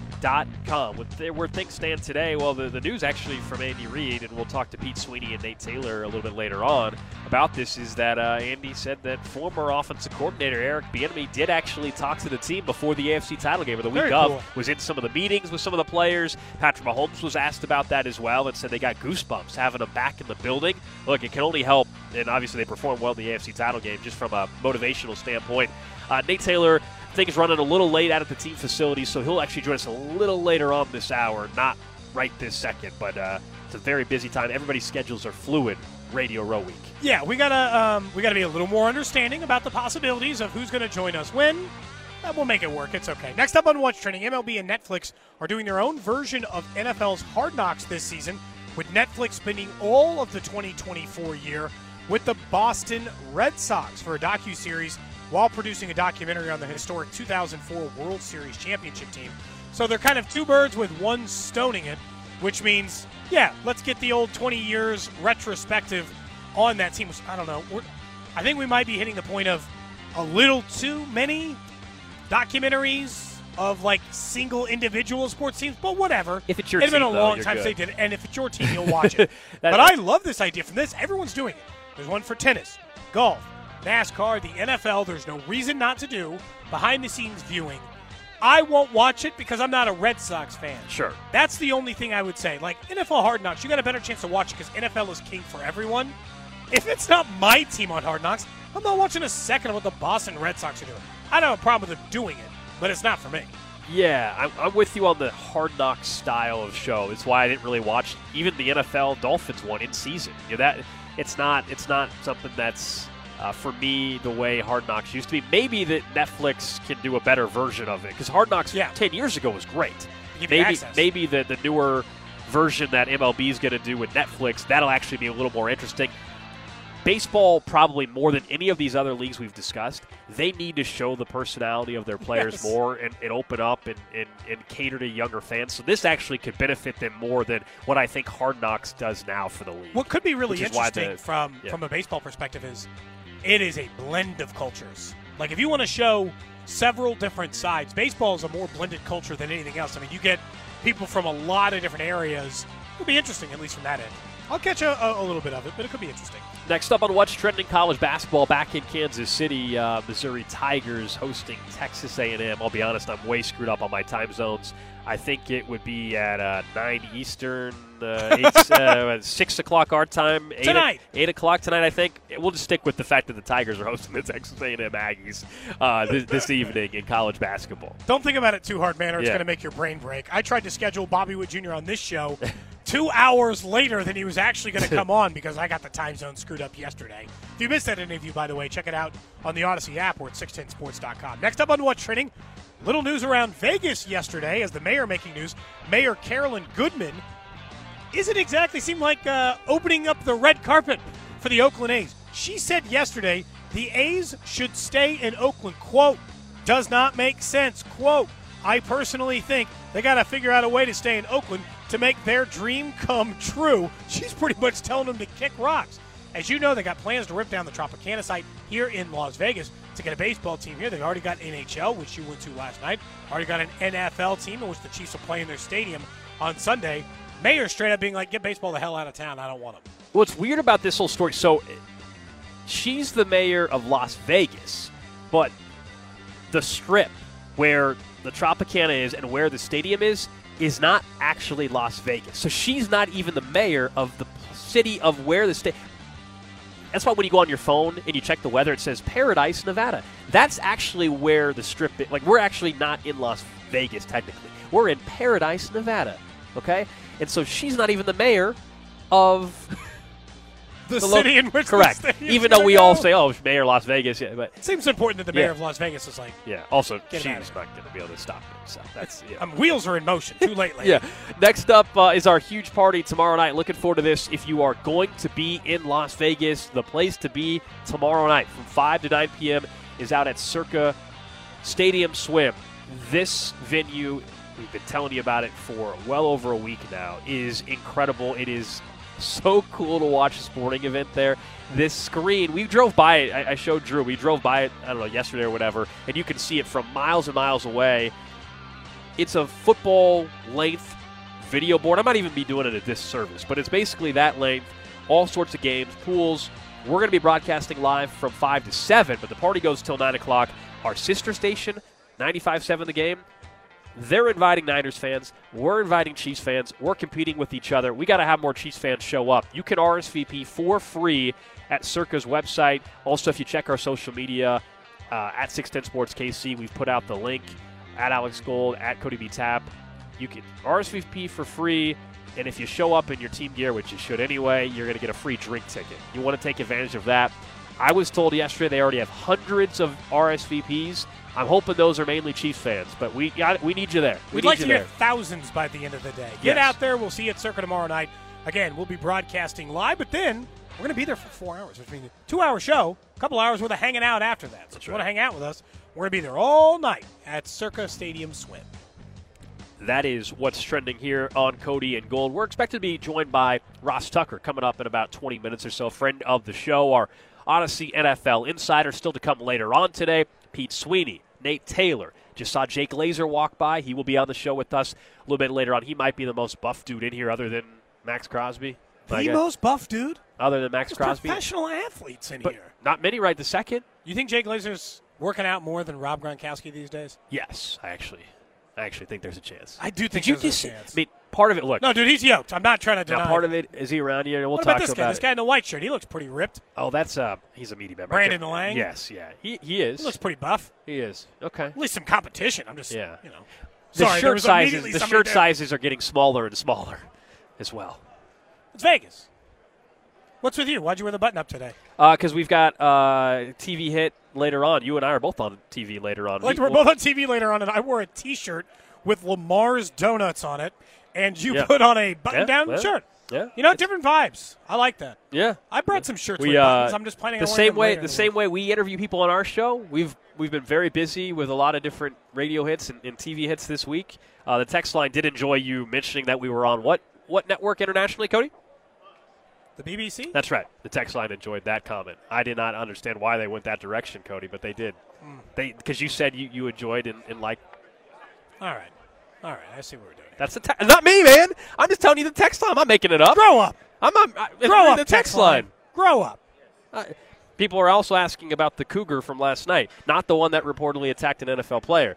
With the, where things stand today, well, the, the news actually from Andy Reid, and we'll talk to Pete Sweeney and Nate Taylor a little bit later on about this, is that uh, Andy said that former offensive coordinator Eric Bieniemy did actually talk to the team before the AFC title game or the week Very of. cool. Was in some of the meetings with some of the players. Patrick Mahomes was asked about that as well and said they got goosebumps having him back in the building. Look, it can only help, and obviously they performed well in the AFC title game just from a motivational standpoint. Uh, Nate Taylor, I think, is running a little late out at the team facility, so he'll actually join us a little later on this hour, not right this second, but uh, it's a very busy time. Everybody's schedules are fluid. Radio Row Week. Yeah, we gotta um, we gotta be a little more understanding about the possibilities of who's gonna join us when. Uh, we'll make it work. It's okay. Next up on What's Trending, MLB and Netflix are doing their own version of NFL's Hard Knocks this season, with Netflix spending all of the 2024 year with the Boston Red Sox for a docu series while producing a documentary on the historic 2004 World Series championship team. So they're kind of two birds with one stoning it, which means, yeah, let's get the old 20 years retrospective on that team. I don't know. We're, I think we might be hitting the point of a little too many documentaries of like single individual sports teams, but whatever. If it's your team, it's been a though, long time good. since they did it, and if it's your team, you'll watch *laughs* it. But I love this idea from this. Everyone's doing it. There's one for tennis, golf, NASCAR, the NFL. There's no reason not to do behind the scenes viewing. I won't watch it because I'm not a Red Sox fan. Sure. That's the only thing I would say. Like NFL Hard Knocks, you got a better chance to watch it because NFL is king for everyone. If it's not my team on Hard Knocks, I'm not watching a second of what the Boston Red Sox are doing. I don't have a problem with them doing it, but it's not for me. Yeah, I'm, I'm with you on the hard Knocks style of show. It's why I didn't really watch even the NFL Dolphins one in season. You know, that it's not it's not something that's uh, for me the way Hard Knocks used to be. Maybe that Netflix can do a better version of it because Hard Knocks ten years ago was great. Maybe access. maybe the the newer version that MLB is going to do with Netflix that'll actually be a little more interesting. Baseball, probably more than any of these other leagues we've discussed, they need to show the personality of their players Yes. more and, and open up and, and, and cater to younger fans. So this actually could benefit them more than what I think Hard Knocks does now for the league. What could be really Which is why interesting the- from yeah. from a baseball perspective is it is a blend of cultures. Like if you want to show several different sides, baseball is a more blended culture than anything else. I mean, you get people from a lot of different areas. It'll be interesting, at least from that end. I'll catch a, a, little bit of it, but it could be interesting. Next up on What's Trending College Basketball back in Kansas City, uh, Missouri Tigers hosting Texas A&M. I'll be honest, I'm way screwed up on my time zones. I think it would be at uh, 9 Eastern, uh, 8, uh, *laughs* 6 o'clock our time. 8 Tonight. 8 o'clock tonight, I think. We'll just stick with the fact that the Tigers are hosting the Texas A&M Aggies uh, this, *laughs* this evening in college basketball. Don't think about it too hard, man, or it's Yeah. going to make your brain break. I tried to schedule Bobby Witt Jr. on this show two hours later than he was actually going to come on because I got the time zone screwed up yesterday. If you missed that interview, by the way, check it out on the Audacy app or at 610sports.com. Next up on What's Trending, little news around Vegas yesterday as the mayor making news. Mayor Carolyn Goodman isn't exactly seem like uh, opening up the red carpet for the Oakland A's. She said yesterday the A's should stay in Oakland. Quote, does not make sense. Quote, I personally think they got to figure out a way to stay in Oakland to make their dream come true. She's pretty much telling them to kick rocks. As you know, they got plans to rip down the Tropicana site here in Las Vegas to get a baseball team here. They've already got NHL, which you went to last night. Already got an NFL team in which the Chiefs will play in their stadium on Sunday. Mayor straight up being like, get baseball the hell out of town. I don't want them. What's weird about this whole story? So, she's the mayor of Las Vegas, but the strip where the Tropicana is and where the stadium is is not actually Las Vegas. So she's not even the mayor of the city of where the state. That's why when you go on your phone and you check the weather, it says Paradise, Nevada. That's actually where the strip. i- Like we're actually not in Las Vegas technically. We're in Paradise, Nevada. Okay, and so she's not even the mayor of *laughs* The, lo- city in which correct. Even though we all say, "Oh, Mayor of Las Vegas," yeah, but It seems important that the mayor Yeah. of Las Vegas is like, yeah. Also, she's him out of not going to be able to stop me. So that's *laughs* yeah. um, wheels are in motion. Too lately. *laughs* Yeah. Next up uh, is our huge party tomorrow night. Looking forward to this. If you are going to be in Las Vegas, the place to be tomorrow night from 5 to 9 p.m. is out at Circa Stadium Swim. This venue, we've been telling you about it for well over a week now, is incredible. It is so *laughs* cool to watch a sporting event there. This screen, we drove by it. I, I showed Drew. We drove by it, I don't know, yesterday or whatever, and you can see it from miles and miles away. It's a football length video board. I might even be doing it at this service, but it's basically that length. All sorts of games, pools. We're going to be broadcasting live from 5 to 7, but the party goes till 9 o'clock. Our sister station, 95.7 The Game, they're inviting Niners fans. We're inviting Chiefs fans. We're competing with each other. We got to have more Chiefs fans show up. You can RSVP for free at Circa's website. Also, if you check our social media uh, at 610 Sports KC, we've put out the link at Alex Gold, at Cody B. Tapp. You can RSVP for free. And if you show up in your team gear, which you should anyway, you're going to get a free drink ticket. You want to take advantage of that. I was told yesterday they already have hundreds of RSVPs. I'm hoping those are mainly Chiefs fans, but we got we need you there. We We'd need like you to there. hear thousands by the end of the day. Get Yes. out there. We'll see you at Circa tomorrow night. Again, we'll be broadcasting live, but then we're going to be there for four hours, which means a two-hour show, a couple hours worth of hanging out after that. So if you want to hang out with us, we're going to be there all night at Circa Stadium Swim. That is what's trending here on Cody and Gold. We're expected to be joined by Ross Tucker coming up in about 20 minutes or so, friend of the show, our Audacy NFL insider. Still to come later on today, Pete Sweeney, Nate Taylor. Just saw Jay Glazer walk by. He will be on the show with us a little bit later on. He might be the most buff dude in here, other than Maxx Crosby. The most buff dude. other than Max There's Crosby. professional athletes in But here. not many right the second. You think Jay Glazer's working out more than Rob Gronkowski these days? Yes, I actually, I actually think there's a chance. I do think Did you there's a just? chance. I mean, part of it. Look, No, dude, he's yoked. I'm not trying to deny. now part of it is he around here. We'll what talk about this guy? This guy in the white shirt. He looks pretty ripped. Oh, that's uh, he's a meaty member. Brandon Lang? Yes, yeah, he he is. He looks pretty buff. He is. Okay. At least some competition. I'm just, Yeah. you know. The Sorry, shirt sizes. The shirt there. sizes are getting smaller and smaller, as well. It's Vegas. What's with you? Why'd you wear the button up today? Because we've got uh, TV hit later on. You and I are both on TV later on. Like We- we're both on TV later on, and I wore a T-shirt with Lamar's donuts on it, and you Yeah. put on a button-down Yeah, well, shirt. Yeah. You know, different vibes. I like that. Yeah. I brought some shirts We with uh, buttons. I'm just planning the on same way. The same way we interview people on our show. We've we've been very busy with a lot of different radio hits and, and TV hits this week. Uh, the text line did enjoy you mentioning that we were on what what network internationally, Cody? The BBC? That's right. The text line enjoyed that comment. I did not understand why they went that direction, Cody, but they did. Mm. They because you said you, you enjoyed and, and liked. All right. All right. I see what we're doing. That's the te- not me, man. I'm just telling you the text line. I'm not making it up. Grow up. I'm not. I, Grow up, the text text line. Grow up. Uh, people are also asking about the cougar from last night, not the one that reportedly attacked an NFL player.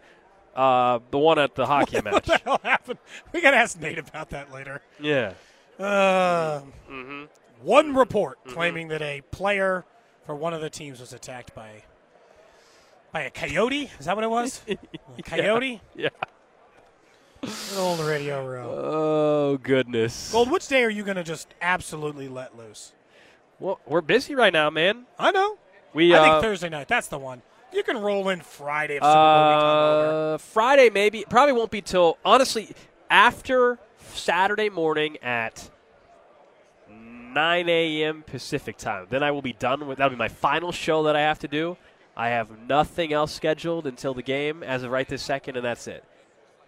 Uh, the one at the hockey *laughs* what match. the hell happened? We got to ask Nate about that later. Yeah. Uh, Mhm. One report Mm-hmm. claiming that a player for one of the teams was attacked by by a coyote. Is that what it was? *laughs* A coyote. Yeah. Good old radio row. Oh goodness. Gold, which day are you going to just absolutely let loose? Well, we're busy right now, man. I know. We I uh, think Thursday night. That's the one. You can roll in Friday if. Uh, Friday maybe. Probably won't be till honestly after Saturday morning at 9 a.m. Pacific time. Then I will be done with. That'll be my final show that I have to do. I have nothing else scheduled until the game as of right this second, and that's it.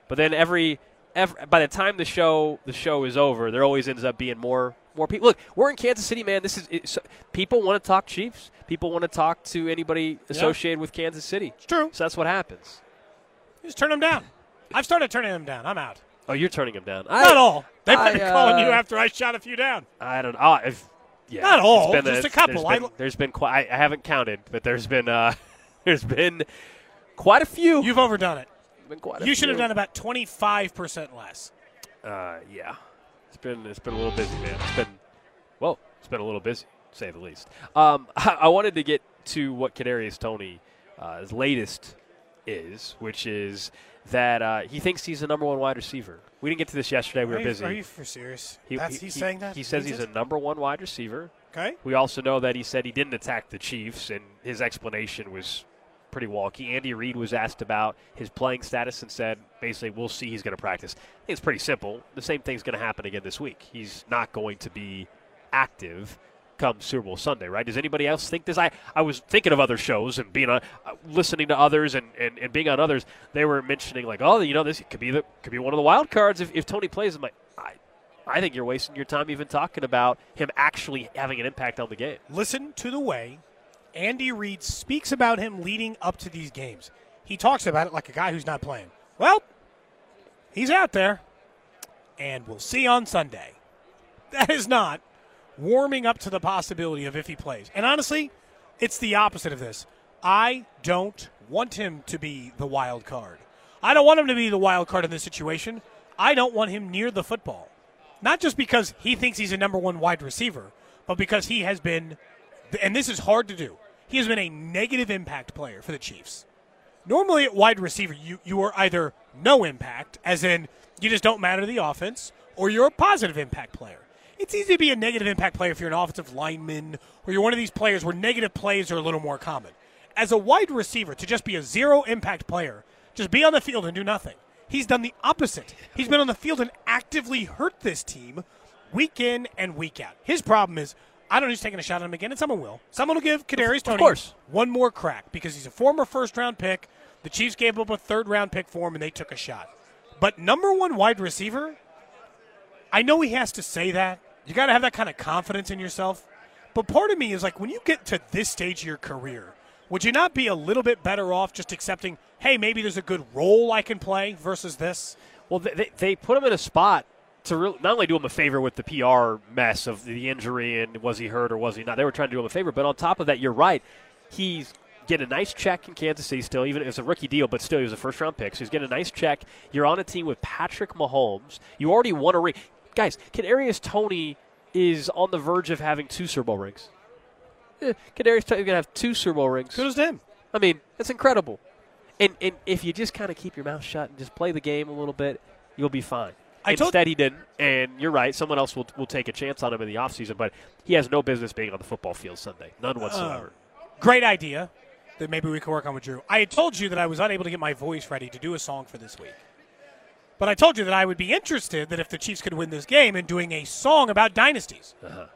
But then every, every by the time the show the show is over, there always ends up being more more people. Look, we're in Kansas City, man. This is people want to talk Chiefs. People want to talk to anybody associated with Kansas City. It's true. So that's what happens. Just turn them down. I've started turning them down. I'm out. Oh, you're turning them down. Not all. They've been calling you uh, after I shot a few down. I don't. Oh, if, yeah, Not all, been just a it's- couple. There's been, there's been quite. I haven't counted, but there's been uh, *laughs* there's been quite a few. You've overdone it. Been quite a You should have done about 25% less. Uh, yeah, it's been it's been a little busy, man. It's been well, it's been a little busy, to say the least. Um, *laughs* I, I wanted to get to what Kadarius Toney's uh, latest is, which is that uh, he thinks he's the number one wide receiver. We didn't get to this yesterday. We Are were you- busy. are you for serious? He, That's- he- he's he- saying that? He says Means he's a number one wide receiver. Okay. We also know that he said he didn't attack the Chiefs, and his explanation was pretty wonky. Andy Reid was asked about his playing status and said, basically, we'll see he's going to practice. It's pretty simple. The same thing's going to happen again this week. He's not going to be active come Super Bowl Sunday, right? Does anybody else think this? I, I was thinking of other shows and being on, uh, listening to others and, and, and being on others. They were mentioning like, oh, you know, this could be the could be one of the wild cards if, if Toney plays. I'm like, I, I think you're wasting your time even talking about him actually having an impact on the game. Listen to the way Andy Reid speaks about him leading up to these games. He talks about it like a guy who's not playing. Well, he's out there, and we'll see on Sunday. *laughs* That is not warming up to the possibility of if he plays. And honestly, it's the opposite of this. I don't want him to be the wild card. I don't want him to be the wild card in this situation. I don't want him near the football. Not just because he thinks he's a number one wide receiver, but because he has been, and this is hard to do, he has been a negative impact player for the Chiefs. Normally at wide receiver, you, you are either no impact, as in you just don't matter to the offense, or you're a positive impact player. It's easy to be a negative impact player if you're an offensive lineman, or you're one of these players where negative plays are a little more common. As a wide receiver, to just be a zero impact player, just be on the field and do nothing. He's done the opposite. He's been on the field and actively hurt this team week in and week out. His problem is I don't know who's taking a shot at him again, and someone will. Someone will give Kadarius Toney course. one more crack because he's a former first round pick. The Chiefs gave up a third round pick for him, and they took a shot. But number one wide receiver, I know he has to say that. You got to have that kind of confidence in yourself. But part of me is like, when you get to this stage of your career, would you not be a little bit better off just accepting, hey, maybe there's a good role I can play versus this? Well, they, they put him in a spot to really, not only do him a favor with the PR mess of the injury and was he hurt or was he not. They were trying to do him a favor, but on top of that, you're right. He's getting a nice check in Kansas City still, even if it's a rookie deal, but still he was a first round pick. So he's getting a nice check. You're on a team with Patrick Mahomes. You already won a ring. Guys, Kadarius Toney is on the verge of having two Super Bowl rings. Eh, Kadarius Toney going to have two Super Bowl rings. Good as them. I mean, that's incredible. And, and if you just kind of keep your mouth shut and just play the game a little bit, you'll be fine. I told- Instead, he didn't. And you're right. Someone else will, will take a chance on him in the offseason, but he has no business being on the football field Sunday. None whatsoever. Great idea that maybe we could work on with Drew. I had told you that I was unable to get my voice ready to do a song for this week. But I told you that I would be interested that if the Chiefs could win this game in doing a song about dynasties. Uh-huh.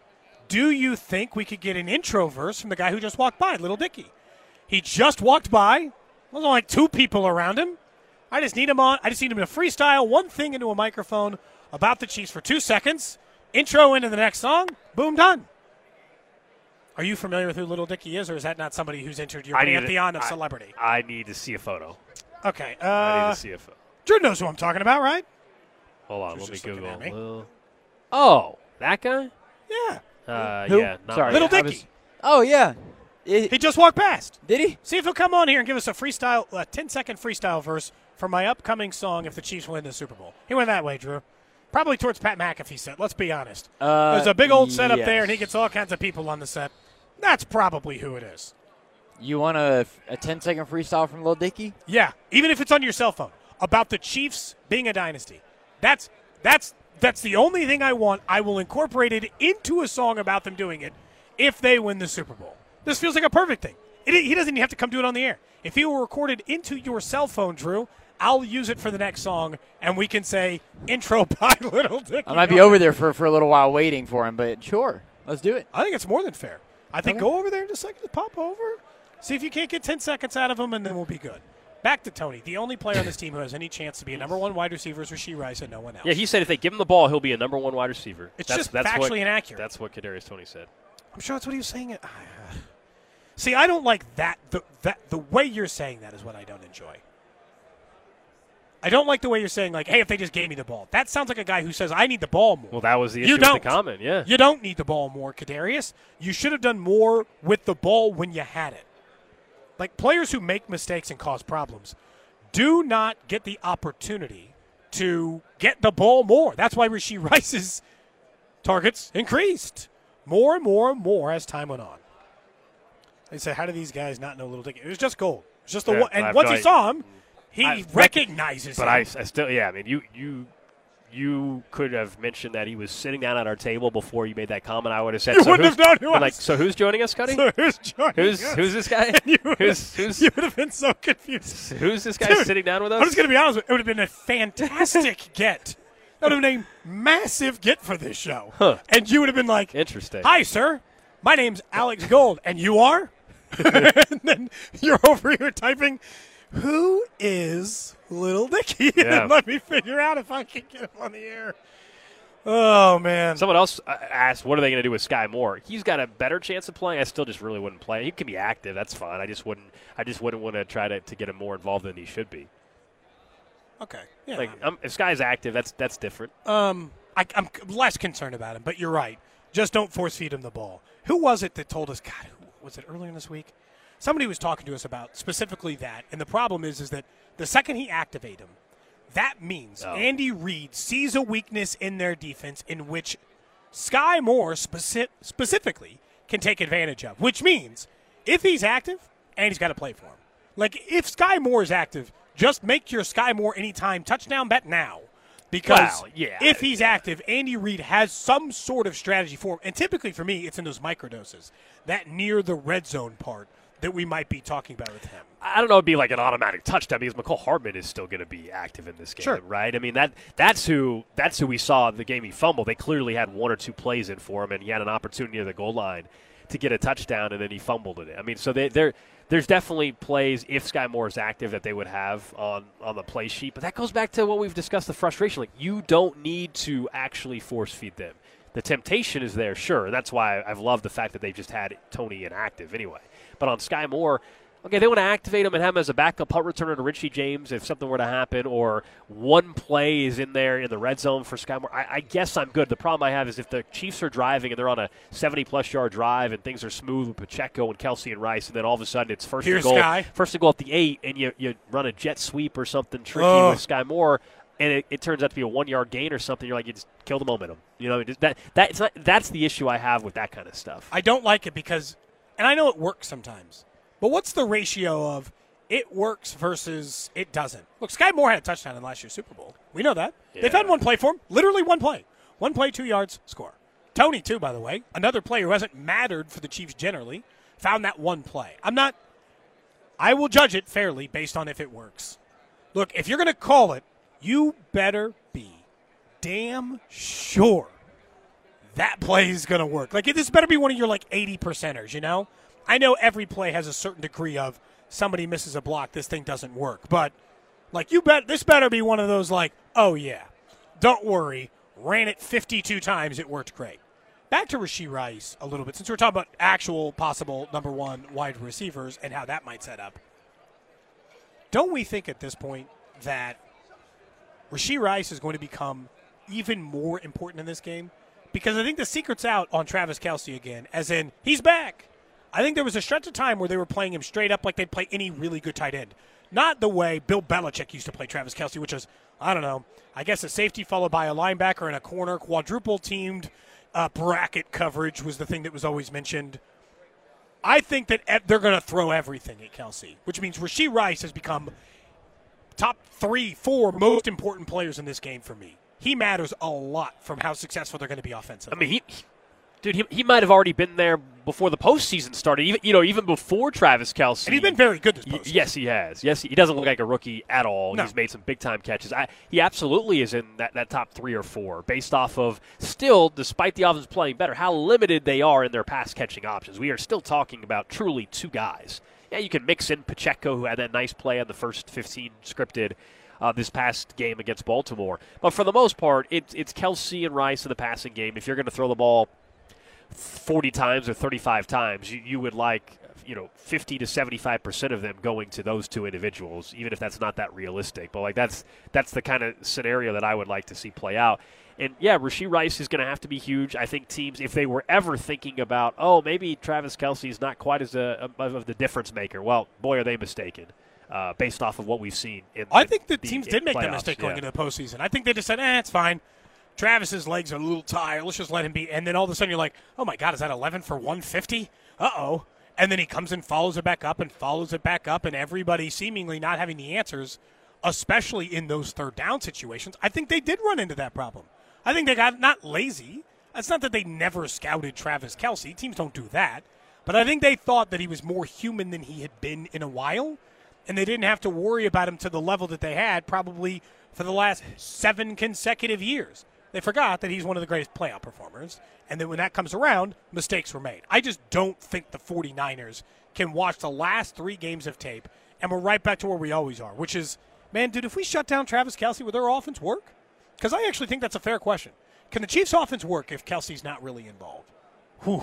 Do you think we could get an intro verse from the guy who just walked by, Little Dicky? He just walked by. There's only like two people around him. I just need him on. I just need him to freestyle one thing into a microphone about the Chiefs for two seconds. Intro into the next song. Boom, done. Are you familiar with who Little Dicky is, or is that not somebody who's entered your I need to- pantheon of I- celebrity? I need to see a photo. Okay. Uh, I need to see a photo. Drew knows who I'm talking about, right? Hold on, Drew's let me Google. me. Lil- Oh, that guy? Yeah. Uh, Who? yeah, not Sorry, Little I Dicky. was- oh yeah. He just walked past. Did he? See if he'll come on here and give us a freestyle, a 10 second freestyle verse for my upcoming song if the Chiefs win the Super Bowl. He went that way, Drew. Probably towards Pat McAfee set. Let's be honest. Uh, There's a big old set up there, and he gets all kinds of people on the set. That's probably who it is. You want a, a 10 second freestyle from Lil Dicky? Yeah, even if it's on your cell phone about the Chiefs being a dynasty. That's that's that's the only thing I want. I will incorporate it into a song about them doing it if they win the Super Bowl. This feels like a perfect thing. It, he doesn't even have to come do it on the air. If he were recorded into your cell phone, Drew, I'll use it for the next song, and we can say intro *laughs* by Little Dicky. I might be over there for, for a little while waiting for him, but sure. Let's do it. I think it's more than fair. I think Okay. go over there and just like pop over, see if you can't get ten seconds out of him, and then we'll be good. Back to Toney. The only player on this team who has any chance to be a number one wide receiver is Rashee Rice, and no one else. Yeah, he said if they give him the ball, he'll be a number one wide receiver. It's that's, just that's factually what, inaccurate. That's what Kadarius Toney said. I'm sure that's what he was saying. *sighs* See, I don't like that. The that the way you're saying that is what I don't enjoy. I don't like the way you're saying like, "Hey, if they just gave me the ball." That sounds like a guy who says, "I need the ball more." Well, that was the issue you don't. the comment. Yeah. You don't need the ball more, Kadarius. You should have done more with the ball when you had it. Like players who make mistakes and cause problems do not get the opportunity to get the ball more. That's why Rashee Rice's targets increased more and more and more as time went on. They said, "How do these guys not know Little Dicky?" It was just gold. It was just the Yeah, one. And once he feel saw him, he I- recognizes But him. I, I still, yeah. I mean, you, you, you could have mentioned that he was sitting down at our table before you made that comment. I would have said, You so wouldn't have known who I'm like, so who's joining us, Cody? *laughs* So who's joining Who's us? who's this guy? *laughs* You would *laughs* who's have- who's you would have been so confused. who's this guy Dude, sitting down with us? I'm just going to be honest with you. It would have been a fantastic get. That would have been a massive get for this show. Huh. And you would have been like, Interesting. Hi, sir. My name's Alex Gold. And you are? and then you're over here typing, Who is Little Dicky? *laughs* Yeah. let me figure out if I can get him on the air. Oh, man. Someone else uh, asked, "What are they going to do with Skyy Moore?" He's got a better chance of playing. I still just really wouldn't play. He can be active. That's fine. I just wouldn't. I just wouldn't want to try to, to get him more involved than he should be. Okay. Yeah. Like um, if Skyy's active, that's that's different. Um, I, I'm less concerned about him, but you're right. Just don't force feed him the ball. Who was it that told us? God, who, was it earlier in this week? Somebody was talking to us about specifically that, and the problem is, is that the second he activate him, that means Oh. Andy Reid sees a weakness in their defense in which Skyy Moore speci- specifically can take advantage of. Which means if he's active, and he's got to play for him. Like if Skyy Moore is active, just make your Skyy Moore anytime touchdown bet now. Because yeah. if he's active, Andy Reid has some sort of strategy for him. And typically for me, it's in those microdoses, that near the red zone part that we might be talking about with him. I don't know. It'd be like an automatic touchdown because Mecole Hardman is still going to be active in this game, Sure. right? I mean that that's who that's who we saw in the game he fumbled. They clearly had one or two plays in for him, and he had an opportunity near the goal line to get a touchdown, and then he fumbled it. I mean, so they, there there's definitely plays if Skyy Moore is active that they would have on on the play sheet. But that goes back to what we've discussed: the frustration. Like you don't need to actually force feed them. The temptation is there, sure. That's why I've loved the fact that they've just had Toney inactive anyway. But on Skyy Moore, okay, they want to activate him and have him as a backup punt returner to Richie James if something were to happen, or one play is in there in the red zone for Skyy Moore. I, I guess I'm good. The problem I have is if the Chiefs are driving and they're on a 70 plus yard drive and things are smooth with Pacheco and Kelce and Rice, and then all of a sudden it's first Here's and goal, Skyy. first and goal at the eight, and you you run a jet sweep or something tricky Ugh. with Skyy Moore. And it, it turns out to be a one-yard gain or something. You're like, you just kill the momentum. You know, that that it's not, that's the issue I have with that kind of stuff. I don't like it because, and I know it works sometimes, but what's the ratio of it works versus it doesn't? Look, Skyy Moore had a touchdown in last year's Super Bowl. We know that. They've had one play for him, literally one play. One play, two yards, score. Toney, too, by the way, another player who hasn't mattered for the Chiefs generally, found that one play. I'm not, I will judge it fairly based on if it works. Look, if you're going to call it, you better be damn sure that play is going to work. Like this better be one of your like 80 percenters, you know? I know every play has a certain degree of somebody misses a block, this thing doesn't work. But like you bet this better be one of those like, oh yeah. Don't worry, ran it 52 times, it worked great. back to Rashee Rice a little bit, since we're talking about actual possible number one wide receivers and how that might set up. Don't we think at this point that Rashee Rice is going to become even more important in this game? Because I think the secret's out on Travis Kelce again, as in he's back. I think there was a stretch of time where they were playing him straight up like they'd play any really good tight end. Not the way Bill Belichick used to play Travis Kelce, which is, I don't know, I guess a safety followed by a linebacker and a corner, quadruple teamed uh, bracket coverage was the thing that was always mentioned. I think that they're going to throw everything at Kelce, which means Rashee Rice has become top three, four most important players in this game for me. He matters a lot from how successful they're going to be offensively. I mean, he, he- dude, he, he might have already been there before the postseason started. Even you know, even before Travis Kelce. and he's been very good this Y-. Yes, he has. Yes, he he doesn't look like a rookie at all. No. He's made some big time catches. I, he absolutely is in that, that top three or four, based off of still, despite the offense playing better, how limited they are in their pass catching options. We are still talking about truly two guys. Yeah, you can mix in Pacheco, who had that nice play on the first 15 scripted. Uh, this past game against Baltimore, but for the most part, it's it's Kelce and Rice in the passing game. If you're going to throw the ball 40 times or 35 times, you, you would like, you know, 50 to 75 percent of them going to those two individuals, even if that's not that realistic. But like that's that's the kind of scenario that I would like to see play out. And yeah, Rashee Rice is going to have to be huge. I think teams, if they were ever thinking about, oh, maybe Travis Kelce is not quite as a, a of the difference maker. Well, boy, are they mistaken. Uh, based off of what we've seen, in I think the the teams did make that mistake going yeah. into the postseason. I think they just said, eh, it's fine. Travis's legs are a little tired. Let's just let him be. And then all of a sudden you're like, oh my God, is that 11 for 150? Uh oh. And then he comes and follows it back up and follows it back up, and everybody seemingly not having the answers, especially in those third down situations. I think they did run into that problem. I think they got not lazy. It's not that they never scouted Travis Kelce. Teams don't do that. But I think they thought that he was more human than he had been in a while and they didn't have to worry about him to the level that they had probably for the last seven consecutive years. They forgot that he's one of the greatest playoff performers, and that when that comes around, mistakes were made. I just don't think the 49ers can watch the last three games of tape, and we're right back to where we always are, which is, man, dude, if we shut down Travis Kelce, would their offense work? Because I actually think that's a fair question. Can the Chiefs' offense work if Kelce's not really involved? Whew.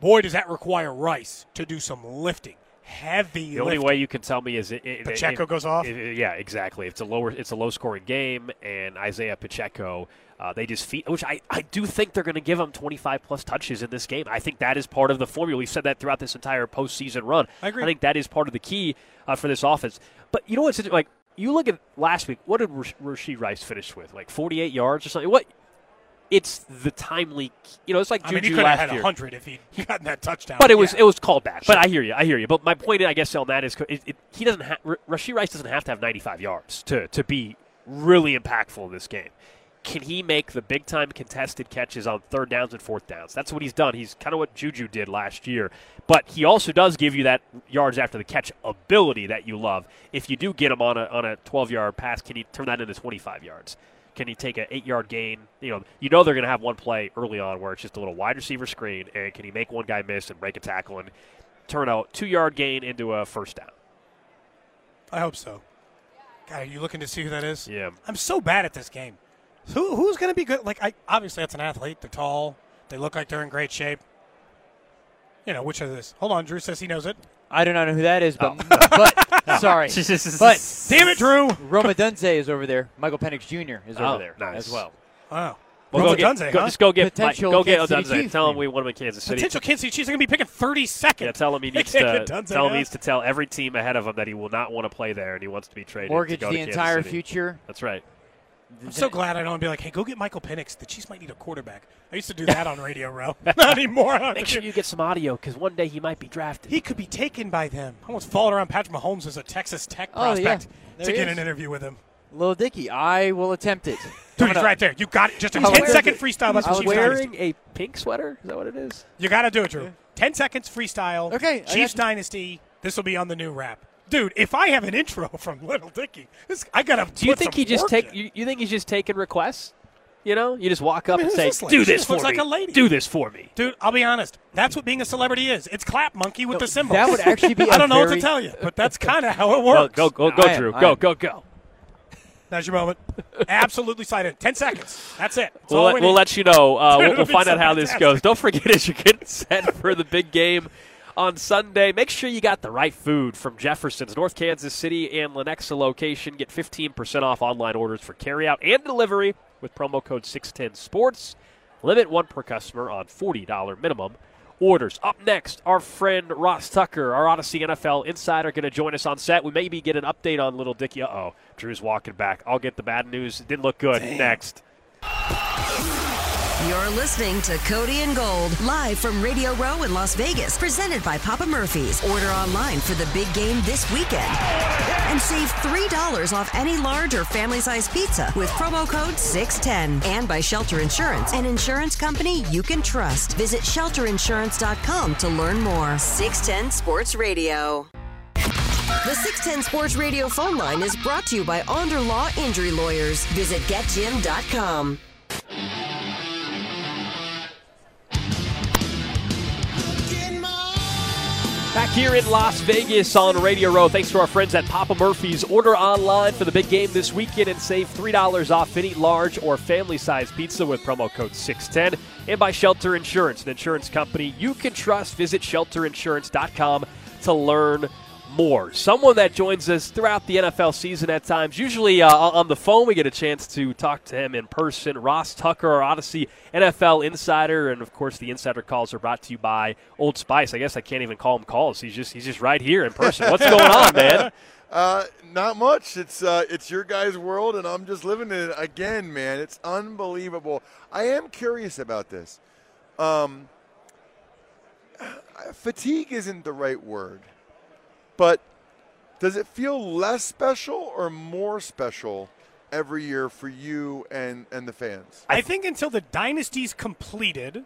Boy, does that require Rice to do some lifting. Heavy The only way you can tell me is it, it, Pacheco if- goes off? if- yeah, exactly. It's a lower, it's a low scoring game, and Isaiah Pacheco, uh, they just feed. Which I, I do think they're going to give him 25 plus touches in this game. I think that is part of the formula. We've said that throughout this entire postseason run. I agree. I think that is part of the key uh, for this offense. But you know what's like you look at last week. What did Rash- Rashee Rice finish with? Like 48 yards or something. What? It's the timely. You know, it's like Juju I mean, he could have had year. 100 if he'd gotten that touchdown. But it was Yeah. it was called back. But I hear you. I hear you. But my point, I guess, on that is it, it, he doesn't. Ha- Rashee Rice doesn't have to have 95 yards to to be really impactful in this game. Can he make the big time contested catches on third downs and fourth downs? That's what he's done. He's kind of what Juju did last year. But he also does give you that yards after the catch ability that you love. If you do get him on a on a 12 yard pass, can he turn that into 25 yards? Can he take an eight yard gain? You know, you know they're going to have one play early on where it's just a little wide receiver screen, and can he make one guy miss and break a tackle and turn a two yard gain into a first down? I hope so. God, are you looking to see who that is? Yeah. I'm so bad at this game. Who who's going to be good? Like, I obviously that's an athlete. They're tall. They look like they're in great shape. You know which of this? Hold on, Drew says he knows it. I do not know who that is, Oh. but, but *laughs* sorry, *laughs* but Damn it, Drew! Rome Odunze is over there. Michael Penix Jr. is Oh, over there nice. as well. Wow. Well, Roma go get, Dunze, go, huh? just go get Mike, Potential go get Kansas City Odunze. Tell him we want him in Kansas City. Potential Kansas City Chiefs are going to be picking 32nd. Yeah, tell him he *laughs* needs to Dunze tell him now. he needs to tell every team ahead of him that he will not want to play there and he wants to be traded. to Mortgage go the to entire City. future. That's right. I'm so glad I don't want to be like, hey, go get Michael Penix. The Chiefs might need a quarterback. I used to do *laughs* that on Radio Row. *laughs* Not anymore. *laughs* Make sure you get some audio because one day he might be drafted. He could be taken by them. I almost followed around Patrick Mahomes as a Texas Tech Oh, yeah. prospect There to he get is. an interview with him. Little Dicky, I will attempt it. Dude, Coming he's right there. You got it. Just a I'll 10 wear second freestyle about He's the Chiefs wearing Dynasty. a pink sweater. Is that what it is? You got to do it, Drew. 10 seconds freestyle. Okay, I Chiefs got you. Dynasty. This will be on the new rap. Dude, if I have an intro *laughs* from Little Dicky, this, I got to Do you think he just take? You, you think he's just taking requests? You know, you just walk up mean, and say, this "Do She this just for looks me. like a lady." Do this for me." Dude, I'll be honest. That's what being a celebrity is. It's clap monkey with the symbol. that would actually be *laughs* I a don't know what to tell you, but that's kind of how it *laughs* Well, works. go, go, go, I Drew. I Go, am. go, go. That's your moment. Absolutely slide in. Ten seconds. That's it. That's We'll let, we we'll let you know. Uh, we'll, we'll find so out how this goes. Don't forget as you're getting set for the big game on Sunday, make sure you got the right food from Jefferson's North Kansas City and Lenexa location. Get 15% off online orders for carryout and delivery with promo code 610 Sports. Limit one per customer on $40 minimum orders. Up next, our friend Ross Tucker, our Audacy NFL insider, going to join us on set. We maybe get an update on little Dicky. Uh oh, Drew's walking back. I'll get the bad news. It didn't look good. Next. You're listening to Cody and Gold live from Radio Row in Las Vegas, presented by Papa Murphy's. Order online for the big game this weekend and save $3 off any large or family size pizza with promo code 610. And by Shelter Insurance, an insurance company you can trust. Visit shelterinsurance.com to learn more. 610 Sports Radio. The 610 Sports Radio phone line is brought to you by Onder Law Injury Lawyers. Visit getjim.com. Back here in Las Vegas on Radio Row, thanks to our friends at Papa Murphy's. Order online for the big game this weekend and save $3 off any large or family size pizza with promo code 610. And by Shelter Insurance, an insurance company you can trust. Visit shelterinsurance.com to learn more. Someone that joins us throughout the NFL season at times, usually uh, on the phone, we get a chance to talk to him in person. Ross Tucker, our Audacy NFL insider, and of course, the insider calls are brought to you by Old Spice. I guess I can't even call him calls. He's just he's just right here in person. What's going on, *laughs* man? Uh, not much. It's uh, it's your guys' world, and I'm just living in it again, man. It's unbelievable. I am curious about this. Um, *sighs* fatigue isn't the right word, but does it feel less special or more special every year for you and and the fans? I think until the dynasty's completed,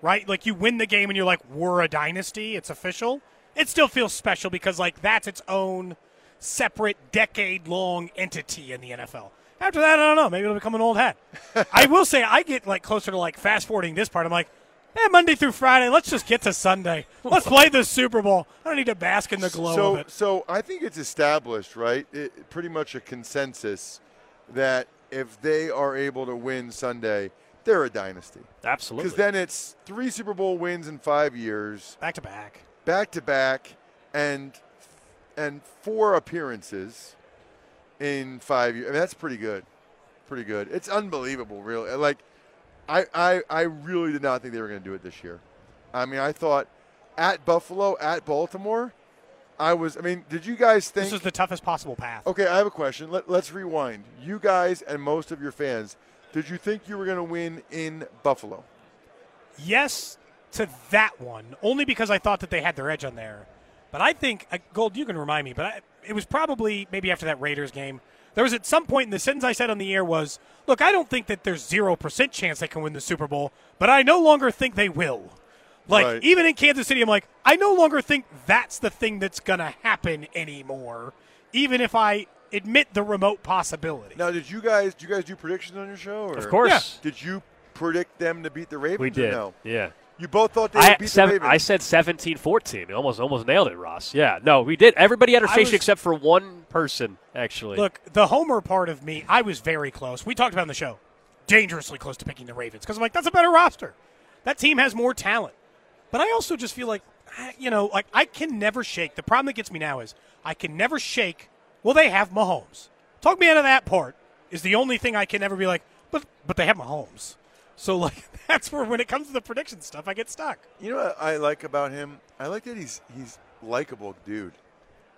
right? Like you win the game and you're like, we're a dynasty, it's official. It still feels special because like that's its own separate decade long entity in the NFL. After that, I don't know. Maybe it'll become an old hat. *laughs* I will say I get like closer to like fast forwarding this part. I'm like, eh, Monday through Friday, let's just get to Sunday. Let's play the Super Bowl. I don't need to bask in the glow so, of it. So I think it's established, right? It, pretty much a consensus that if they are able to win Sunday, they're a dynasty. Absolutely. Because then it's three Super Bowl wins in five years, Back to back. back to back, and and four appearances in five years. I mean, that's pretty good. Pretty good. It's unbelievable, really. Like, I, I, I really did not think they were going to do it this year. I mean, I thought at Buffalo, at Baltimore, I was. I mean, did you guys think This was the toughest possible path. Okay, I have a question. Let, let's rewind. You guys and most of your fans, did you think you were going to win in Buffalo? Yes to that one, only because I thought that they had their edge on there. But I think, uh, Gold, you can remind me, but I, it was probably maybe after that Raiders game. There was at some point in the sentence I said on the air was, look, I don't think that there's 0% chance they can win the Super Bowl, but I no longer think they will. Like, Right. even in Kansas City, I'm like, I no longer think that's the thing that's going to happen anymore, even if I admit the remote possibility. Now, did you guys do you guys do predictions on your show? Or Of course. Did you predict them to beat the Ravens? We or did. no. Yeah. You both thought they I, would beat seven, the Ravens. I said 17 14. Almost, almost nailed it, Ross. Yeah. No, we did. Everybody had a I station was- except for one person, actually. Look, the homer part of me, I was very close. We talked about it on the show. Dangerously close to picking the Ravens because I'm like, that's a better roster. That team has more talent. But I also just feel like, you know, like I can never shake. The problem that gets me now is I can never shake. Well, they have Mahomes. Talk me out of that part. Is the only thing I can never be like, but but they have Mahomes. So like *laughs* that's where when it comes to the prediction stuff, I get stuck. You know what I like about him? I like that he's he's likable, dude.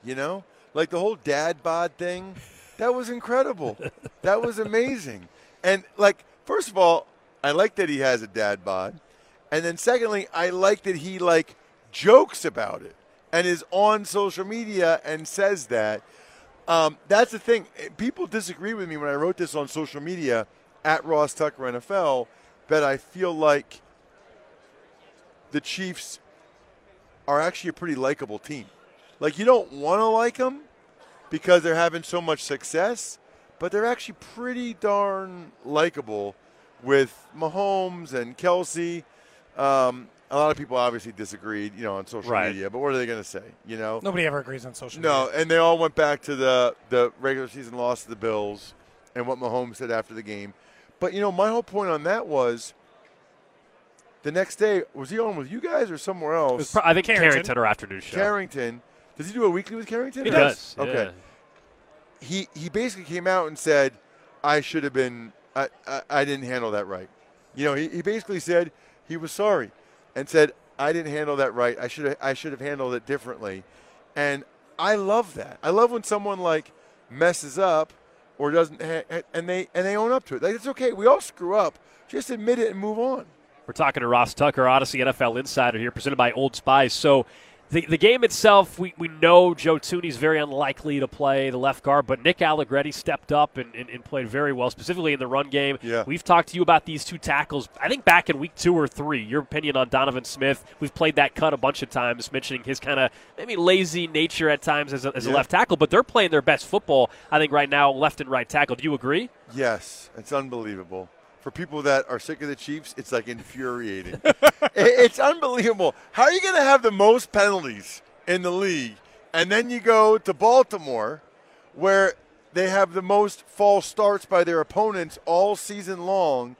You know, like the whole dad bod thing. That was incredible. *laughs* that was amazing. And like, first of all, I like that he has a dad bod, and then secondly, I like that he like jokes about it and is on social media and says that. Um, that's the thing. People disagree with me when I wrote this on social media at Ross Tucker NFL, but I feel like the Chiefs are actually a pretty likable team. Like you don't want to like them because they're having so much success, but they're actually pretty darn likable with Mahomes and Kelce. Um, a lot of people obviously disagreed, you know, on social Right. media. But what are they going to say? You know, Nobody ever agrees on social no, media. and they all went back to the the regular season loss to the Bills. and what Mahomes said after the game. But you know, my whole point on that was the next day was he on with you guys or somewhere else? Pro- I think Carrington. Carrington, or afternoon show. Carrington. Does he do a weekly with Carrington? He does, Okay. yeah. He he basically came out and said, "I should have been. I, I I didn't handle that right." You know, he, he basically said he was sorry, and said, "I didn't handle that right. I should I should have handled it differently." And I love that. I love when someone like messes up or doesn't, ha- and they and they own up to it. Like it's okay. We all screw up. Just admit it and move on. We're talking to Ross Tucker, Audacy NFL Insider here, presented by Old Spice. So the, the game itself, we, we know Joe Thuney's very unlikely to play the left guard, but Nick Allegretti stepped up and, and, and played very well, specifically in the run game. Yeah. We've talked to you about these two tackles, I think back in week two or three. Your opinion on Donovan Smith. We've played that cut a bunch of times, mentioning his kind of maybe lazy nature at times as a, as a left tackle, but they're playing their best football, I think, right now, left and right tackle. Do you agree? Yes, it's unbelievable. For people that are sick of the Chiefs, it's like infuriating. *laughs* It's unbelievable. How are you going to have the most penalties in the league, and then you go to Baltimore, where they have the most false starts by their opponents all season long?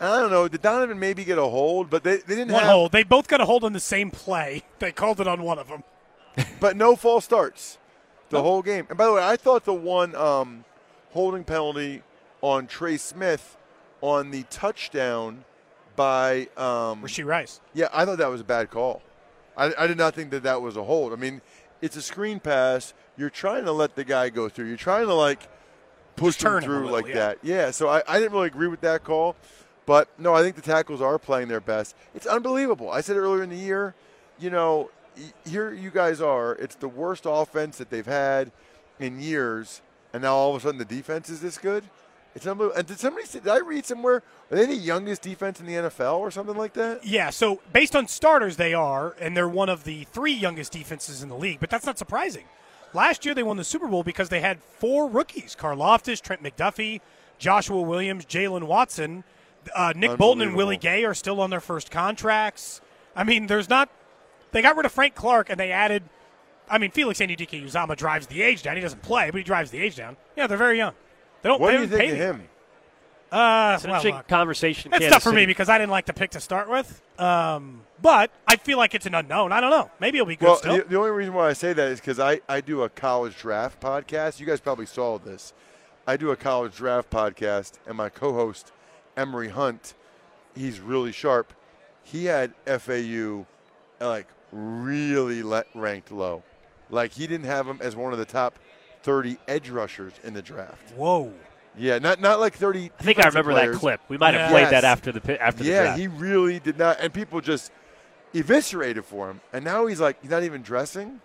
And I don't know. Did Donovan maybe get a hold? But they, they didn't One have, hold. They both got a hold on the same play. *laughs* They called it on one of them. *laughs* but no false starts the whole game. And by the way, I thought the one um, holding penalty on Trey Smith on the touchdown by um, Rashee Rice. Yeah, I thought that was a bad call. I, I did not think that that was a hold. I mean, it's a screen pass. You're trying to let the guy go through. You're trying to like push him turn him through little, like yeah. that. Yeah. So I, I didn't really agree with that call, but no, I think the tackles are playing their best. It's unbelievable. I said earlier in the year, you know, here you guys are. It's the worst offense that they've had in years, and now all of a sudden the defense is this good. It's unbelievable. And did somebody say, did I read somewhere? Are they the youngest defense in the NFL or something like that? Yeah, so based on starters, they are, and they're one of the three youngest defenses in the league. But that's not surprising. Last year, they won the Super Bowl because they had four rookies: Karlaftis, Trent McDuffie, Joshua Williams, Jaylen Watson, uh, Nick Bolton, and Willie Gay are still on their first contracts. I mean, there's not. They got rid of Frank Clark and they added. I mean, Felix Anudike-Uzomah drives the age down. He doesn't play, but he drives the age down. Yeah, they're very young. They don't. What they do you think of them. him? Uh, It's an well, interesting look, conversation. in It's Kansas tough for me because I didn't like the pick to start with. Um, but I feel like it's an unknown. I don't know. Maybe it'll be good Well, still. the, the only reason why I say that is because I, I do a college draft podcast. You guys probably saw this. I do a college draft podcast, and my co host, Emory Hunt, he's really sharp. He had FAU like really le- ranked low. Like he didn't have him as one of the top 30 edge rushers in the draft. Whoa. Yeah, not not like 30. I think I defensive remember that clip. We might have played that after the pi- after the yeah, draft. he really did not, and people just eviscerated for him. And now he's like, he's not even dressing.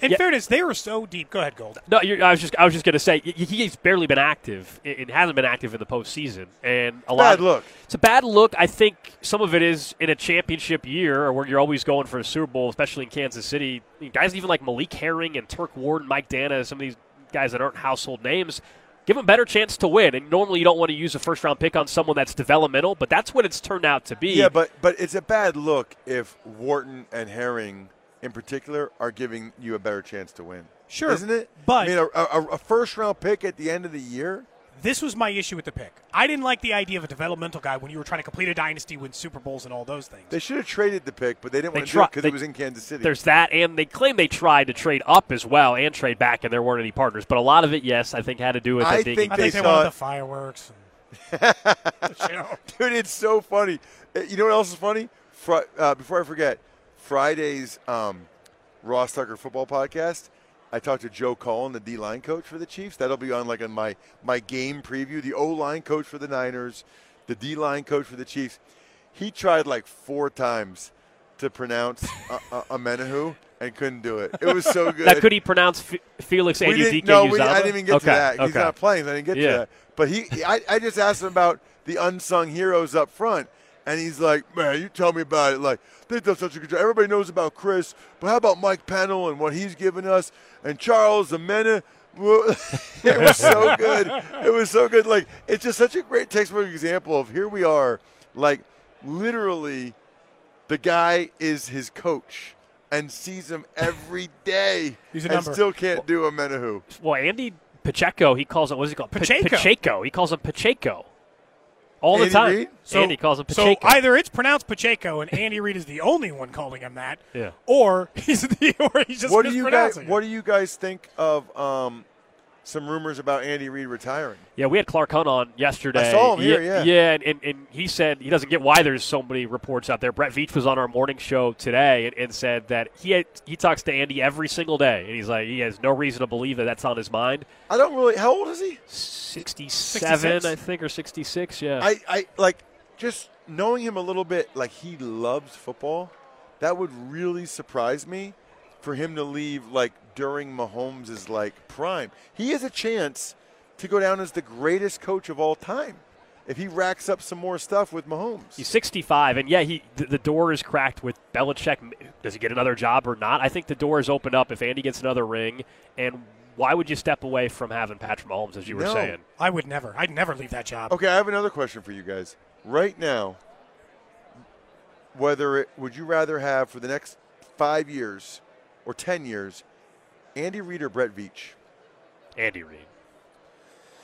In fairness, they were so deep. Go ahead, Gold. No, you're, I was just I was just going to say he's barely been active. It it hasn't been active in the postseason, and a lot. Bad look. It's a bad look. I think some of it is in a championship year, or where you're always going for a Super Bowl, especially in Kansas City. Guys even like Malik Herring and Turk Ward, and Mike Danna, some of these guys that aren't household names. Give them a better chance to win. And normally you don't want to use a first round pick on someone that's developmental, but that's what it's turned out to be. Yeah, but but it's a bad look if Wharton and Herring, in particular, are giving you a better chance to win. Sure, isn't it? but- I mean, a, a, a first round pick at the end of the year. This was my issue with the pick. I didn't like the idea of a developmental guy when you were trying to complete a dynasty, win Super Bowls, and all those things. They should have traded the pick, but they didn't They want to try- do it because it was in Kansas City. There's that, and they claim they tried to trade up as well and trade back, and there weren't any partners. But a lot of it, yes, I think had to do with. I it think I they think they saw wanted it- the fireworks. *laughs* Dude, it's so funny. Uh, You know what else is funny? Fri- uh, before I forget, Friday's um, Ross Tucker football podcast. I talked to Joe Cullen, the D line coach for the Chiefs. That'll be on like on my my game preview. The O line coach for the Niners, the D line coach for the Chiefs. He tried like four times to pronounce uh, Omenihu and couldn't do it. It was so *laughs* good. Now, could he pronounce F- Felix We didn't, no, we, I didn't even get okay, to that. He's okay. not playing. I didn't get Yeah. to that. But he, I, I just asked him about the unsung heroes up front, and he's like, "Man, you tell me about it. Like they've done such a good job. Everybody knows about Chris, but how about Mike Pennell and what he's given us, and Charles Amena." *laughs* it was so *laughs* good. It was so good. Like it's just such a great textbook example of here we are, like literally, the guy is his coach and sees him every day, *laughs* He's a and number. still can't do a Menahu. Well, Andy Pacheco, he calls him what is he called? Pacheco. Pacheco. He calls him Pacheco. All the Andy time. Reid? So- Andy calls him Pacheco. So either it's pronounced Pacheco and Andy Reid is the only one calling him that, Yeah. or *laughs* he's the, or he's just what do you guys it. What do you guys think of um, some rumors about Andy Reid retiring? Yeah, we had Clark Hunt on yesterday. I saw him here, yeah. Yeah, and, and, and he said he doesn't get why there's so many reports out there. Brett Veach was on our morning show today and, and said that he had, he talks to Andy every single day, and he's like he has no reason to believe that that's on his mind. I don't really. How old is he? Sixty-seven, 66? I think, or sixty-six. Yeah. I, I like just knowing him a little bit. Like he loves football. That would really surprise me for him to leave like during Mahomes' is like prime. He has a chance to go down as the greatest coach of all time if he racks up some more stuff with Mahomes. He's 65, and yeah, he the, the door is cracked with Belichick. Does he get another job or not? I think the door is opened up if Andy gets another ring. And why would you step away from having Patrick Mahomes, as you were No. saying? I would never. I'd never leave that job. Okay, I have another question for you guys. Right now, whether it would you rather have for the next five years or ten years, Andy Reid or Brett Veach? Andy Reid.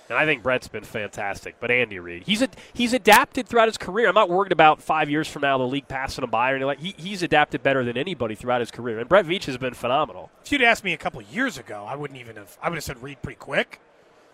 And I think Brett's been fantastic, but Andy Reid, he's a, he's adapted throughout his career. I'm not worried about five years from now the league passing him by or anything like. He, he's adapted better than anybody throughout his career, and Brett Veach has been phenomenal. If you'd asked me a couple years ago, I wouldn't even have. I would have said Reid pretty quick.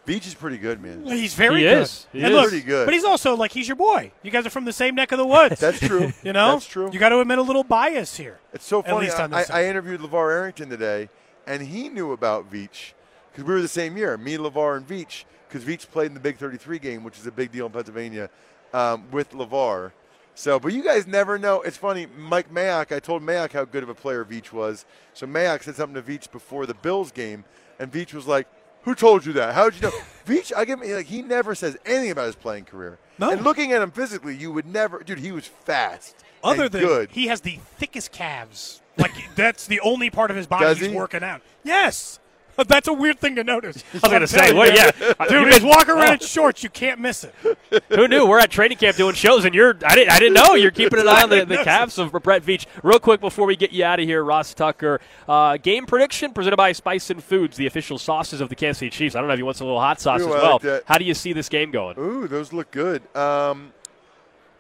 Veach is pretty good, man. He's very He good. is. He And is. look, Pretty good. But he's also like he's your boy. You guys are from the same neck of the woods. That's true. *laughs* you know, That's true. You got to admit a little bias here. It's so At funny. least I, on this I, I interviewed LeVar Arrington today, and he knew about Veach because we were the same year, me, LeVar, and Veach, because Veach played in the Big 33 game, which is a big deal in Pennsylvania, um, with LeVar. So, but you guys never know. It's funny. Mike Mayock, I told Mayock how good of a player Veach was. So Mayock said something to Veach before the Bills game, and Veach was like, "Who told you that? How did you know?" *laughs* Veach, I give me like he never says anything about his playing career. No. And looking at him physically, you would never, dude. He was fast. Other than good. he has the thickest calves. Like *laughs* that's the only part of his body Does he's he? working out. Yes. *laughs* That's a weird thing to notice. I was going to say, well, yeah, *laughs* Dude, You he's guys- walking around in shorts. You can't miss it. *laughs* Who knew? We're at training camp doing shows, and you're I didn't I didn't know you're keeping an eye on the, the calves of Brett Veach. Real quick before we get you out of here, Ross Tucker, uh, game prediction presented by Spicin Foods, the official sauces of the Kansas City Chiefs. I don't know if you want some little hot sauce Ooh, as well. like. How do you see this game going? Ooh, those look good. Um,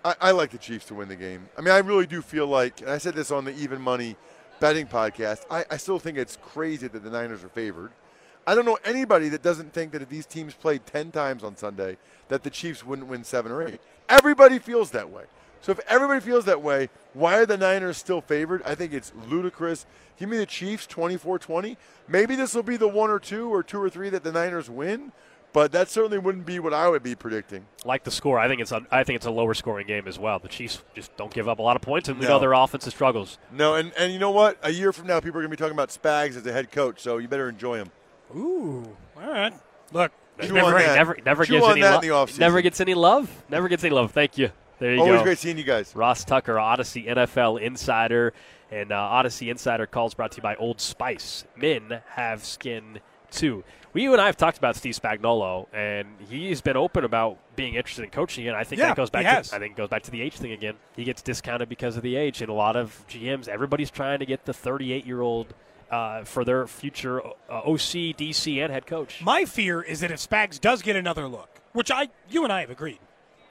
I, I like the Chiefs to win the game. I mean, I really do feel like, and I said this on the Even Money betting podcast, I, I still think it's crazy that the Niners are favored. I don't know anybody that doesn't think that if these teams played 10 times on Sunday, that the Chiefs wouldn't win seven or eight. Everybody feels that way. So if everybody feels that way, why are the Niners still favored? I think it's ludicrous. Give me the Chiefs 24 20. Maybe this will be the one or two or two or three that the Niners win, but that certainly wouldn't be what I would be predicting. Like the score, I think it's a, I think it's a lower scoring game as well. The Chiefs just don't give up a lot of points, and we No. know their offensive struggles. No, and, and you know what? A year from now, people are going to be talking about Spags as a head coach, so you better enjoy him. Ooh, all right. Look, Chew never, on that. never, never Chew gets on any that lo- in the offseason. Never gets any love. Never gets any love. Thank you. There you Always go. great seeing you guys. Ross Tucker, Audacy NFL Insider, and uh, Audacy Insider calls brought to you by Old Spice. Men have skin too. We, you and I have talked about Steve Spagnuolo, and he's been open about being interested in coaching. And I think Yeah, that goes back. has. To, I think goes back to the age thing again. He gets discounted because of the age, and a lot of GMs, everybody's trying to get the 38 year old uh, for their future uh, OC, DC, and head coach. My fear is that if Spags does get another look, which I, you and I have agreed,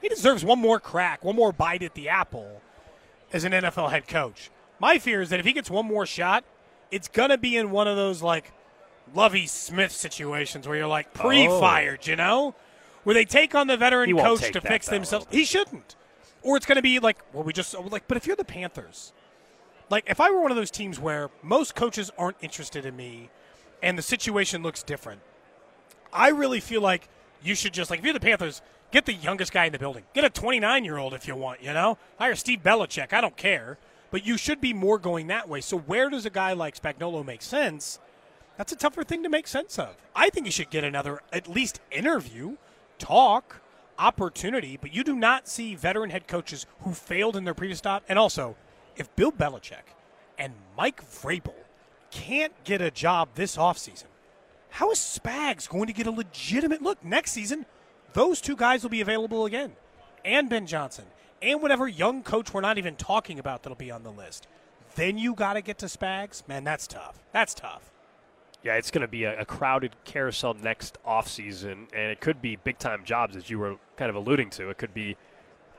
he deserves one more crack, one more bite at the apple as an NFL head coach. My fear is that if he gets one more shot, it's gonna be in one of those like Lovie Smith situations where you're like pre-fired, oh. you know, where they take on the veteran coach to that, fix though. themselves. He shouldn't. Or it's gonna be like, well, we just oh, like. But if you're the Panthers, like if I were one of those teams where most coaches aren't interested in me and the situation looks different, I really feel like you should just like if you're the Panthers, get the youngest guy in the building. Get a 29 year old if you want, you know? Hire Steve Belichick. I don't care. But you should be more going that way. So where does a guy like Spagnuolo make sense? That's a tougher thing to make sense of. I think you should get another at least interview, talk, opportunity, but you do not see veteran head coaches who failed in their previous stop. And also, if Bill Belichick and Mike Vrabel can't get a job this offseason, how is Spags going to get a legitimate look next season? Those two guys will be available again, and Ben Johnson, and whatever young coach we're not even talking about that'll be on the list. Then you got to get to Spags. Man, that's tough. That's tough. Yeah, it's going to be a, a crowded carousel next offseason, and it could be big time jobs, as you were kind of alluding to. It could be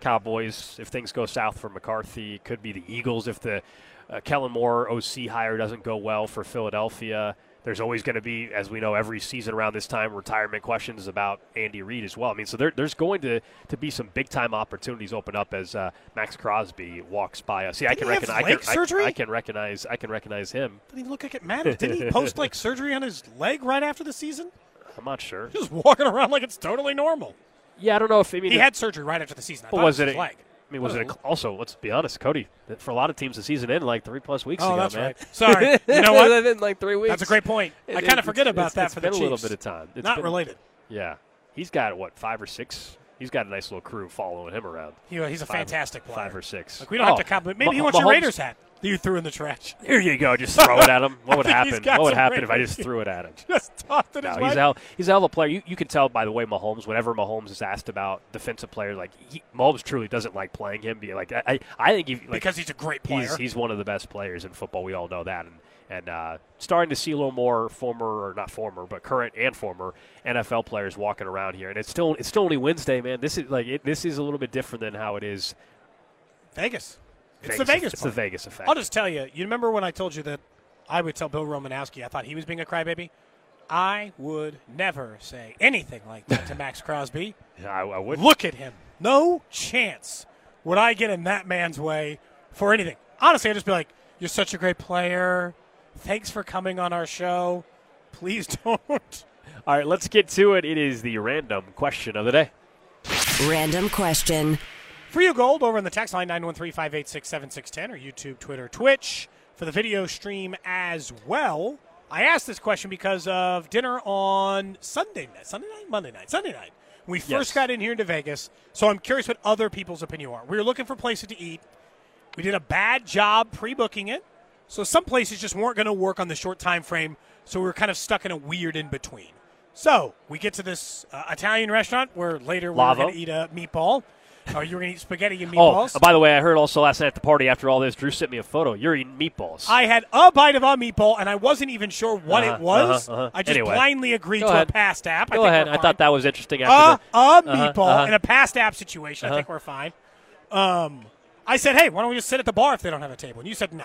Cowboys if things go south for McCarthy. It could be the Eagles if the uh, Kellen Moore OC hire doesn't go well for Philadelphia. There's always going to be, as we know, every season around this time, retirement questions about Andy Reid as well. I mean, so there, there's going to, to be some big time opportunities open up as uh, Maxx Crosby walks by us. See, I Didn't can he have recognize. I can, surgery? I, can recognize. I can recognize him. Didn't he look like it mattered? Didn't he post like surgery on his leg right after the season? I'm not sure. Just walking around like it's totally normal. Yeah, I don't know if I mean he had surgery right after the season. I thought was it it? his leg? Mean, was it a, oh. also? Let's be honest, Cody. For a lot of teams, the season ended like three plus weeks Oh, ago. that's man. right. Sorry. *laughs* You know what? It's like three weeks. That's a great point. I kind of forget about it's- that it's for been the a little bit of time. It's Not been- related. Yeah, he's got what five or six. He's got a nice little crew following him around. He- he's a Five- fantastic player. Five or six. Like, we don't have Oh, to compliment. Maybe he Ma- wants your Raiders hat that you threw in the trash. Here you go. Just throw it at him. What would I *laughs* think he's happen? What would happen if I just threw it at him? *laughs* Just tossed it No, he's hell, he's a hell of a player. You, you can tell by the way Mahomes, whenever Mahomes is asked about defensive players, like he, Mahomes truly doesn't like playing him. Be like I, I, I think he, like, Because he's a great player. He's, he's one of the best players in football. We all know that, and and uh, starting to see a little more former or not former, but current and former NFL players walking around here. And it's still it's still only Wednesday, man. This is like it, this is a little bit different than how it is. Vegas. It's Vegas. the Vegas. It's the. Vegas effect. I'll just tell you. You remember when I told you that I would tell Bill Romanowski I thought he was being a crybaby? I would never say anything like that to Maxx Crosby. *laughs* I, I would Look at him. No chance would I get in that man's way for anything. Honestly, I'd just be like, "You're such a great player. Thanks for coming on our show. Please *laughs* don't." All right, let's get to it. It is the random question of the day. Random question. For you, Gold, over in the text line 913-586-7610 or YouTube, Twitter, Twitch for the video stream as well. I asked this question because of dinner on Sunday night, Sunday night, Monday night, Sunday night. We first Yes. got in here into Vegas, so I'm curious what other people's opinion are. We were looking for places to eat. We did a bad job pre-booking it, so some places just weren't going to work on the short time frame. So we were kind of stuck in a weird in between. So we get to this uh, Italian restaurant where later we we're going to eat a meatball. Or you were going to eat spaghetti and Oh, meatballs. uh, by the way, I heard also last night at the party after all this, Drew sent me a photo. You're eating meatballs. I had a bite of a meatball, and I wasn't even sure what Uh-huh, it was. uh-huh, uh-huh. I just Anyway. blindly agreed Go to ahead. a past app. I Go think ahead. I thought that was interesting. a, After the, a Uh-huh, meatball uh-huh. in a past app situation. I Uh-huh. think we're fine. Um, I said, hey, why don't we just sit at the bar if they don't have a table? And you said no.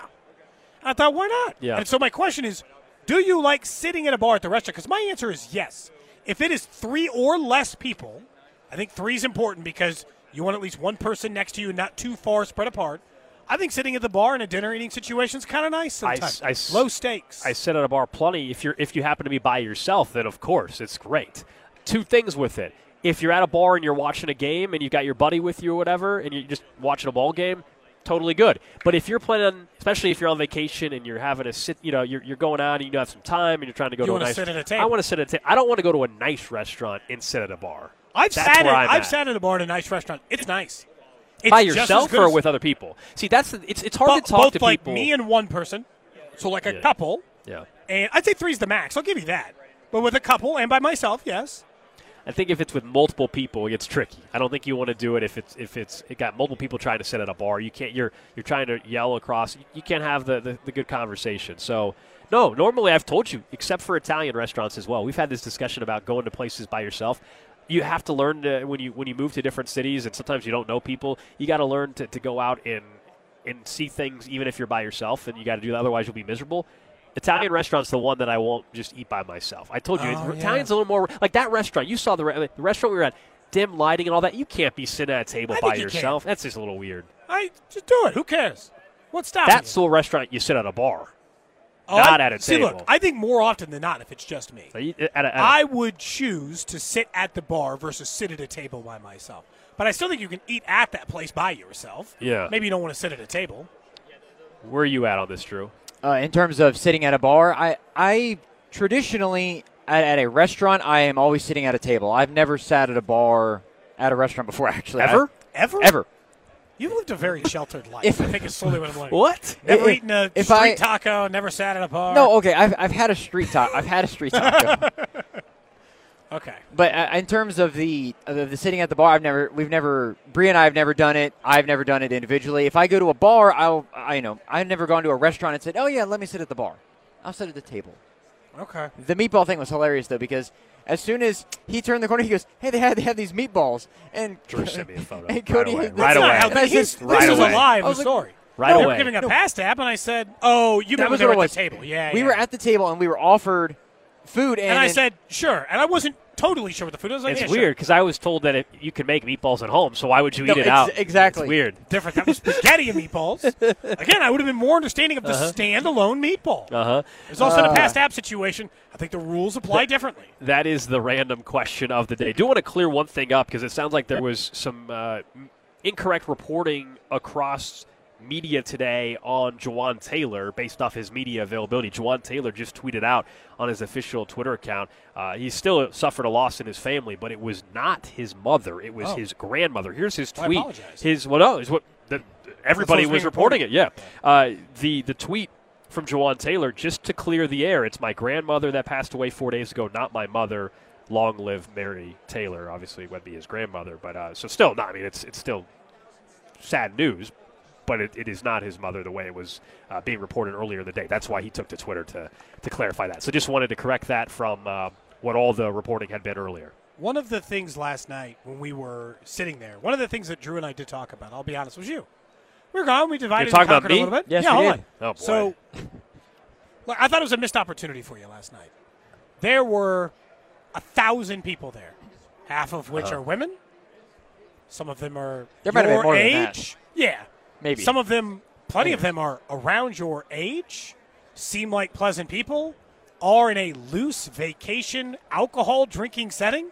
I thought, why not? Yeah. And so my question is, do you like sitting at a bar at the restaurant? Because my answer is yes. If it is three or less people, I think three is important because you want at least one person next to you, not too far spread apart. I think sitting at the bar in a dinner eating situation is kind of nice I sometimes. I s- Low stakes. I sit at a bar plenty. If you're if you happen to be by yourself, then of course it's great. Two things with it. If you're at a bar and you're watching a game and you've got your buddy with you or whatever, and you're just watching a ball game, totally good. But if you're planning, especially if you're on vacation and you're having a sit, you know, you're, you're going out and you have some time and you're trying to go You to a nice. sit at a table. I want to sit at a table. I don't want to go to a nice restaurant and sit at a bar. I've That's sat at, I'm I've at. sat at a bar in a nice restaurant. It's nice. It's by yourself or with other people. See, that's it's it's hard Bo- to talk both to like people. me and one person, so like a Yeah. couple, yeah. and I'd say three's the max. I'll give you that. But with a couple and by myself, yes. I think if it's with multiple people, it gets tricky. I don't think you want to do it if it's if it's it got multiple people trying to sit at a bar. You can't. You're you're trying to yell across. You can't have the, the, the good conversation. So no, normally I've told you, except for Italian restaurants as well. We've had this discussion about going to places by yourself. You have to learn to when you when you move to different cities, and sometimes you don't know people. You got to learn to, to go out and and see things even if you're by yourself, and you got to do that. Otherwise, you'll be miserable. Italian restaurant's the one that I won't just eat by myself. I told you, Oh, yeah. Italian's a little more like that restaurant. You saw the, re- the restaurant we were at, dim lighting and all that. You can't be sitting at a table I by think you yourself. That's just a little weird. I just do it. Who cares? What's stopping That's you? the restaurant you sit at a bar, Oh, not I- at a see, table. See, look, I think more often than not, if it's just me, So you- at a- at a- I would choose to sit at the bar versus sit at a table by myself. But I still think you can eat at that place by yourself. Yeah. Maybe you don't want to sit at a table. where are you at on this, Drew? Uh, in terms of sitting at a bar, I I traditionally at, at a restaurant I am always sitting at a table. I've never sat at a bar at a restaurant before. *laughs* Actually, I- Ever? Ever? You've lived a very sheltered life. If- I think it's slowly what I'm like. What? Never If- eaten a street I- taco. Never sat at a bar. No, okay, I've, I've had a street taco. I've had a street taco. *laughs* Okay. But uh, in terms of the, of the the sitting at the bar, I've never we've never Bree and I have never done it. I've never done it individually. If I go to a bar, I'll I you know I've never gone to a restaurant and said, oh yeah, let me sit at the bar. I'll sit at the table. Okay. The meatball thing was hilarious though because as soon as he turned the corner, he goes, "Hey, they had they had these meatballs." And Drew sent me a photo. *laughs* And Right Cody, away. Right away. how This, this- this Right was away. a live I was like- story. Right no, They away. were giving a No. pass tap, and I said, "Oh, you that meant was when they what it were at the table." Yeah, we yeah. were at the table and we were offered food, and, and I then- said, "Sure," and I wasn't totally sure what the food was. Like, It's yeah, weird because I was told that it, you can make meatballs at home, so why would you No, eat it ex- out? exactly. It's weird. Different. That was *laughs* spaghetti and meatballs. Again, I would have been more understanding of the standalone meatball. Uh huh. There's also in a pass tap situation. I think the rules apply differently. That is the random question of the day. do want to clear one thing up because it sounds like there was some uh, incorrect reporting across media today on Jawaan Taylor based off his media availability. Jawaan Taylor just tweeted out on his official Twitter account uh, he still suffered a loss in his family, but it was not his mother; it was Oh. his grandmother. Here's his I tweet. apologize. His well, no, is what the, everybody was was reporting reported. it. Yeah, uh, the the tweet from Jawaan Taylor, just to clear the air, it's my grandmother that passed away four days ago, not my mother. Long live Mary Taylor. Obviously, would be his grandmother, but uh, so still, not. I mean, it's it's still sad news, but it, it is not his mother the way it was uh, being reported earlier in the day. That's why he took to Twitter to to clarify that. So just wanted to correct that from uh, what all the reporting had been earlier. One of the things last night when we were sitting there, one of the things that Drew and I did talk about, I'll be honest, was you. We were gone. We divided You're and talking about conquered me? a little bit. Yes, yeah, hold did. on. Oh, boy. So, look, I thought it was a missed opportunity for you last night. There were a thousand people there, half of which Uh-huh. are women. Some of them are There might have been your more than that. Yeah, Maybe. Some of them, plenty of them are around your age, seem like pleasant people, are in a loose vacation alcohol drinking setting.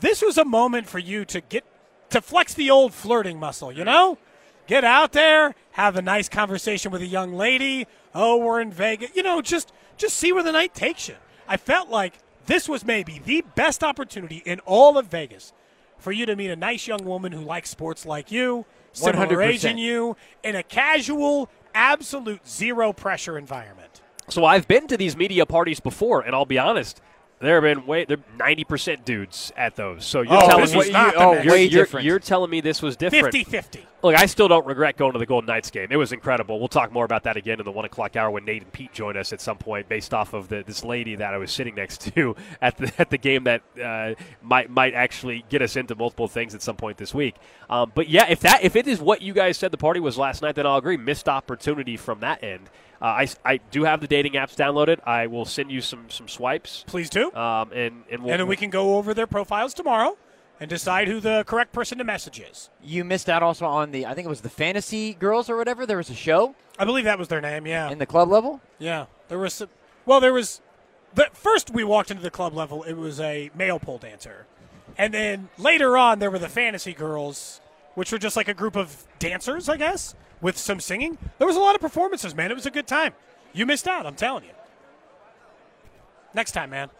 This was a moment for you to get to flex the old flirting muscle, you know? Get out there, have a nice conversation with a young lady. Oh, we're in Vegas. You know, just just see where the night takes you. I felt like this was maybe the best opportunity in all of Vegas for you to meet a nice young woman who likes sports like you, similar 100%. in you, in a casual, absolute zero pressure environment. So I've been to these media parties before, and I'll be honest, there have been way there ninety percent dudes at those. So you're Oh, telling this me was not the oh, you're, way you're- different. you're telling me this was different. 50-50. Look, I still don't regret going to the Golden Knights game. It was incredible. We'll talk more about that again in the one o'clock hour when Nate and Pete join us at some point, based off of the, this lady that I was sitting next *laughs* to at the at the game that uh, might might actually get us into multiple things at some point this week. Um, but yeah, if that if it is what you guys said the party was last night, then I'll agree. Missed opportunity from that end. Uh, I, I do have the dating apps downloaded. I will send you some some swipes. Please do. Um, and and we'll, and then we can go over their profiles tomorrow and decide who the correct person to message is. You missed out also on the I think it was the Fantasy Girls or whatever. There was a show I believe that was their name, yeah. in the club level. Yeah, there was. Some, well, there was. The first we walked into the club level, it was a male pole dancer, and then later on there were the fantasy girls, which were just like a group of dancers, I guess, with some singing. There was a lot of performances, man. It was a good time. You missed out, I'm telling you. Next time, man.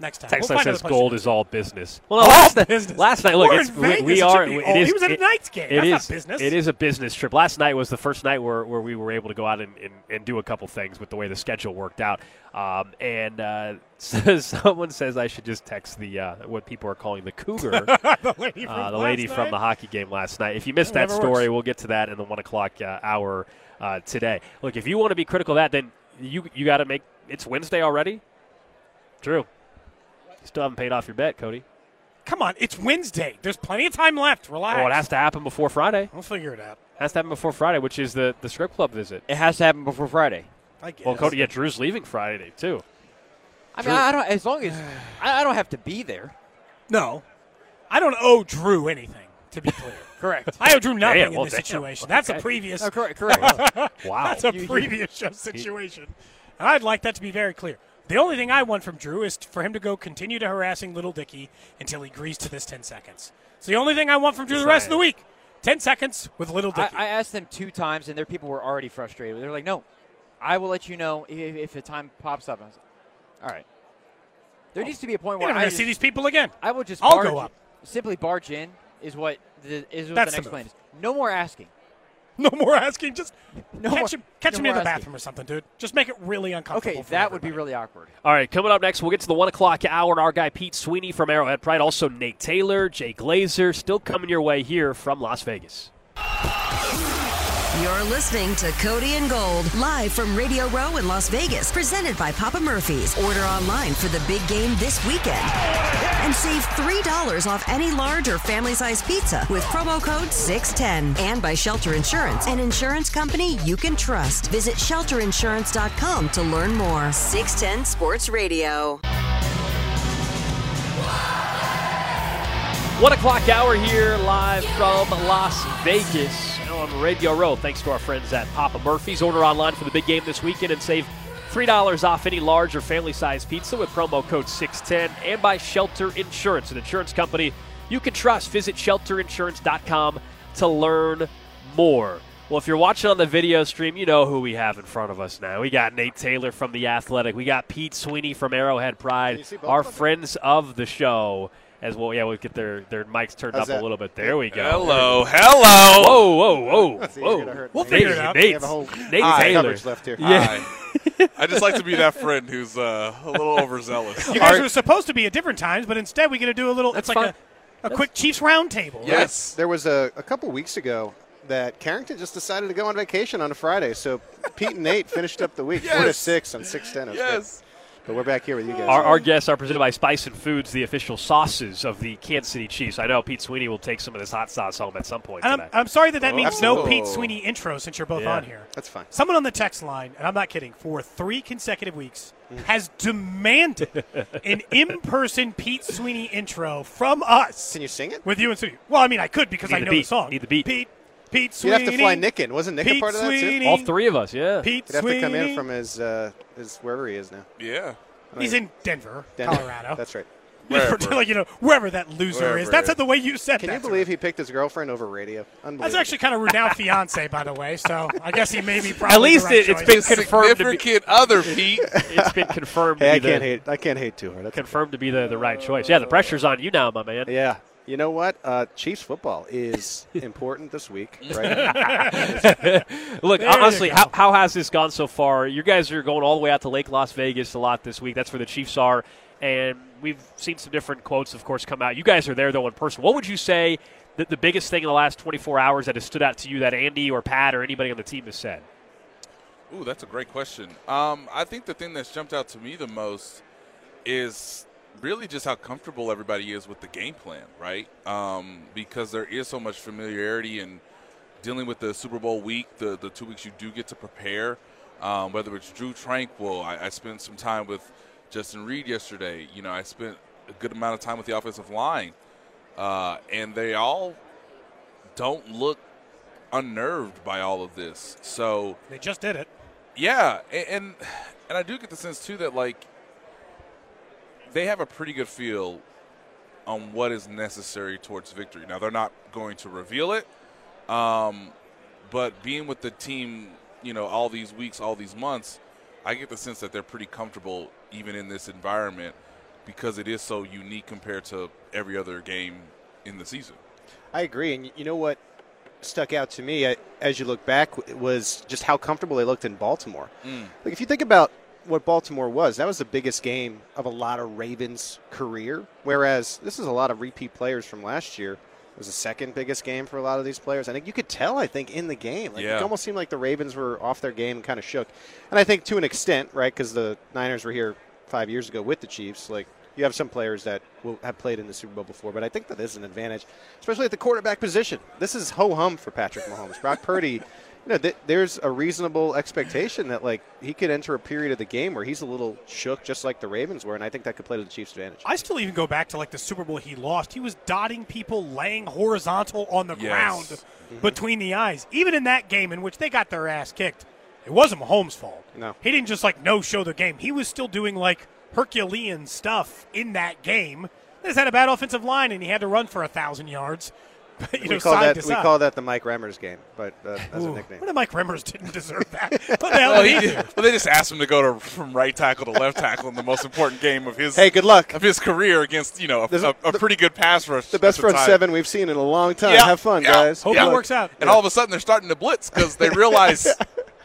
Next time. Text We'll says gold is all business. Well, no, All last, night, business. last night, look, We're it's, in we, Vegas. we are. it all- is- he was at a it- Knights game. It That's not business. It is a business trip. Last night was the first night where, where we were able to go out and, and, and do a couple things with the way the schedule worked out. Um, and uh, *laughs* someone says I should just text the uh, what people are calling the Cougar, *laughs* the lady from, uh, the lady from the hockey game last night. If you missed that Whatever story, works. we'll get to that in the one o'clock uh, hour uh, today. Look, if you want to be critical of that, then you you got to make it's Wednesday already. True. Still haven't paid off your bet, Cody. Come on, it's Wednesday. There's plenty of time left. Relax. Well, it has to happen before Friday. We'll figure it out. It Has to happen before Friday, which is the, the strip club visit. It has to happen before Friday. I guess. Well, Cody, yeah, Drew's leaving Friday too. I Drew- mean, I don't as long as *sighs* I, I don't have to be there. No, I don't owe Drew anything. To be clear, *laughs* Correct. I owe Drew nothing Damn, well, in this damn. situation. That's a previous. Oh, correct. Correct. *laughs* Wow. That's a You- you- previous show situation, and I'd like that to be very clear. The only thing I want from Drew is for him to go continue to harassing Lil Dicky until he agrees to this ten seconds. It's the only thing I want from Drew the rest of the week. Ten seconds with Little I, Dicky. I asked them two times, and their people were already frustrated. They're like, "No, I will let you know if, if the time pops up." I was like, "All right." There needs to be a point where I going to see these people again. I will just I'll barge, go up. Simply barge in is what the is what That's the next the plan is. No more asking. *laughs* No more asking. Just No catch more- him, catch no him near the asking. bathroom or something, dude. Just make it really uncomfortable. Okay, for that would be really awkward. All right, coming up next, we'll get to the one o'clock hour, and our guy Pete Sweeney from Arrowhead Pride, also Nate Taylor, Jay Glazer, still coming your way here from Las Vegas. You're listening to Cody and Gold, live from Radio Row in Las Vegas, presented by Papa Murphy's. Order online for the big game this weekend. And save $3 off any large or family size pizza with promo code 610. And by Shelter Insurance, an insurance company you can trust. Visit shelterinsurance.com to learn more. 610 Sports Radio. One o'clock hour here, live from Las Vegas on Radio Row. Thanks to our friends at Papa Murphy's. Order online for the big game this weekend and save $3 off any large or family size pizza with promo code 610 and by Shelter Insurance, an insurance company you can trust. Visit shelterinsurance.com to learn more. Well, if you're watching on the video stream, you know who we have in front of us now. We got Nate Taylor from The Athletic. We got Pete Sweeney from Arrowhead Pride, our friends of the show. As well, yeah, we'll get their, their mics turned How's up that? a little bit. There we go. Hello, hello. Whoa, whoa, whoa, That's easy whoa. We'll Nate- figure it out. Nate- Nate, have a whole- Nate Hi. Taylor. Coverage left here. Yeah. Hi. I just like to be that friend who's uh, a little *laughs* overzealous. You guys were supposed to be at different times, but instead we're going to do a little. That's it's like fine. a, a quick Chiefs roundtable. Yes. There was a, a couple weeks ago that Carrington just decided to go on vacation on a Friday. So Pete and Nate finished up the week four to six on six ten. Yes. But we're back here with you guys. Our, our guests are presented by Spicin Foods, the official sauces of the Kansas City Chiefs. I know Pete Sweeney will take some of this hot sauce home at some point And I'm. I'm sorry that that means no Pete Sweeney intro since you're both Yeah. on here. That's fine. Someone on the text line, and I'm not kidding, for three consecutive weeks Mm. has demanded *laughs* an in-person Pete Sweeney intro from us. Can you sing it? With you and Sweeney. Well, I mean, I could because Need I the know beat. the song. Need the beat. Pete, Pete You'd have to fly Nick in. Wasn't Nick Pete a part of that Sweeney. too? All three of us, yeah. Pete He'd have to come in from his uh, his wherever he is now. Yeah. He's in Denver, Denver. Colorado. That's right. *laughs* like you know, wherever that loser Wherever is. That's it the way you said Can that. you to believe he picked his girlfriend over radio? That's actually kind of now fiance, by the way. So I guess he may be *laughs* probably At least the right it, it's choice. been confirmed to be Significant other, Pete. *laughs* it's been confirmed. Hey, I to be can't the, hate. I can't hate too hard. That's confirmed to be the, the right choice. Yeah, the pressure's on you now, my man. Yeah. You know what? Uh, Chiefs football is *laughs* important this week, right? *laughs* Look, There honestly, how, how has this gone so far? You guys are going all the way out to Lake Las Vegas a lot this week. That's where the Chiefs are. And we've seen some different quotes, of course, come out. You guys are there, though, in person. What would you say that the biggest thing in the last 24 hours that has stood out to you that Andy or Pat or anybody on the team has said? Ooh, that's a great question. Um, I think the thing that's jumped out to me the most is really just how comfortable everybody is with the game plan, right? Um, because there is so much familiarity and dealing with the Super Bowl week, the, the two weeks you do get to prepare, um, whether it's Drue Tranquill, I, I spent some time with Justin Reid yesterday. You know, I spent a good amount of time with the offensive line, uh, and they all don't look unnerved by all of this. So They just did it. yeah, a- and and I do get the sense too that like they have a pretty good feel on what is necessary towards victory. Now they're not going to reveal it, um, but being with the team, you know, all these weeks, all these months, I get the sense that they're pretty comfortable even in this environment because it is so unique compared to every other game in the season. I agree, and you know what stuck out to me uh, as you look back was just how comfortable they looked in Baltimore. Mm. Like if you think about what Baltimore was, that was the biggest game of a lot of Ravens' career. Whereas this is a lot of repeat players from last year. It was the second biggest game for a lot of these players. I think you could tell. I think in the game, like Yeah. it almost seemed like the Ravens were off their game and kind of shook. And I think to an extent, right, because the Niners were here five years ago with the Chiefs, like. You have some players that will have played in the Super Bowl before, but I think that is an advantage, especially at the quarterback position. This is ho hum for Patrick Mahomes. Brock Purdy, *laughs* know, th- there's a reasonable expectation that like he could enter a period of the game where he's a little shook, just like the Ravens were, and I think that could play to the Chiefs' advantage. I still even go back to like the Super Bowl he lost. He was dotting people, laying horizontal on the Yes. ground Mhm. between the eyes. Even in that game in which they got their ass kicked, it wasn't Mahomes' fault. No. He didn't just like no show the game. He was still doing like Herculean stuff in that game. They just had a bad offensive line and he had to run for a thousand yards. *laughs* you we know, call side that to we side. call that the Mike Remmers game, but uh, as a nickname. What if Mike Remmers didn't deserve *laughs* that? What the hell well, he he did- well, they just asked him to go to from right tackle to left tackle in the most important game of his. Hey, good luck. of his career against you know a, a, a pretty good pass rush. The best at front time. seven we've seen in a long time. Yeah, Have fun, yeah, guys. Hope yeah. It works out. And all of a sudden, they're starting to blitz because they *laughs* realize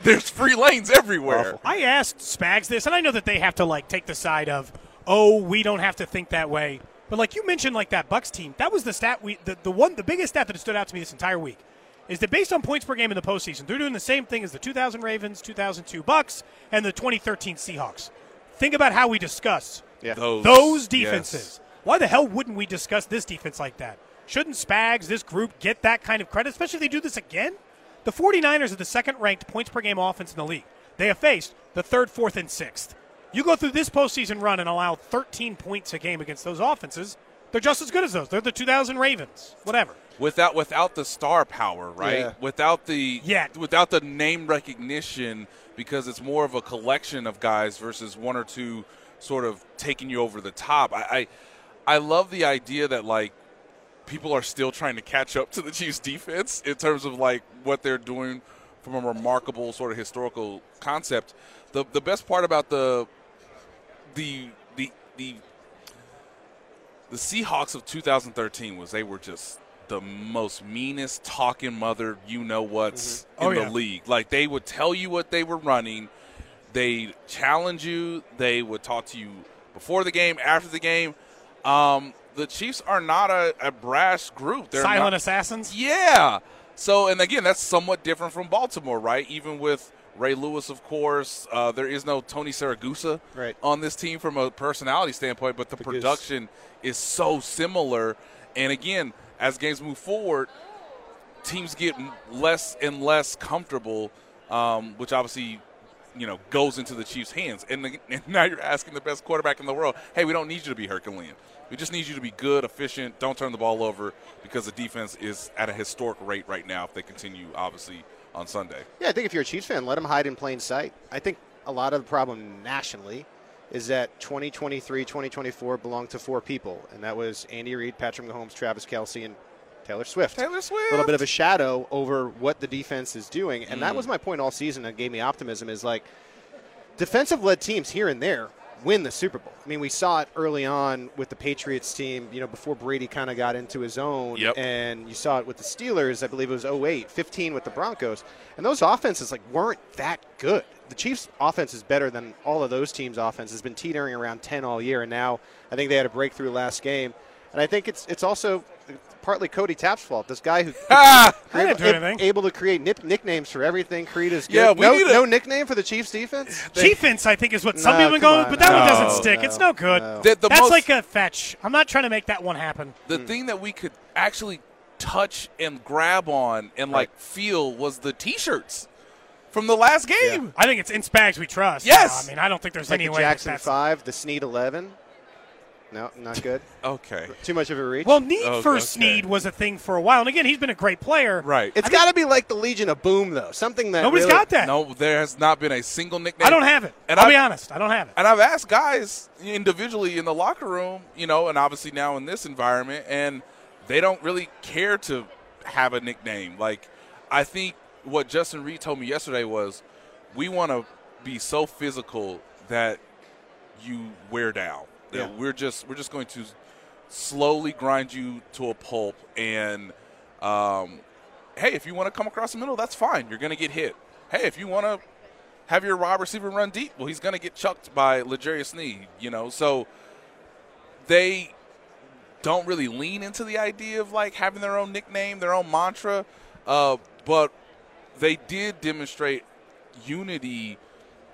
there's free lanes everywhere. I asked Spags this, and I know that they have to like take the side of, oh, we don't have to think that way. But like you mentioned, like that Bucks team, that was the stat we the, the one the biggest stat that stood out to me this entire week. is that based on points per game in the postseason, they're doing the same thing as the 2000 Ravens, 2002 Bucks, and the 2013 Seahawks. Think about how we discuss Yeah. those, Those, defenses. Why the hell wouldn't we discuss this defense like that? Shouldn't Spags, this group, get that kind of credit, especially if they do this again? The 49ers are the second ranked points per game offense in the league. They have faced the third, fourth, and sixth. You go through this postseason run and allow 13 points a game against those offenses, they're just as good as those. They're the 2000 Ravens. Whatever. without without the star power, right? Yeah. Without the Yeah. without the name recognition, because it's more of a collection of guys versus one or two sort of taking you over the top. I I, I love the idea that like people are still trying to catch up to the Chiefs defense in terms of like what they're doing from a remarkable sort of historical concept. The the best part about the the the the the Seahawks of 2013 was they were just the most meanest talking mother you know what's Oh, in yeah. the league. Like they would tell you what they were running, they challenge you, they would talk to you before the game, after the game. Um, the Chiefs are not a, a brash group. They're Silent not, assassins? Yeah. So, and again, that's somewhat different from Baltimore, right? Even with Ray Lewis, of course, uh, there is no Tony Siragusa Right. on this team from a personality standpoint, but the Goose. production is so similar. And again, as games move forward, teams get less and less comfortable, um, which obviously, you know, goes into the Chiefs' hands. And, the, *laughs* and now you're asking the best quarterback in the world, hey, we don't need you to be Herculean. We just need you to be good, efficient, don't turn the ball over because the defense is at a historic rate right now if they continue, obviously, on Sunday. Yeah, I think if you're a Chiefs fan, let them hide in plain sight. I think a lot of the problem nationally is that 2023, 2024 belonged to four people, and that was Andy Reid, Patrick Mahomes, Travis Kelce, and Taylor Swift. Taylor Swift. A little bit of a shadow over what the defense is doing, and that Mm. was my point all season that gave me optimism. Is like defensive-led teams here and there win the Super Bowl. I mean, we saw it early on with the Patriots team, you know, before Brady kind of got into his own. Yep. And you saw it with the Steelers, I believe it was 08, 15 with the Broncos. And those offenses like weren't that good. The Chiefs offense is better than all of those teams' offense. Has been teetering around 10 all year and now I think they had a breakthrough last game. And I think it's it's also partly Cody Tapp's fault. This guy who *laughs* I didn't do anything. able to create nip, nicknames for everything. Creed is good. Yeah, we no, need a- no nickname for the Chiefs defense. *sighs* Chiefins, I think, is what some No, people have been come going, on. but that one doesn't stick. no, it's no good. no. The- the That's most- like a fetch. I'm not trying to make that one happen. the hmm. thing that we could actually touch and grab on and like feel was the t-shirts from the last game. I think it's in Spags we trust. Yes. I mean, I don't think there's like any the way that Jackson that's. Five, the Sneed Eleven. No, not good. *laughs* Okay. Too much of a reach. Well, Need Oh, for okay. Sneed was a thing for a while, and again, he's been a great player. Right. it's got to be like the Legion of Boom, though. Something that Nobody's really- got that. No, there has not been a single nickname. I don't have it. And I'll I- be honest. I don't have it. And I've asked guys individually in the locker room, you know, and obviously now in this environment, and they don't really care to have a nickname. Like, I think what Justin Reid told me yesterday was, we want to be so physical that you wear down. Yeah. we're just we're just going to slowly grind you to a pulp. And um, hey, if you want to come across the middle, that's fine. You're going to get hit. Hey, if you want to have your wide receiver run deep, well, he's going to get chucked by L'Jarius Sneed. You know, so they don't really lean into the idea of like having their own nickname, their own mantra, uh, but they did demonstrate unity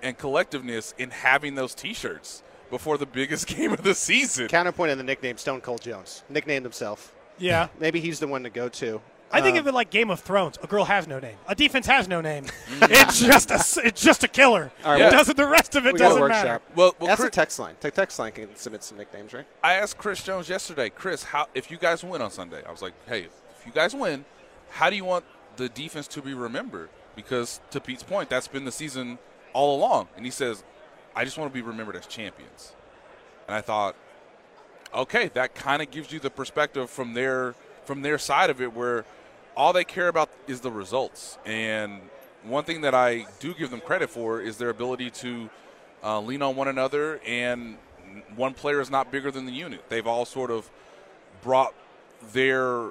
and collectiveness in having those T-shirts before the biggest *laughs* game of the season. Counterpoint on the nickname Stone Cold Jones. Nicknamed himself. Yeah. *laughs* Maybe he's the one to go to. I think Um, of it like Game of Thrones. A girl has no name. A defense has no name. *laughs* it's just a s- it's just a killer. All right, it well, doesn't. The rest of it we got a doesn't workshop. matter. Well, well, That's Chris- a text line. The text line can submit some nicknames, right? I asked Chris Jones yesterday, Chris, how if you guys win on Sunday, I was like, hey, if you guys win, how do you want the defense to be remembered? Because to Pete's point, that's been the season all along. And he says, I just want to be remembered as champions. And I thought, okay, that kind of gives you the perspective from their from their side of it, where all they care about is the results. And one thing that I do give them credit for is their ability to uh, lean on one another, and one player is not bigger than the unit. They've all sort of brought their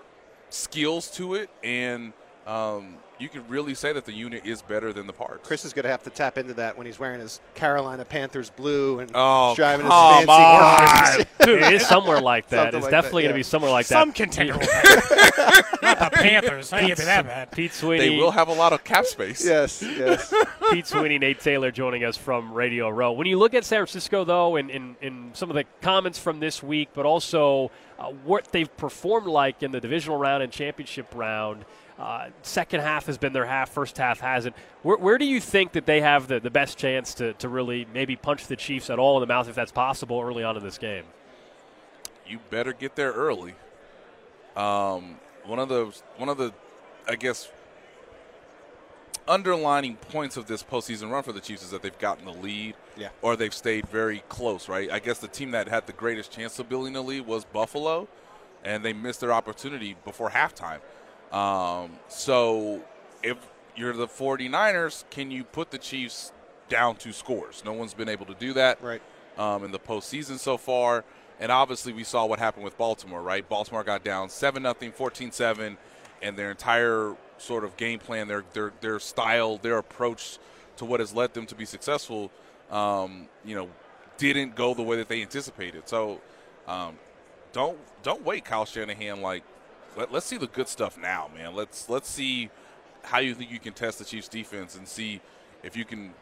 skills to it, and um, you can really say that the unit is better than the parts. Chris is going to have to tap into that when he's wearing his Carolina Panthers blue and Oh, driving his fancy car. Dude, *laughs* it is somewhere like that. Something It's like definitely that, going to be somewhere like Some that. contender. You- will have it. not the Panthers. I can't be that bad. Pete Sweeney. They will have a lot of cap space. Yes, yes. *laughs* Pete Sweeney, Nate Taylor joining us from Radio Row. When you look at San Francisco, though, and in, in, some of the comments from this week, but also uh, what they've performed like in the divisional round and championship round, uh, second half has been their half, first half hasn't. Where, where do you think that they have the, the best chance to, to really maybe punch the Chiefs at all in the mouth, if that's possible, early on in this game? You better get there early. Um, one of the one of the, I guess, underlining points of this postseason run for the Chiefs is that they've gotten the lead, Yeah. or they've stayed very close. Right. I guess the team that had the greatest chance of building the lead was Buffalo, and they missed their opportunity before halftime. Um, so if you're the 49ers, can you put the Chiefs down two scores? No one's been able to do that right. um, in the postseason so far. And obviously, we saw what happened with Baltimore, right? Baltimore got down 7 0, 14 7, and their entire sort of game plan, their, their, their style, their approach to what has led them to be successful, um, you know, didn't go the way that they anticipated. So um, don't don't wait, Kyle Shanahan. Like, let, let's see the good stuff now, man. Let's let's see how you think you can test the Chiefs defense and see if you can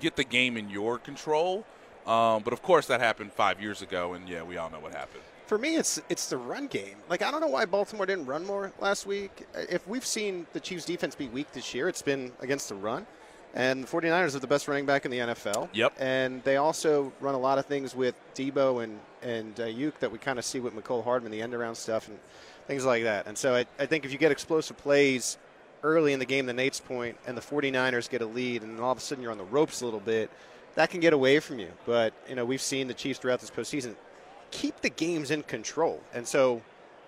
get the game in your control. Um, but of course, that happened five years ago, and yeah, we all know what happened. For me, it's it's the run game. Like I don't know why Baltimore didn't run more last week. If we've seen the Chiefs' defense be weak this year, it's been against the run. And the 49ers are the best running back in the NFL. Yep. And they also run a lot of things with Deebo and and uh, that we kind of see with Mecole Hardman, the end around stuff and things like that. And so I, I think if you get explosive plays early in the game, the Nate's point, and the 49ers get a lead, and all of a sudden you're on the ropes a little bit, that can get away from you. But you know we've seen the Chiefs throughout this postseason keep the games in control, and so.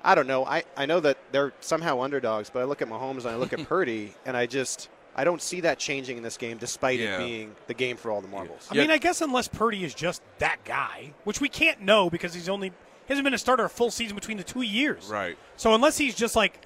I don't know. I, I know that they're somehow underdogs, but I look at Mahomes and I look at *laughs* Purdy, and I just I don't see that changing in this game, despite Yeah. it being the game for all the marbles. I mean, I guess unless Purdy is just that guy, which we can't know because he's only hasn't been a starter a full season between the two years. Right. So unless he's just like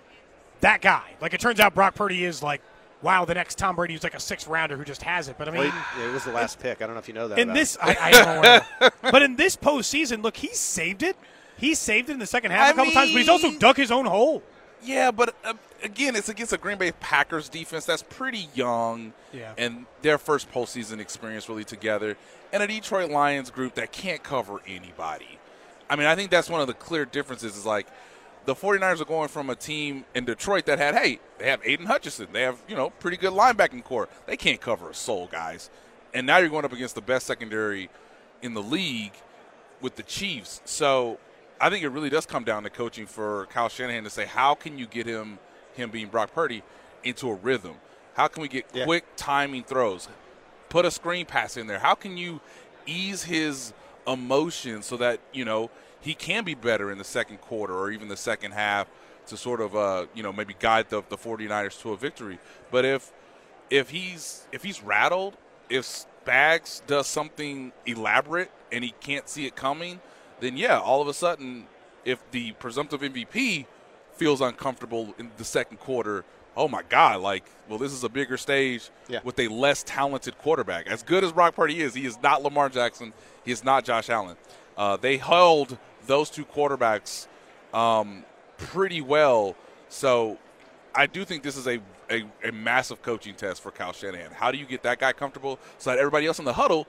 that guy, like it turns out Brock Purdy is like, wow, the next Tom Brady who's like a sixth rounder who just has it. But I mean, Well, he- it was the last pick. I don't know if you know that. in this. I, I don't *laughs* know. but in this postseason, look, he saved it. He saved it in the second half I a couple times, but he's also dug his own hole. Yeah, but uh, again, it's against a Green Bay Packers defense that's pretty young, Yeah. and their first postseason experience really together, and a Detroit Lions group that can't cover anybody. I mean, I think that's one of the clear differences. Is like the 49ers are going from a team in Detroit that had, hey, they have Aidan Hutchinson, they have you know pretty good linebacking core. They can't cover a soul, guys, and now you're going up against the best secondary in the league with the Chiefs. So I think it really does come down to coaching for Kyle Shanahan to say how can you get him, him being Brock Purdy, into a rhythm? How can we get Yeah. quick timing throws? Put a screen pass in there. How can you ease his emotion so that you know he can be better in the second quarter or even the second half to sort of uh, you know maybe guide the, the 49ers to a victory. But if if he's if he's rattled, if Spags does something elaborate and he can't see it coming, then yeah, all of a sudden, if the presumptive MVP feels uncomfortable in the second quarter, oh my God, like, well, this is a bigger stage Yeah. with a less talented quarterback. As good as Brock Purdy is, he is not Lamar Jackson. He is not Josh Allen. Uh, they held those two quarterbacks um, pretty well. So I do think this is a, a, a massive coaching test for Kyle Shanahan. How do you get that guy comfortable so that everybody else in the huddle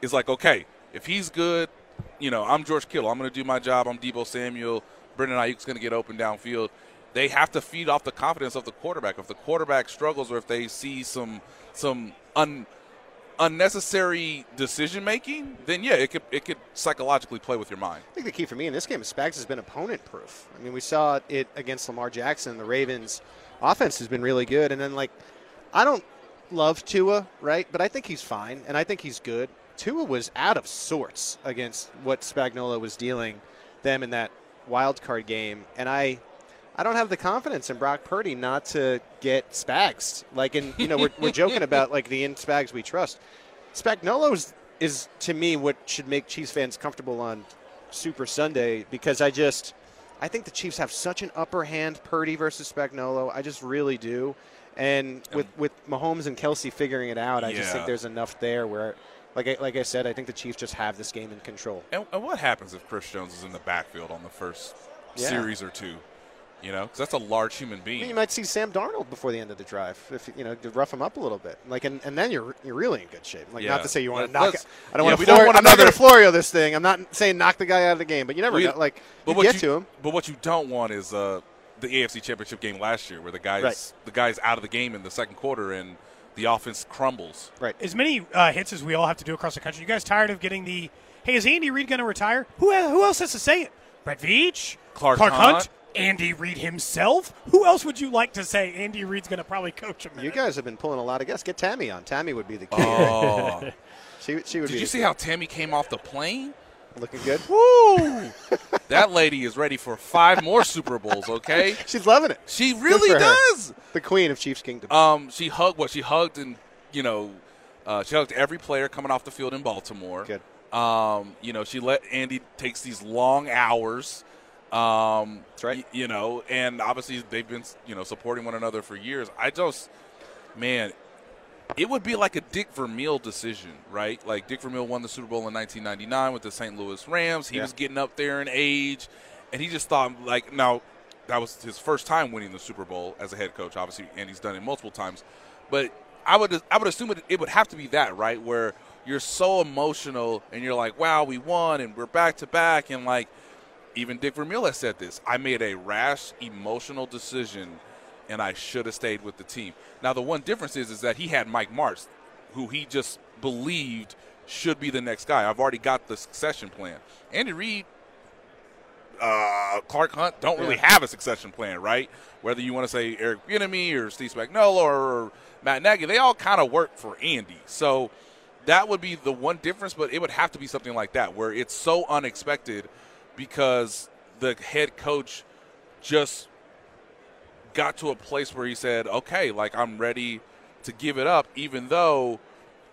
is like, okay, if he's good, you know, I'm George Kittle. I'm going to do my job. I'm Deebo Samuel. Brandon Aiyuk's going to get open downfield. They have to feed off the confidence of the quarterback. If the quarterback struggles or if they see some some un, unnecessary decision making, then yeah, it could it could psychologically play with your mind. I think the key for me in this game is Spags has been opponent proof. I mean, we saw it against Lamar Jackson. The Ravens' offense has been really good. And then, like, I don't love Tua, right? But I think he's fine, and I think he's good. Tua was out of sorts against what Spagnuolo was dealing them in that wild card game. And I. I don't have the confidence in Brock Purdy not to get Spags. Like, in you know, we're, we're joking about like the in Spags we trust. Spagnuolo is, to me what should make Chiefs fans comfortable on Super Sunday because I just I think the Chiefs have such an upper hand Purdy versus Spagnuolo. I just really do. And with with Mahomes and Kelce figuring it out, I just think there's enough there where like I, like I said, I think the Chiefs just have this game in control. And, and what happens if Chris Jones is in the backfield on the first Yeah. series or two? You know, because that's a large human I being. mean, you might see Sam Darnold before the end of the drive, if you know, to rough him up a little bit. Like, and, and then you're you're really in good shape. Like, Yeah. not to say you want to knock. let's- It. I don't yeah, want we to. don't want I'm not going to Florio this thing. I'm not saying knock the guy out of the game, but you never We- know. Like, but you what get you, to him. But what you don't want is uh, the AFC Championship game last year, where the guys Right. the guys out of the game in the second quarter and the offense crumbles. Right. As many uh, hits as we all have to do across the country, you guys tired of getting the, hey, is Andy Reid going to retire? Who, who else has to say it? Brett Veach? Clark Hunt? Hunt? Andy Reid himself? Who else would you like to say Andy Reid's going to probably coach him? You guys have been pulling a lot of guests. Get Tammy on. Tammy would be the key. Oh. *laughs* she, she would Did be you see key. how Tammy came off the plane? Looking good. Woo! *laughs* that lady is ready for five more Super Bowls. Okay, *laughs* she's loving it. She really for her. does. The queen of Chiefs Kingdom. Um, she hugged what she hugged, and you know, uh, she hugged every player coming off the field in Baltimore. Good. Um, you know, she let Andy takes these long hours. Um, That's right. you know, and obviously they've been you know supporting one another for years. I just, man, it would be like a Dick Vermeil decision, right? Like Dick Vermeil won the Super Bowl in 1999 with the St. Louis Rams. He Yeah. was getting up there in age, and he just thought like, now that was his first time winning the Super Bowl as a head coach, obviously, and he's done it multiple times. But I would I would assume it, it would have to be that, right? Where you're so emotional and you're like, wow, we won and we're back to back, and like even Dick Vermeil has said this. I made a rash, emotional decision, and I should have stayed with the team. Now, the one difference is, is that he had Mike Martz, who he just believed should be the next guy. I've already got the succession plan. Andy Reid, uh, Clark Hunt don't really have a succession plan, right? Whether you want to say Eric Bieniemy or Steve Spagnuolo or Matt Nagy, they all kind of work for Andy. So that would be the one difference, but it would have to be something like that where it's so unexpected because the head coach just got to a place where he said, "Okay, like I'm ready to give it up," even though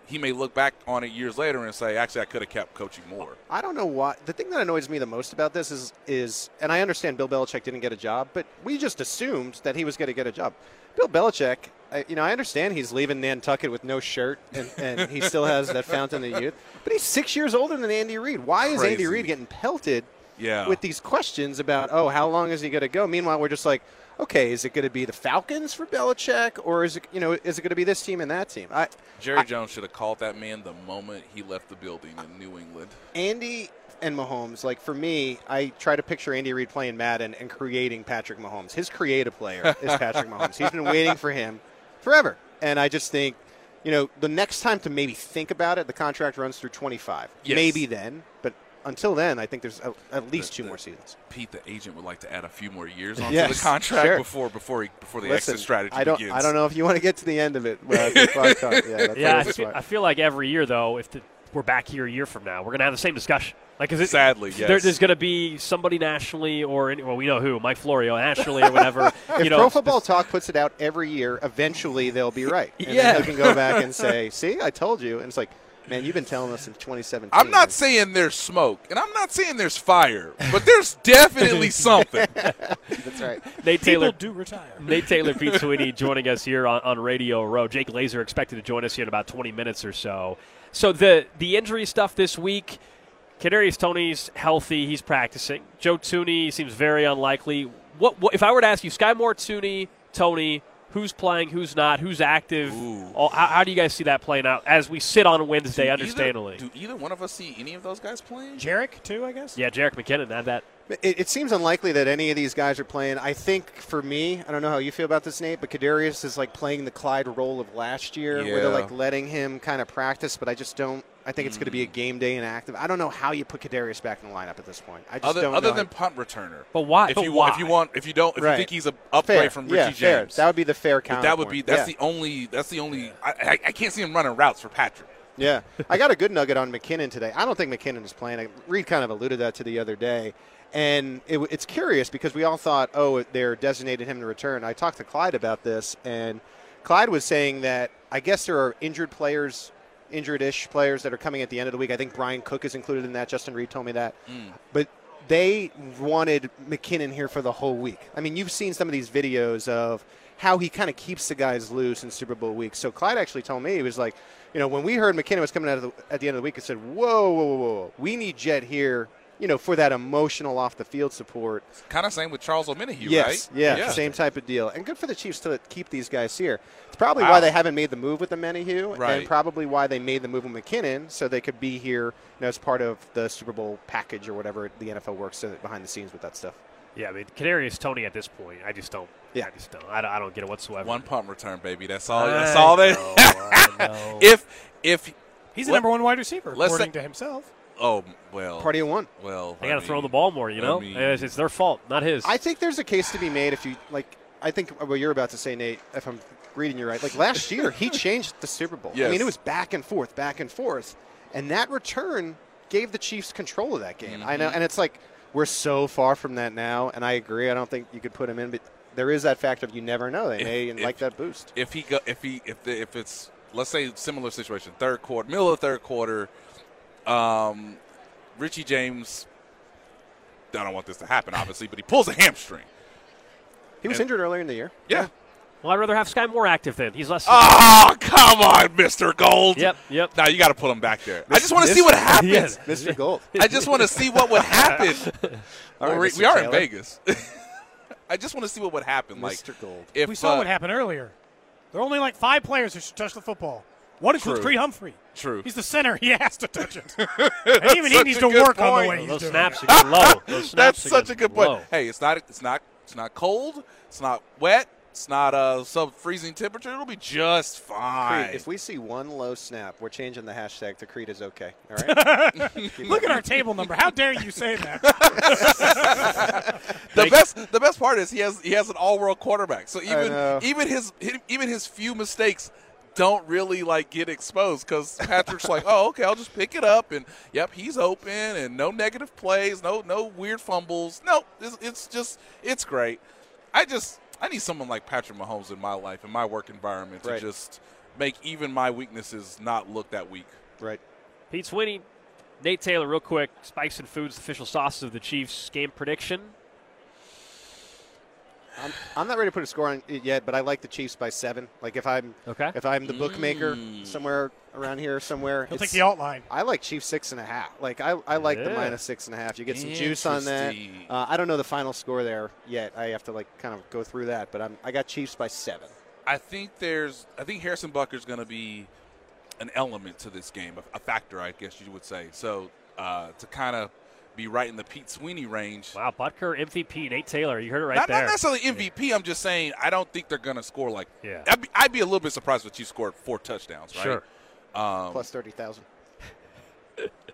he may look back on it years later and say, "Actually, I could have kept coaching more." I don't know why. The thing that annoys me the most about this is, is, and I understand Bill Belichick didn't get a job, but we just assumed that he was going to get a job. Bill Belichick, I, you know, I understand he's leaving Nantucket with no shirt, and, and he still has that fountain of youth, but he's six years older than Andy Reid. Why is Andy Crazy. Reid getting pelted Yeah. with these questions about, oh, how long is he going to go? Meanwhile, we're just like, okay, is it going to be the Falcons for Belichick, or is it, you know, is it going to be this team and that team? I, Jerry Jones should have called that man the moment he left the building in New England. Andy and Mahomes, like for me, I try to picture Andy Reid playing Madden and creating Patrick Mahomes. His creative player is Patrick *laughs* Mahomes. He's been waiting for him forever. And I just think, you know, the next time to maybe think about it, the contract runs through 25. Yes. Maybe then, but until then, I think there's at, at least two more seasons. Pete, the agent, would like to add a few more years onto Yes, the contract sure. before before he, before the Listen, exit strategy I don't, begins. I don't know if you want to get to the end of it. uh, before I. Yeah, yeah, I feel. I feel like every year though, if the, we're back here a year from now, we're gonna have the same discussion. Like, is it Sadly, there- yes. there's gonna be somebody nationally or any, well, we know who, Mike Florio nationally or whatever. *laughs* If you know, Pro Football Talk puts it out every year, eventually they'll be right. And Yeah. then they can go back and say, "See, I told you." And it's like, man, you've been telling us since 2017. I'm not saying there's smoke, and I'm not saying there's fire, but there's *laughs* definitely something. That's right. Nate People Taylor do retire. Nate Taylor, Pete Sweeney joining us here on, on Radio Row. Jay Glazer expected to join us here in about 20 minutes or so. So the the injury stuff this week, Kadarius Toney's healthy, he's practicing. Joe Thuney seems very unlikely. What, what if I were to ask you, Skyy Moore, Tooney, Tony, who's playing, who's not, who's active? All, how, how do you guys see that playing out as we sit on Wednesday? Do understandably, Either, do either one of us see any of those guys playing? Jerick too, I guess. yeah, Jerick McKinnon had that. It, it seems unlikely that any of these guys are playing. I think for me, I don't know how you feel about this, Nate, but Kadarius is like playing the Clyde role of last year, where they're like letting him kind of practice. But I just don't. I think it's going to be a hmm. game day inactive. I don't know how you put Kadarius back in the lineup at this point. I just Other, don't other know. than punt returner. But why? If but you why? want, if you want, if you don't, if Right. you think he's a upgrade Fair. from Yeah, Richie fair. James, That would be the fair But that would be that's Yeah. the only that's the only I, I, I can't see him running routes for Patrick. Yeah, I got a good nugget on McKinnon today. I don't think McKinnon is playing. I, Reid kind of alluded that to the other day, and it, it's curious because we all thought, oh, they're designated him to return. I talked to Clyde about this, and Clyde was saying that I guess there are injured players, injured-ish players that are coming at the end of the week. I think Bryan Cook is included in that. Justin Reid told me that, hmm. but they wanted McKinnon here for the whole week. I mean, you've seen some of these videos of how he kind of keeps the guys loose in Super Bowl week. So Clyde actually told me he was like, you know, when we heard McKinnon was coming out of the, at the end of the week, it said, whoa, whoa, whoa, whoa, we need Jet here you know, for that emotional off the field support. Kind of same with Charles Omenihu, yes, right? Yeah, same type of deal. And good for the Chiefs to keep these guys here. It's probably Wow. why they haven't made the move with Omenihu, Right. and probably why they made the move with McKinnon, so they could be here you know, as part of the Super Bowl package or whatever the NFL works behind the scenes with that stuff. Yeah, I mean, Kadarius Toney at this point, I just don't. Yeah. I just don't. I don't, I don't get it whatsoever. One punt return, baby. That's all. I That's all they. know, I *laughs* know. if if He's the number one wide receiver, let's according say- to himself. Oh well. Party of one. Well, They I got to throw mean, the ball more. You I know, mean- it's, it's their fault, not his. I think there's a case to be made if you like. I think what you're about to say, Nate, if I'm reading you right, like last *laughs* year he changed the Super Bowl. I mean, it was back and forth, back and forth, and that return gave the Chiefs control of that game. I know, Mhm. and it's like we're so far from that now, and I agree. I don't think you could put him in, but there is that factor of you never know. They If- may if- like that boost. If he go, if he if the, if it's let's say similar situation, third quarter, middle of third quarter, um, Richie James. I don't want this to happen, obviously, but he pulls a hamstring. He was And- injured earlier in the year. Yeah. well, I'd rather have Skyy Moore active then. He's less. Oh, come on, Mr. Gold. Yep, yep. Now you got to put him back there. I just want to see what happens. Yes. Mr. Gold. *laughs* I just want to see what would happen. *laughs* *laughs* All right, we, Mr. we are in Vegas. I just want to see what would happen. Like Mr. Gold. if we saw uh, what happened earlier. There are only like five players who should touch the football. One includes True. Creed Humphrey. True. He's the center. *laughs* He has to touch it. *laughs* and even he needs to good work on the way he's Those doing snaps it. are getting low. Those *laughs* snaps That's are such a getting good point. low. Hey, it's not it's not it's not cold. It's not wet. It's not a sub freezing temperature. It'll be just fine. Creed, if we see one low snap, we're changing the hashtag to Creed is okay. All right. Look at our table number. How dare you say that? the best the best part is he has he has an all world quarterback. So even even his even his few mistakes don't really like get exposed because Patrick's like, oh okay, I'll just pick it up and yep, he's open and no negative plays, no no weird fumbles. No, it's, it's just it's great. I just I need someone like Patrick Mahomes in my life in my work environment to just make even my weaknesses not look that weak. Right. Pete Sweeney, Nate Taylor, real quick. Spicin Foods, official sauces of the Chiefs. Game prediction. I'm, I'm not ready to put a score on it yet, but I like the Chiefs by seven. Like if I'm Okay. if I'm the bookmaker Mm. somewhere around here somewhere, He'll it's- take the alt line. I like Chiefs six and a half. Like I, I like the minus six and a half. You get some juice on that. Uh, I don't know the final score there yet. I have to like kind of go through that, but I'm I got Chiefs by seven. I think there's I think Harrison Butker's going to be an element to this game, a, a factor, I guess you would say. So uh, to kind of be right in the Pete Sweeney range. Wow, Butker MVP, Nate Taylor. You heard it right not, there. not necessarily MVP. I'm just saying I don't think they're going to score like. Yeah. I'd be, I'd be a little bit surprised if you scored four touchdowns. Right? Sure. Um, Plus thirty thousand.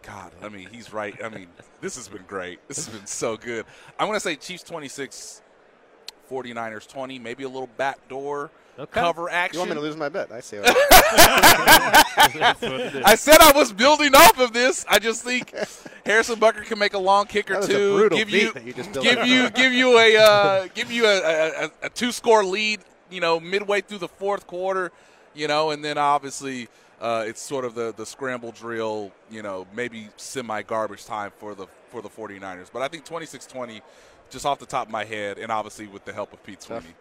God, I mean, he's right. I mean, this has been great. This has been so good. I'm going to say Chiefs 26, 49ers 20, maybe a little backdoor Okay. cover action. You want me to lose my bet? I see. *laughs* What. I said I was building off of this. I just think Harrison Butker can make a long kick or That was a two. brutal give beat you, you just built give up. you, give you a, uh, give you a, a, a, a two score lead. You know, midway through the fourth quarter. You know, and then obviously uh, it's sort of the the scramble drill. You know, maybe semi garbage time for the for the 49ers. But I think 26-20, just off the top of my head, and obviously with the help of Pete Sweeney.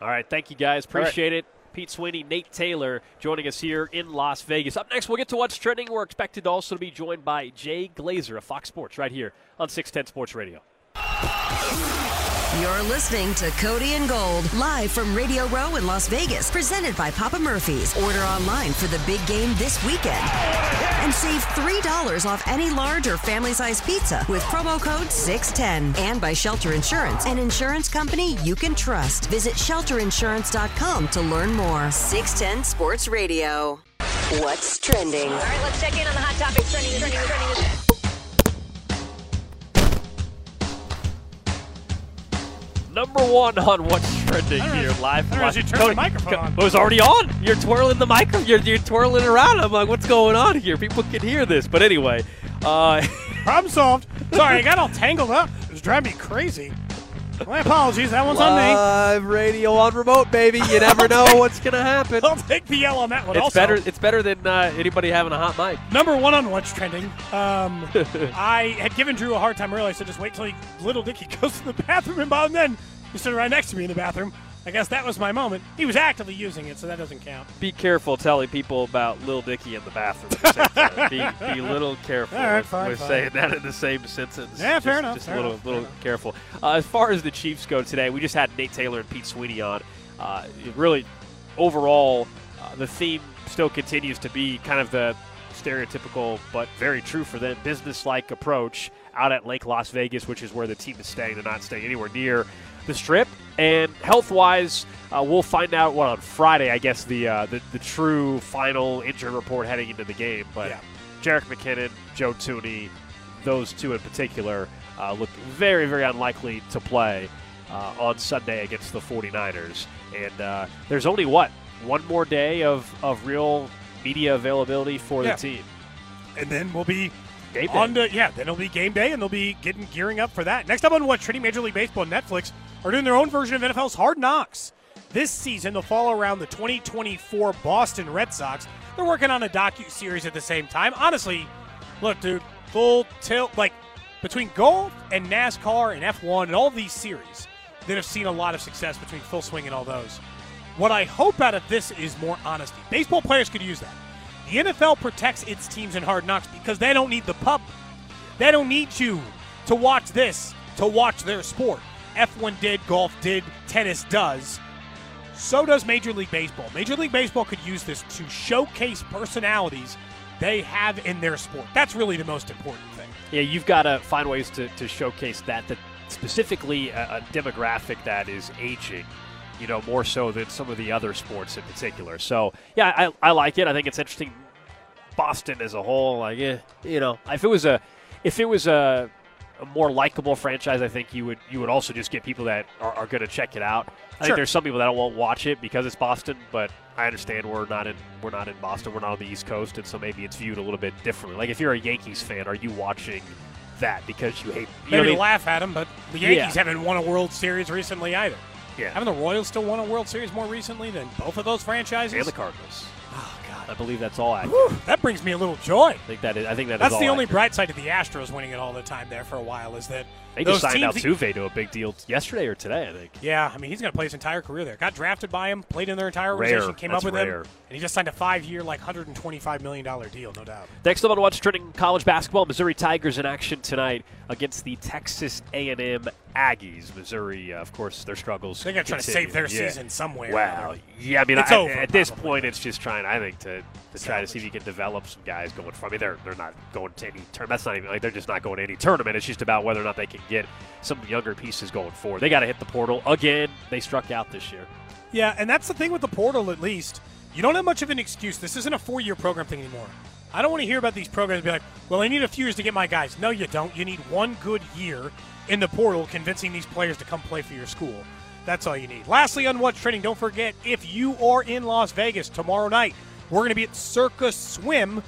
All right, thank you guys. right. Appreciate it. Pete Sweeney, Nate Taylor joining us here in Las Vegas. Up next, we'll get to what's trending. We're expected also to be joined by Jay Glazer of Fox Sports right here on 610 Sports Radio. You're listening to Cody and Gold live from Radio Row in Las Vegas, presented by Papa Murphy's. Order online for the big game this weekend and save $3 off any large or family size pizza with promo code 610. And by Shelter Insurance, an insurance company you can trust. Visit shelterinsurance.com to learn more. 610 Sports Radio. What's trending? All right, let's check in on the hot topics trending, trending, trending. Number one on what's trending here live. I don't know if you turned the microphone on. It was already on. You're twirling the microphone. You're, you're twirling around. I'm like, what's going on here? People can hear this. But anyway, uh, *laughs* Problem solved. Sorry, I got all tangled up. It was driving me crazy. My apologies. That one's on me. live radio on remote, baby. You never know what's gonna happen. I'll take the L on that one. It's also, better. It's better than uh, anybody having a hot mic. Number one on what's trending. Um, *laughs* I had given Drew a hard time earlier. I said just wait till he, Lil Dicky goes to the bathroom, and by then he's sitting right next to me in the bathroom. I guess that was my moment. He was actively using it, so that doesn't count. Be careful telling people about Lil Dicky in the bathroom. At the same time. be, be a little careful right, with, fine, with fine. saying that in the same sentence. Yeah, fair enough, Just fair a little, enough, little careful. Uh, as far as the Chiefs go today, we just had Nate Taylor and Pete Sweeney on. Uh, really, overall, uh, the theme still continues to be kind of the stereotypical but very true for them business-like approach out at Lake Las Vegas, which is where the team is staying. They're not staying anywhere near the strip. And health-wise, uh, we'll find out what on Friday. I guess the uh, the, the true final injury report heading into the game. But Jerick McKinnon, Joe Thuney, those two in particular uh, look very very unlikely to play uh, on Sunday against the 49ers. And uh, there's only what one more day of of real media availability for Yeah. the team. And then we'll be Game day. on yeah. Then it'll be game day, and they'll be getting gearing up for that. Next up on what's trending Major League Baseball Netflix are doing their own version of NFL's Hard Knocks. This season, they'll follow around the 2024 Boston Red Sox. They're working on a docu series at the same time. Honestly, look, dude, full tilt like between golf and NASCAR and F1 and all these series that have seen a lot of success between full swing and all those. What I hope out of this is more honesty. Baseball players could use that. The NFL protects its teams in hard knocks because they don't need the pub. They don't need you to watch this to watch their sport. F1 did, golf did, tennis does. So does Major League Baseball. Major League Baseball could use this to showcase personalities they have in their sport. That's really the most important thing. Yeah, you've got to find ways to, to showcase that, that specifically a, a demographic that is aging, you know, more so than some of the other sports in particular. So, yeah, I, I like it. I think it's interesting. Boston as a whole, like, eh, you know, if it was a, if it was a, a more likable franchise, I think you would you would also just get people that are, are going to check it out. I Sure. think there's some people that won't watch it because it's Boston, but I understand we're not in we're not in Boston, we're not on the East Coast, and so maybe it's viewed a little bit differently. Like if you're a Yankees fan, are you watching that because you hate? You know Maybe mean? laugh at them, but the Yankees Yeah. haven't won a World Series recently either. Yeah. Haven't the Royals still won a World Series more recently than both of those franchises? and the Cardinals. Oh God, I believe that's all accurate. Whew, that brings me a little joy. I think that is. I think that is That's the only accurate. bright side to the Astros winning it all the time there for a while is that They those just signed Altuve to a big deal yesterday or today, I think. Yeah, I mean he's going to play his entire career there. Got drafted by him, played in their entire Rare. organization, came That's up with rare. him, and he just signed a five-year, like 125 million dollar deal, no doubt. Next up on What's Trending College Basketball, Missouri Tigers in action tonight against the Texas A&M Aggies. Missouri, uh, of course, their struggles. They got to try to save their Yeah. season somewhere. Wow. Yeah, I mean, I- over, at this point, it's just trying. I think to, to try to see if you can develop some guys going from. I mean, they're they're not going to any tournament. That's not even like they're just not going to any tournament. It's just about whether or not they can get some younger pieces going forward. They got to hit the portal again. They struck out this year. Yeah, and that's the thing with the portal, at least. You don't have much of an excuse. This isn't a four year program thing anymore. I don't want to hear about these programs be like, well, I need a few years to get my guys. No, you don't. You need one good year in the portal convincing these players to come play for your school. That's all you need. Lastly, on What's Trending, don't forget if you are in Las Vegas tomorrow night, we're going to be at Circa's Swim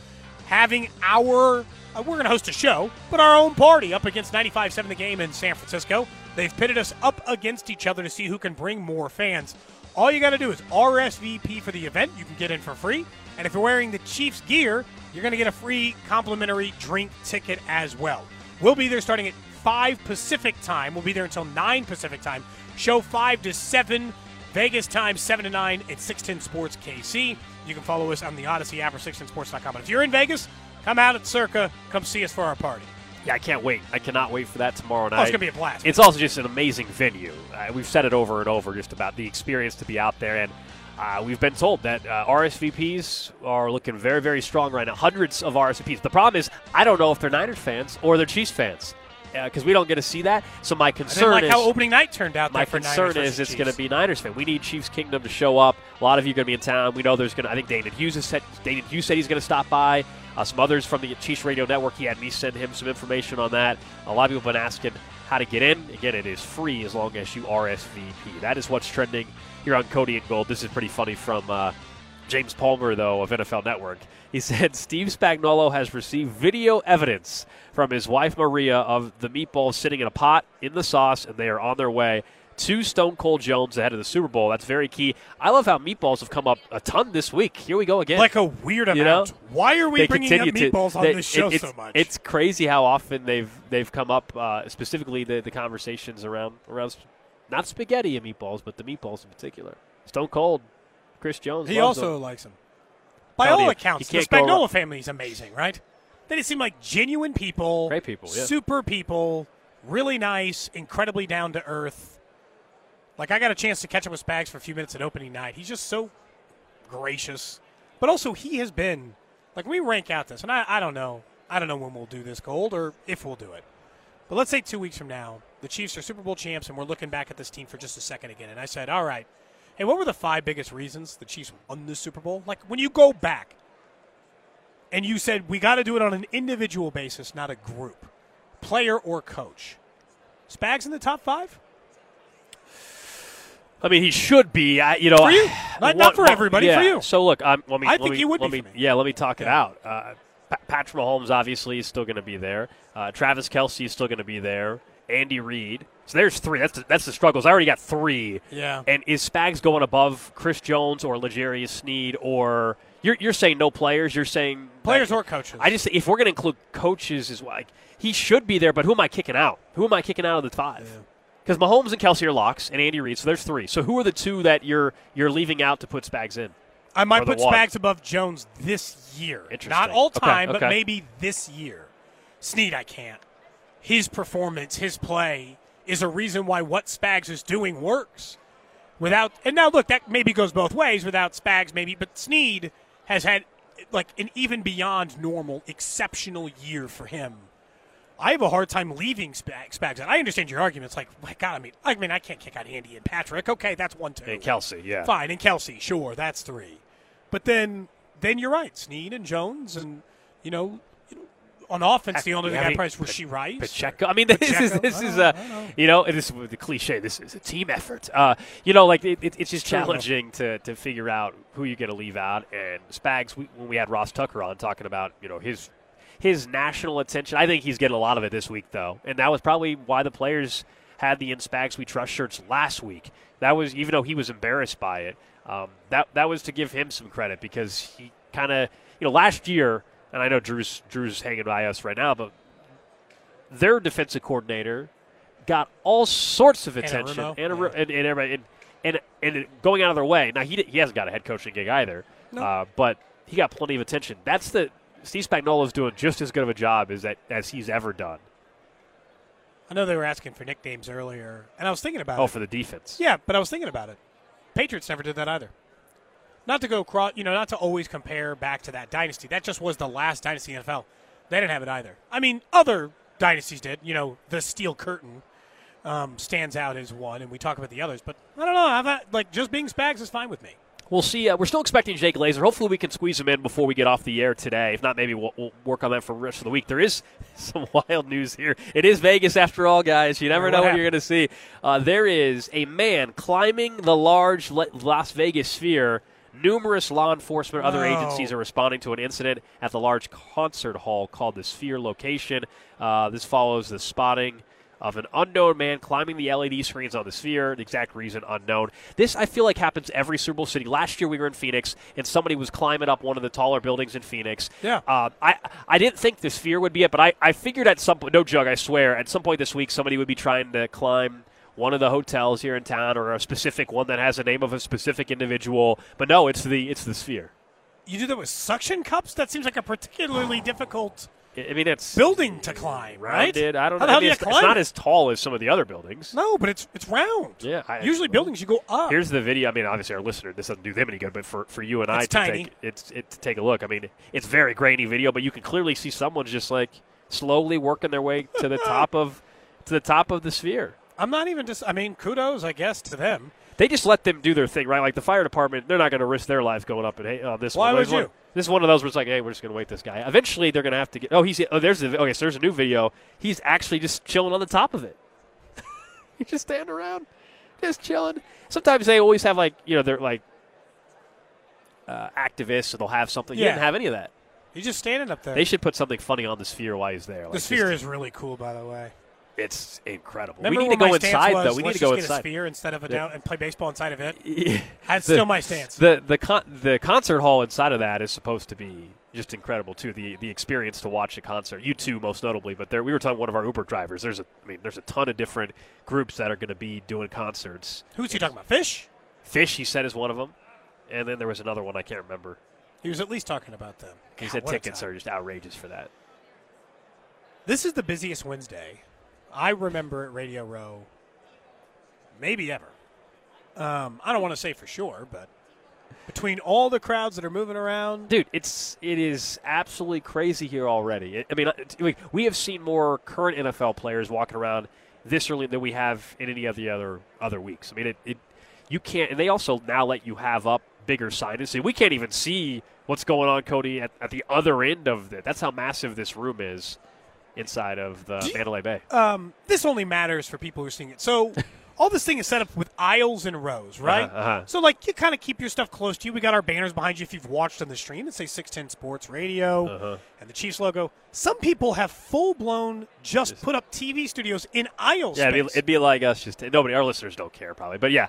having our. Uh, we're going to host a show, but our own party up against 95 7 The Game in San Francisco. They've pitted us up against each other to see who can bring more fans. All you got to do is RSVP for the event. You can get in for free. And if you're wearing the Chiefs gear, you're going to get a free complimentary drink ticket as well. We'll be there starting at 5 Pacific time. We'll be there until 9 Pacific time. Show 5 to 7. Vegas time 7 to 9 at 610 Sports KC. You can follow us on the Audacy app or 610sports.com. And if you're in Vegas, come out at Circa. Come see us for our party. Yeah, I can't wait. I cannot wait for that tomorrow night. Oh, it's gonna be a blast. It's also just an amazing venue. Uh, we've said it over and over, just about the experience to be out there, and uh, we've been told that uh, RSVPs are looking very, very strong right now. Hundreds of RSVPs. The problem is, I don't know if they're Niners fans or they're Chiefs fans because we don't get to see that. So my I concern like is how opening night turned out. my concern is it's going to be Niners fan. We need Chiefs Kingdom to show up. A lot of you are going to be in town. We know there's going to. I think David Hughes has said. David Hughes said he's going to stop by. Uh, some others from the Chiefs Radio Network. He had me send him some information on that. A lot of people have been asking how to get in. Again, it is free as long as you RSVP. That is what's trending here on Cody and Gold. This is pretty funny from uh, James Palmer, though, of NFL Network. He said Steve Spagnuolo has received video evidence from his wife Maria of the meatballs sitting in a pot in the sauce, and they are on their way to Stone Cold Jones ahead of the Super Bowl. That's very key. I love how meatballs have come up a ton this week. Here we go again. Like a weird You know? amount. Why are we They bringing up continue to- meatballs on they- this show so much? It's crazy how often they've they've come up. Uh, specifically, the, the conversations around around not spaghetti and meatballs, but the meatballs in particular. Stone Cold, Chris Jones. He also them. likes him. By all you, accounts, you the Spagnuolo family is amazing, right? They just seem like genuine people, Great people, yeah. super people, really nice, incredibly down to earth. Like I got a chance to catch up with Spags for a few minutes at opening night. He's just so gracious, but also he has been like we rank out this, and I, I don't know, I don't know when we'll do this gold or if we'll do it. But let's say two weeks from now, the Chiefs are Super Bowl champs, and we're looking back at this team for just a second again. And I said, all right, hey, what were the five biggest reasons the Chiefs won the Super Bowl? Like when you go back, and you said we got to do it on an individual basis, not a group, player or coach. Spags in the top five. I mean, he should be. I, you know, For you. *sighs* Not- not for everybody, yeah. for you. So look, I'm, let me. I let think me, he would let be me. Yeah, let me talk it out. Uh, Pa- Patrick Mahomes obviously is still going to be there. Uh, Travis Kelce is still going to be there. Andy Reid. So there's three. That's the, that's the struggles. I already got three. Yeah. And is Spags going above Chris Jones or L'Jarius Sneed or you're you're saying no players? You're saying Players or coaches. I just if we're going to include coaches as well, like he should be there. But who am I kicking out? Who am I kicking out of the five? Because Mahomes and Kelce are locks, and Andy Reid. So there's three. So who are the two that you're you're leaving out to put Spags in? I might put one? Spags above Jones this year. Interesting. Not all Okay, time, but maybe this year. Sneed, I can't. His performance, his play, is a reason why what Spags is doing works. Without and now look, that maybe goes both ways. Without Spags, maybe, but Sneed has had like an even beyond normal, exceptional year for him. I have a hard time leaving Spag- Spags. out. I understand your arguments. Like, my God, I mean, I mean, I can't kick out Andy and Patrick. Okay, that's one, two. And Kelce, yeah. Fine, and Kelsey, sure, that's three. But then, then you're right, Sneed and Jones, and you know, on offense, the only thing I I mean, price was she Rice. Pacheco. I mean, this is Pacheco. this is a I you know, this is the cliche. This is a team effort. Uh, you know, like it, it, it's just challenging to, to figure out who you're going to leave out. And Spags, we, when we had Ross Tucker on talking about you know his his national attention, I think he's getting a lot of it this week though, and that was probably why the players had the in Spags we trust shirts last week. That was even though he was embarrassed by it. Um, that that was to give him some credit because he kind of you know last year, and I know Drew's Drew's hanging by us right now, but their defensive coordinator got all sorts of attention and, and, and everybody and, and and going out of their way. Now he he hasn't got a head coaching gig either, No. uh, but he got plenty of attention. That's the Steve Spagnuolo's doing just as good of a job as that as he's ever done. I know they were asking for nicknames earlier, and I was thinking about Oh, it. for the defense. Yeah, but I was thinking about it. Patriots never did that either. Not to go cross, you know, not to always compare back to that dynasty. That just was the last dynasty in the NFL. They didn't have it either. I mean, other dynasties did. You know, the Steel Curtain um, stands out as one, and we talk about the others. But I don't know. I've had, like just being Spags is fine with me. We'll see. Uh, we're still expecting Jay Glazer. Hopefully, we can squeeze him in before we get off the air today. If not, maybe we'll, we'll work on that for the rest of the week. There is *laughs* some wild news here. It is Vegas after all, guys. You never What know what you're going to see. Uh, there is a man climbing the large Las Vegas sphere. Numerous law enforcement, other No. agencies are responding to an incident at the large concert hall called the Sphere location. Uh, this follows the spotting of an unknown man climbing the LED screens on the sphere. The exact reason unknown. This I feel like happens every Super Bowl city. Last year we were in Phoenix and somebody was climbing up one of the taller buildings in Phoenix. Yeah. Uh, I I didn't think the sphere would be it, but I, I figured at some point, no joke, I swear, at some point this week somebody would be trying to climb one of the hotels here in town or a specific one that has the name of a specific individual. But no, it's the it's the sphere. You do that with suction cups? That seems like a particularly difficult I mean, it's building to climb, right? rounded. I don't How know. I mean, it's, it's not as tall as some of the other buildings. No, but it's it's round. Yeah. I, Usually buildings you go up. Here's the video. I mean, obviously our listener, this doesn't do them any good, but for, for you and I to tiny. take it's it, to take a look. I mean, it's very grainy video, but you can clearly see someone's just like slowly working their way to the *laughs* top of to the top of the sphere. I'm not even just. I mean, kudos, I guess, to them. They just let them do their thing, right? Like the fire department, they're not going to risk their life going up and hey, oh, this Why one. would this one- you? This is one of those where it's like, hey, we're just going to wait this guy. Eventually, they're going to have to get. Oh, he's oh, there's the okay. So there's a new video. He's actually just chilling on the top of it. *laughs* He's just standing around, just chilling. Sometimes they always have like you know they're like uh, activists, so they'll have something. He Yeah. didn't have any of that. He's just standing up there. They should put something funny on the sphere while he's there. the like, sphere just- is really cool, by the way. It's incredible. Remember we need to go inside was, though. We need to go inside. get a sphere instead of a down and play baseball inside of it. *laughs* Yeah. That's The- still my stance. The the con- the concert hall inside of that is supposed to be just incredible too. The the experience to watch a concert. U2, most notably, but there we were talking one of our Uber drivers. There's a I mean, there's a ton of different groups that are going to be doing concerts. Who's he talking about? Phish? Phish, he said, is one of them, and then there was another one I can't remember. He was at least talking about them. He God, said tickets are just outrageous for that. This is the busiest Wednesday I remember at Radio Row, maybe ever. Um, I don't want to say for sure, but between all the crowds that are moving around, Dude, it's it is absolutely crazy here already. I mean, it's- we- have seen more current NFL players walking around this early than we have in any of the other other weeks. I mean, it, it you can't, and they also now let you have up bigger signage. So we can't even see what's going on, Cody, at, at the other end of it. That's how massive this room is inside of the Mandalay Bay. um, this only matters for people who are seeing it. So, *laughs* all this thing is set up with aisles and rows, right? Uh-huh, uh-huh. So, like, you kind of keep your stuff close to you. We got our banners behind you if you've watched on the stream that say 610 Sports Radio Uh-huh. and the Chiefs logo. Some people have full blown just, put up TV studios in aisles. Yeah, it'd be, it'd be like us just nobody. Our listeners don't care probably, but yeah,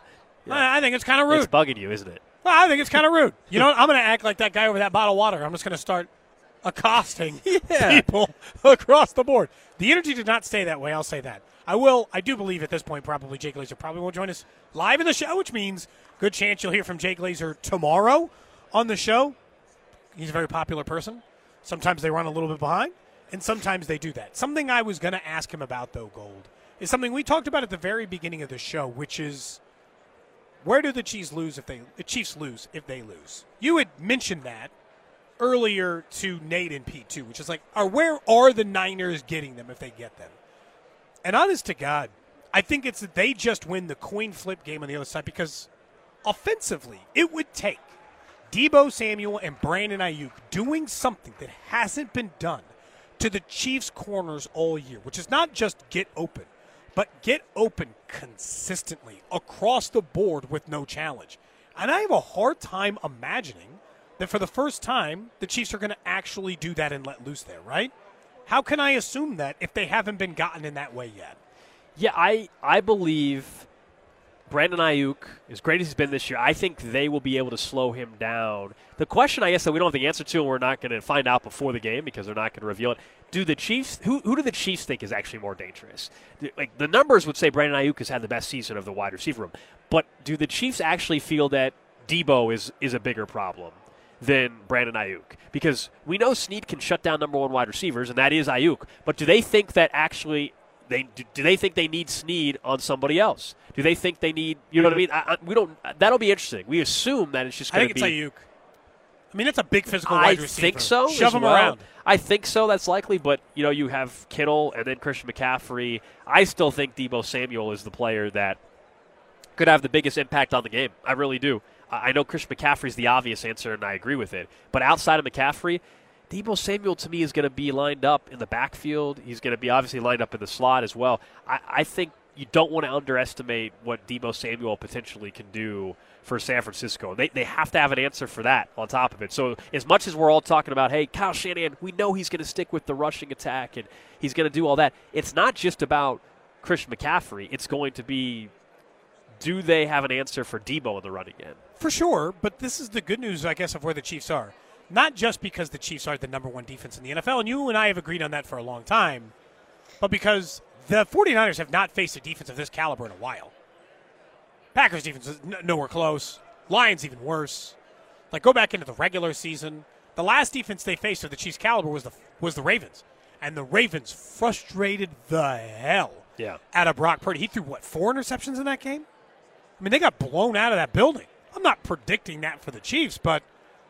I, I think it's kind of rude. it's bugging you, isn't it? Well, I think it's kind of rude. You know what? I'm going to act like that guy over that bottle of water. I'm just going to start accosting *laughs* people *laughs* across the board. The energy did not stay that way. I'll say that. I will. I do believe at this point, probably Jay Glazer probably won't join us live in the show, which means good chance you'll hear from Jay Glazer tomorrow on the show. He's a very popular person. Sometimes they run a little bit behind, and sometimes they do that. Something I was going to ask him about, though, Gold, is something we talked about at the very beginning of the show, which is where do the Chiefs lose if they the Chiefs lose if they lose? You had mentioned that earlier to Nate and Pete too, which is like, are where are the Niners getting them if they get them? And honest to God, I think it's that they just win the coin flip game on the other side because offensively, it would take Deebo Samuel and Brandon Aiyuk doing something that hasn't been done to the Chiefs corners all year, which is not just get open, but get open consistently across the board with no challenge. And I have a hard time imagining that for the first time, the Chiefs are going to actually do that and let loose there, right? How can I assume that if they haven't been gotten in that way yet? Yeah, I I believe Brandon Aiyuk, as great as he's been this year, I think they will be able to slow him down. The question, I guess, that we don't have the answer to, and we're not going to find out before the game because they're not going to reveal it. Do the Chiefs? Who, who do the Chiefs think is actually more dangerous? Like the numbers would say, Brandon Aiyuk has had the best season of the wide receiver room, but do the Chiefs actually feel that Deebo is is a bigger problem? Than Brandon Aiyuk because we know Sneed can shut down number one wide receivers, and that is Aiyuk. But do they think that actually they do, do they think they need Sneed on somebody else? Do they think they need you know what I mean? I, I, we don't. That'll be interesting. We assume that it's just I going think to it's. Aiyuk. I mean, it's a big physical I wide receiver. think so. Shove him well. around. I think so. That's likely, but you know, you have Kittle and then Christian McCaffrey. I still think Deebo Samuel is the player that could have the biggest impact on the game. I really do. I know Christian McCaffrey's the obvious answer, and I agree with it. But outside of McCaffrey, Deebo Samuel to me is going to be lined up in the backfield. He's going to be obviously lined up in the slot as well. I, I think you don't want to underestimate what Deebo Samuel potentially can do for San Francisco. They, they have to have an answer for that on top of it. So as much as we're all talking about, hey, Kyle Shanahan, we know he's going to stick with the rushing attack and he's going to do all that. It's not just about Chris McCaffrey. It's going to be do they have an answer for Deebo in the running game? For sure, but this is the good news, I guess, of where the Chiefs are. Not just because the Chiefs are the number one defense in the NFL, and you and I have agreed on that for a long time, but because the 49ers have not faced a defense of this caliber in a while. Packers defense is nowhere close. Lions even worse. Like go back into the regular season. The last defense they faced of the Chiefs caliber was the was the Ravens, and the Ravens frustrated the hell Yeah. out of Brock Purdy. He threw what four interceptions in that game. I mean, they got blown out of that building. I'm not predicting that for the Chiefs, but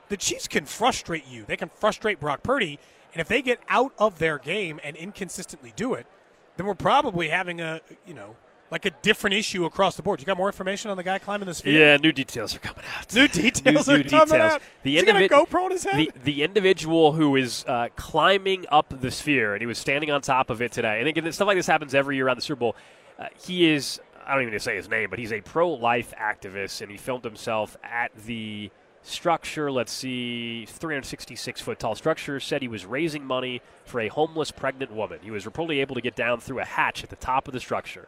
the Chiefs can frustrate you. They can frustrate Brock Purdy, and if they get out of their game and inconsistently do it, then we're probably having a you know like a different issue across the board. You got more information on the guy climbing the sphere? Yeah, new details are coming out. New details new, are new coming details. out. The Is a GoPro on his head? The, the individual who is uh, climbing up the sphere, and he was standing on top of it today. And again, stuff like this happens every year around the Super Bowl. Uh, he is, I don't even say his name, but he's a pro life activist, and he filmed himself at the structure. Let's see, 366 foot tall structure. Said he was raising money for a homeless pregnant woman. He was reportedly able to get down through a hatch at the top of the structure.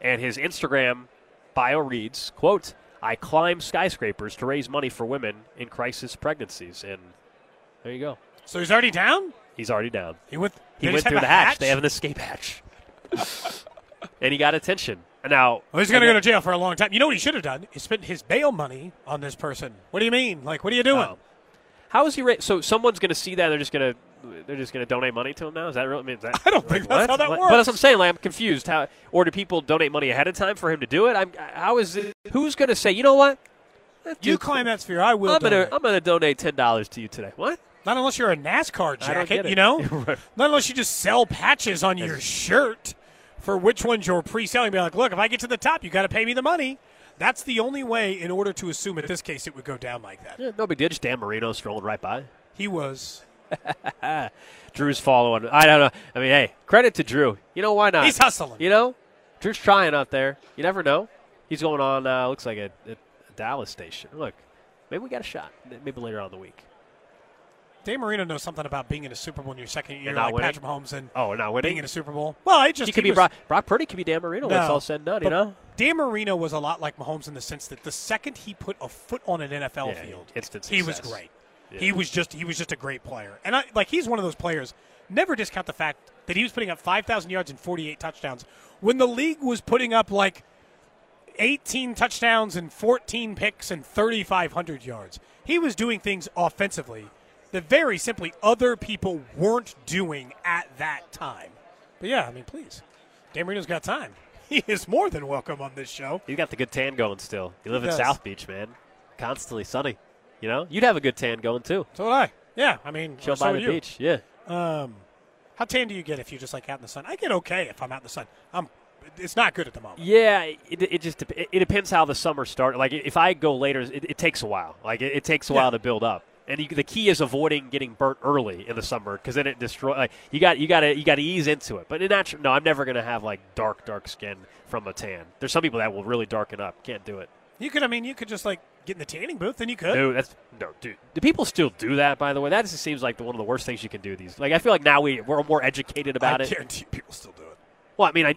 And his Instagram bio reads, quote, I climb skyscrapers to raise money for women in crisis pregnancies. And There you go. So he's already down. He's already down. He went. He went through the hatch. hatch? They have an escape hatch. *laughs* and he got attention. Now Well, he's going to go to jail for a long time. You know what he should have done? He spent his bail money on this person. What do you mean? Like, what are you doing? Oh. How is he? Ra- so someone's going to see that. and They're just going to. They're just going to donate money to him now. Is that really? I, mean, that, *laughs* I don't think that's what? how that works. But that's what I'm saying. Like, I'm confused. How or do people donate money ahead of time for him to do it? I'm. How is it? Who's going to say? You know what? You climb that sphere. I will. I'm going to. I'm going to donate ten dollars to you today. What? Not unless you're a NASCAR I don't get jacket, you know. Right. *laughs* Not unless you just sell patches on your shirt for which ones you're pre-selling. Be like, look, if I get to the top, you got to pay me the money. That's the only way, in order to assume, in this case, it would go down like that. Yeah, no big deal. Just Dan Marino strolling right by. He was. *laughs* Drew's following. I don't know. I mean, hey, credit to Drew. You know why not? He's hustling. You know, Drew's trying out there. You never know. He's going on. Uh, looks like a, a, a Dallas station. Look, maybe we got a shot. Maybe later on in the week. Dan Marino knows something about being in a Super Bowl in your second year, And not like winning? Patrick Mahomes, and Oh, not winning? being in a Super Bowl. Well, I just he could be was- Brock, Brock Purdy. Could be Dan Marino. when it's all said and done. You know. Dan Marino was a lot like Mahomes in the sense that the second he put a foot on an NFL Yeah, field, instant he was great. Yeah. He was just he was just a great player, and I like he's one of those players. Never discount the fact that he was putting up five thousand yards and forty eight touchdowns when the league was putting up like eighteen touchdowns and fourteen picks and thirty five hundred yards. He was doing things offensively that very simply other people weren't doing at that time. But yeah, I mean, please, Dan Marino's got time. *laughs* He is more than welcome on this show. You got the good tan going still. You live He in does. South Beach, man. Constantly sunny. You know, you'd have a good tan going too. So would I. Yeah, I mean, Chill so by the you. beach. Yeah. Um, how tan do you get if you're just like out in the sun? I get okay if I'm out in the sun. I'm. It's not good at the moment. Yeah, it, it just it, it depends how the summer starts. Like if I go later, it, it takes a while. Like it, it takes a Yeah. while to build up. And you, the key is avoiding getting burnt early in the summer because then it destroys. Like you got you got to you got to ease into it. But in natural, no, I'm never gonna have like dark dark skin from a tan. There's some people that will really darken up. Can't do it. You could. I mean, you could just like get in the tanning booth, and you could. No, that's no, dude. Do people still do that? By the way, that just seems like the, one of the worst things you can do. These, like, I feel like now we we're more educated about I it. guarantee people still do it. Well, I mean, I,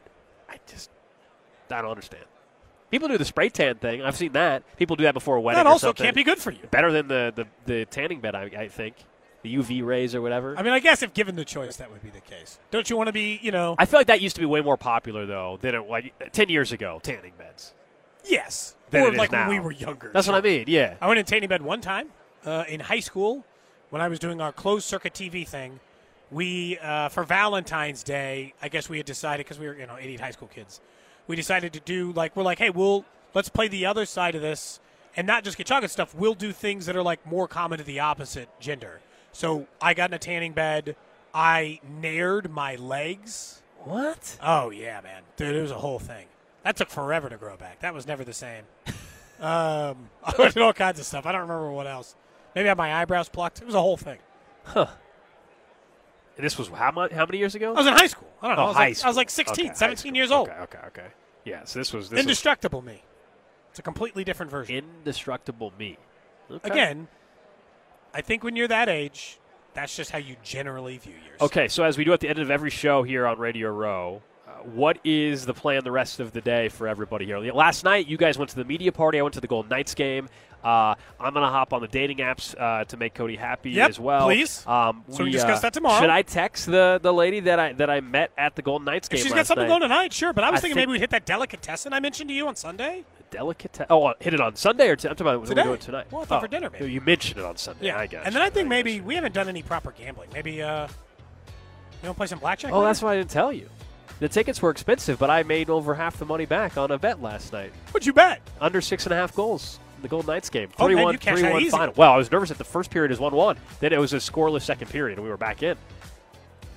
I just, I don't understand. People do the spray tan thing. I've seen that. People do that before a wedding. That also can't be good for you. Better than the the, the tanning bed, I, I think. The UV rays or whatever. I mean, I guess if given the choice, that would be the case. Don't you want to be, you know? I feel like that used to be way more popular though than it like ten years ago. Tanning beds. yes. Than or it is like when we were younger. That's what I mean. Yeah. I went in tanning bed one time uh, in high school when I was doing our closed circuit TV thing. We uh, for Valentine's Day, I guess we had decided because we were you know 88 high school kids, we decided to do like we're like, hey, we'll let's play the other side of this and not just get chocolate stuff. We'll do things that are like more common to the opposite gender. So I got in a tanning bed. I nared my legs. What? Oh yeah, man, dude, it was a whole thing. That took forever to grow back. That was never the same. *laughs* um, *laughs* I did all kinds of stuff. I don't remember what else. Maybe I had my eyebrows plucked. It was a whole thing. Huh. This was how much? How many years ago? I was in high school. I don't know. Oh, I, was high like, I was like 16, Okay, 17 years old. Okay, okay, okay. Yeah. So this was this was Indestructible me. It's a completely different version. indestructible me. Okay. Again, I think when you're that age, that's just how you generally view yours. Okay, so as we do at the end of every show here on Radio Row, uh, what is the plan the rest of the day for everybody here? Last night, you guys went to the media party. I went to the Golden Knights game. Uh, I'm going to hop on the dating apps uh, to make Cody happy Yep, as well. please. Um, So we discuss uh, that tomorrow. Should I text the, the lady that I that I met at the Golden Knights game? If she's got something night? going tonight, sure. But I was I thinking think- maybe we'd hit that delicatessen I mentioned to you on Sunday. Delicate. Oh, uh, hit it on Sunday or t- I'm talking about Today. we do it tonight. Well, I thought oh, for dinner, maybe. You mentioned it on Sunday. Yeah, I got and then I think maybe we haven't done any proper gambling. Maybe uh, you want to play some blackjack? Oh, later? that's why I didn't tell you. The tickets were expensive, but I made over half the money back on a bet last night. What'd you bet? Under six and a half goals. The Golden Knights game. Oh, 3 man, 1, you cashed 3 that 1 easy. final. Well, I was nervous that the first period is 1 1. Then it was a scoreless second period, and we were back in.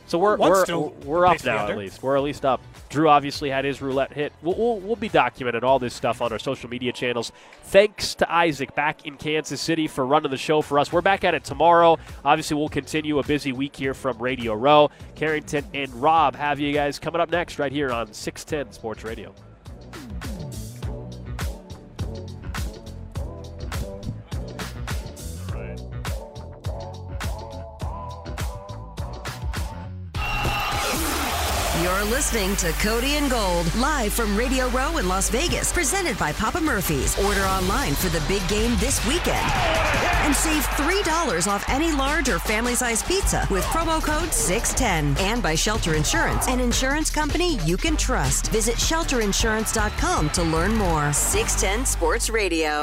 So we're, we're, we're up now, at least. We're at least up. Drew obviously had his roulette hit. We'll, we'll, we'll be documenting all this stuff on our social media channels. Thanks to Isaac back in Kansas City for running the show for us. We're back at it tomorrow. Obviously, we'll continue a busy week here from Radio Row. Carrington and Rob have you guys coming up next right here on 610 Sports Radio. You're listening to Cody and Gold, live from Radio Row in Las Vegas, presented by Papa Murphy's. Order online for the big game this weekend. And save $3 off any large or family size pizza with promo code 610. And by Shelter Insurance, an insurance company you can trust. Visit shelterinsurance.com to learn more. 610 Sports Radio.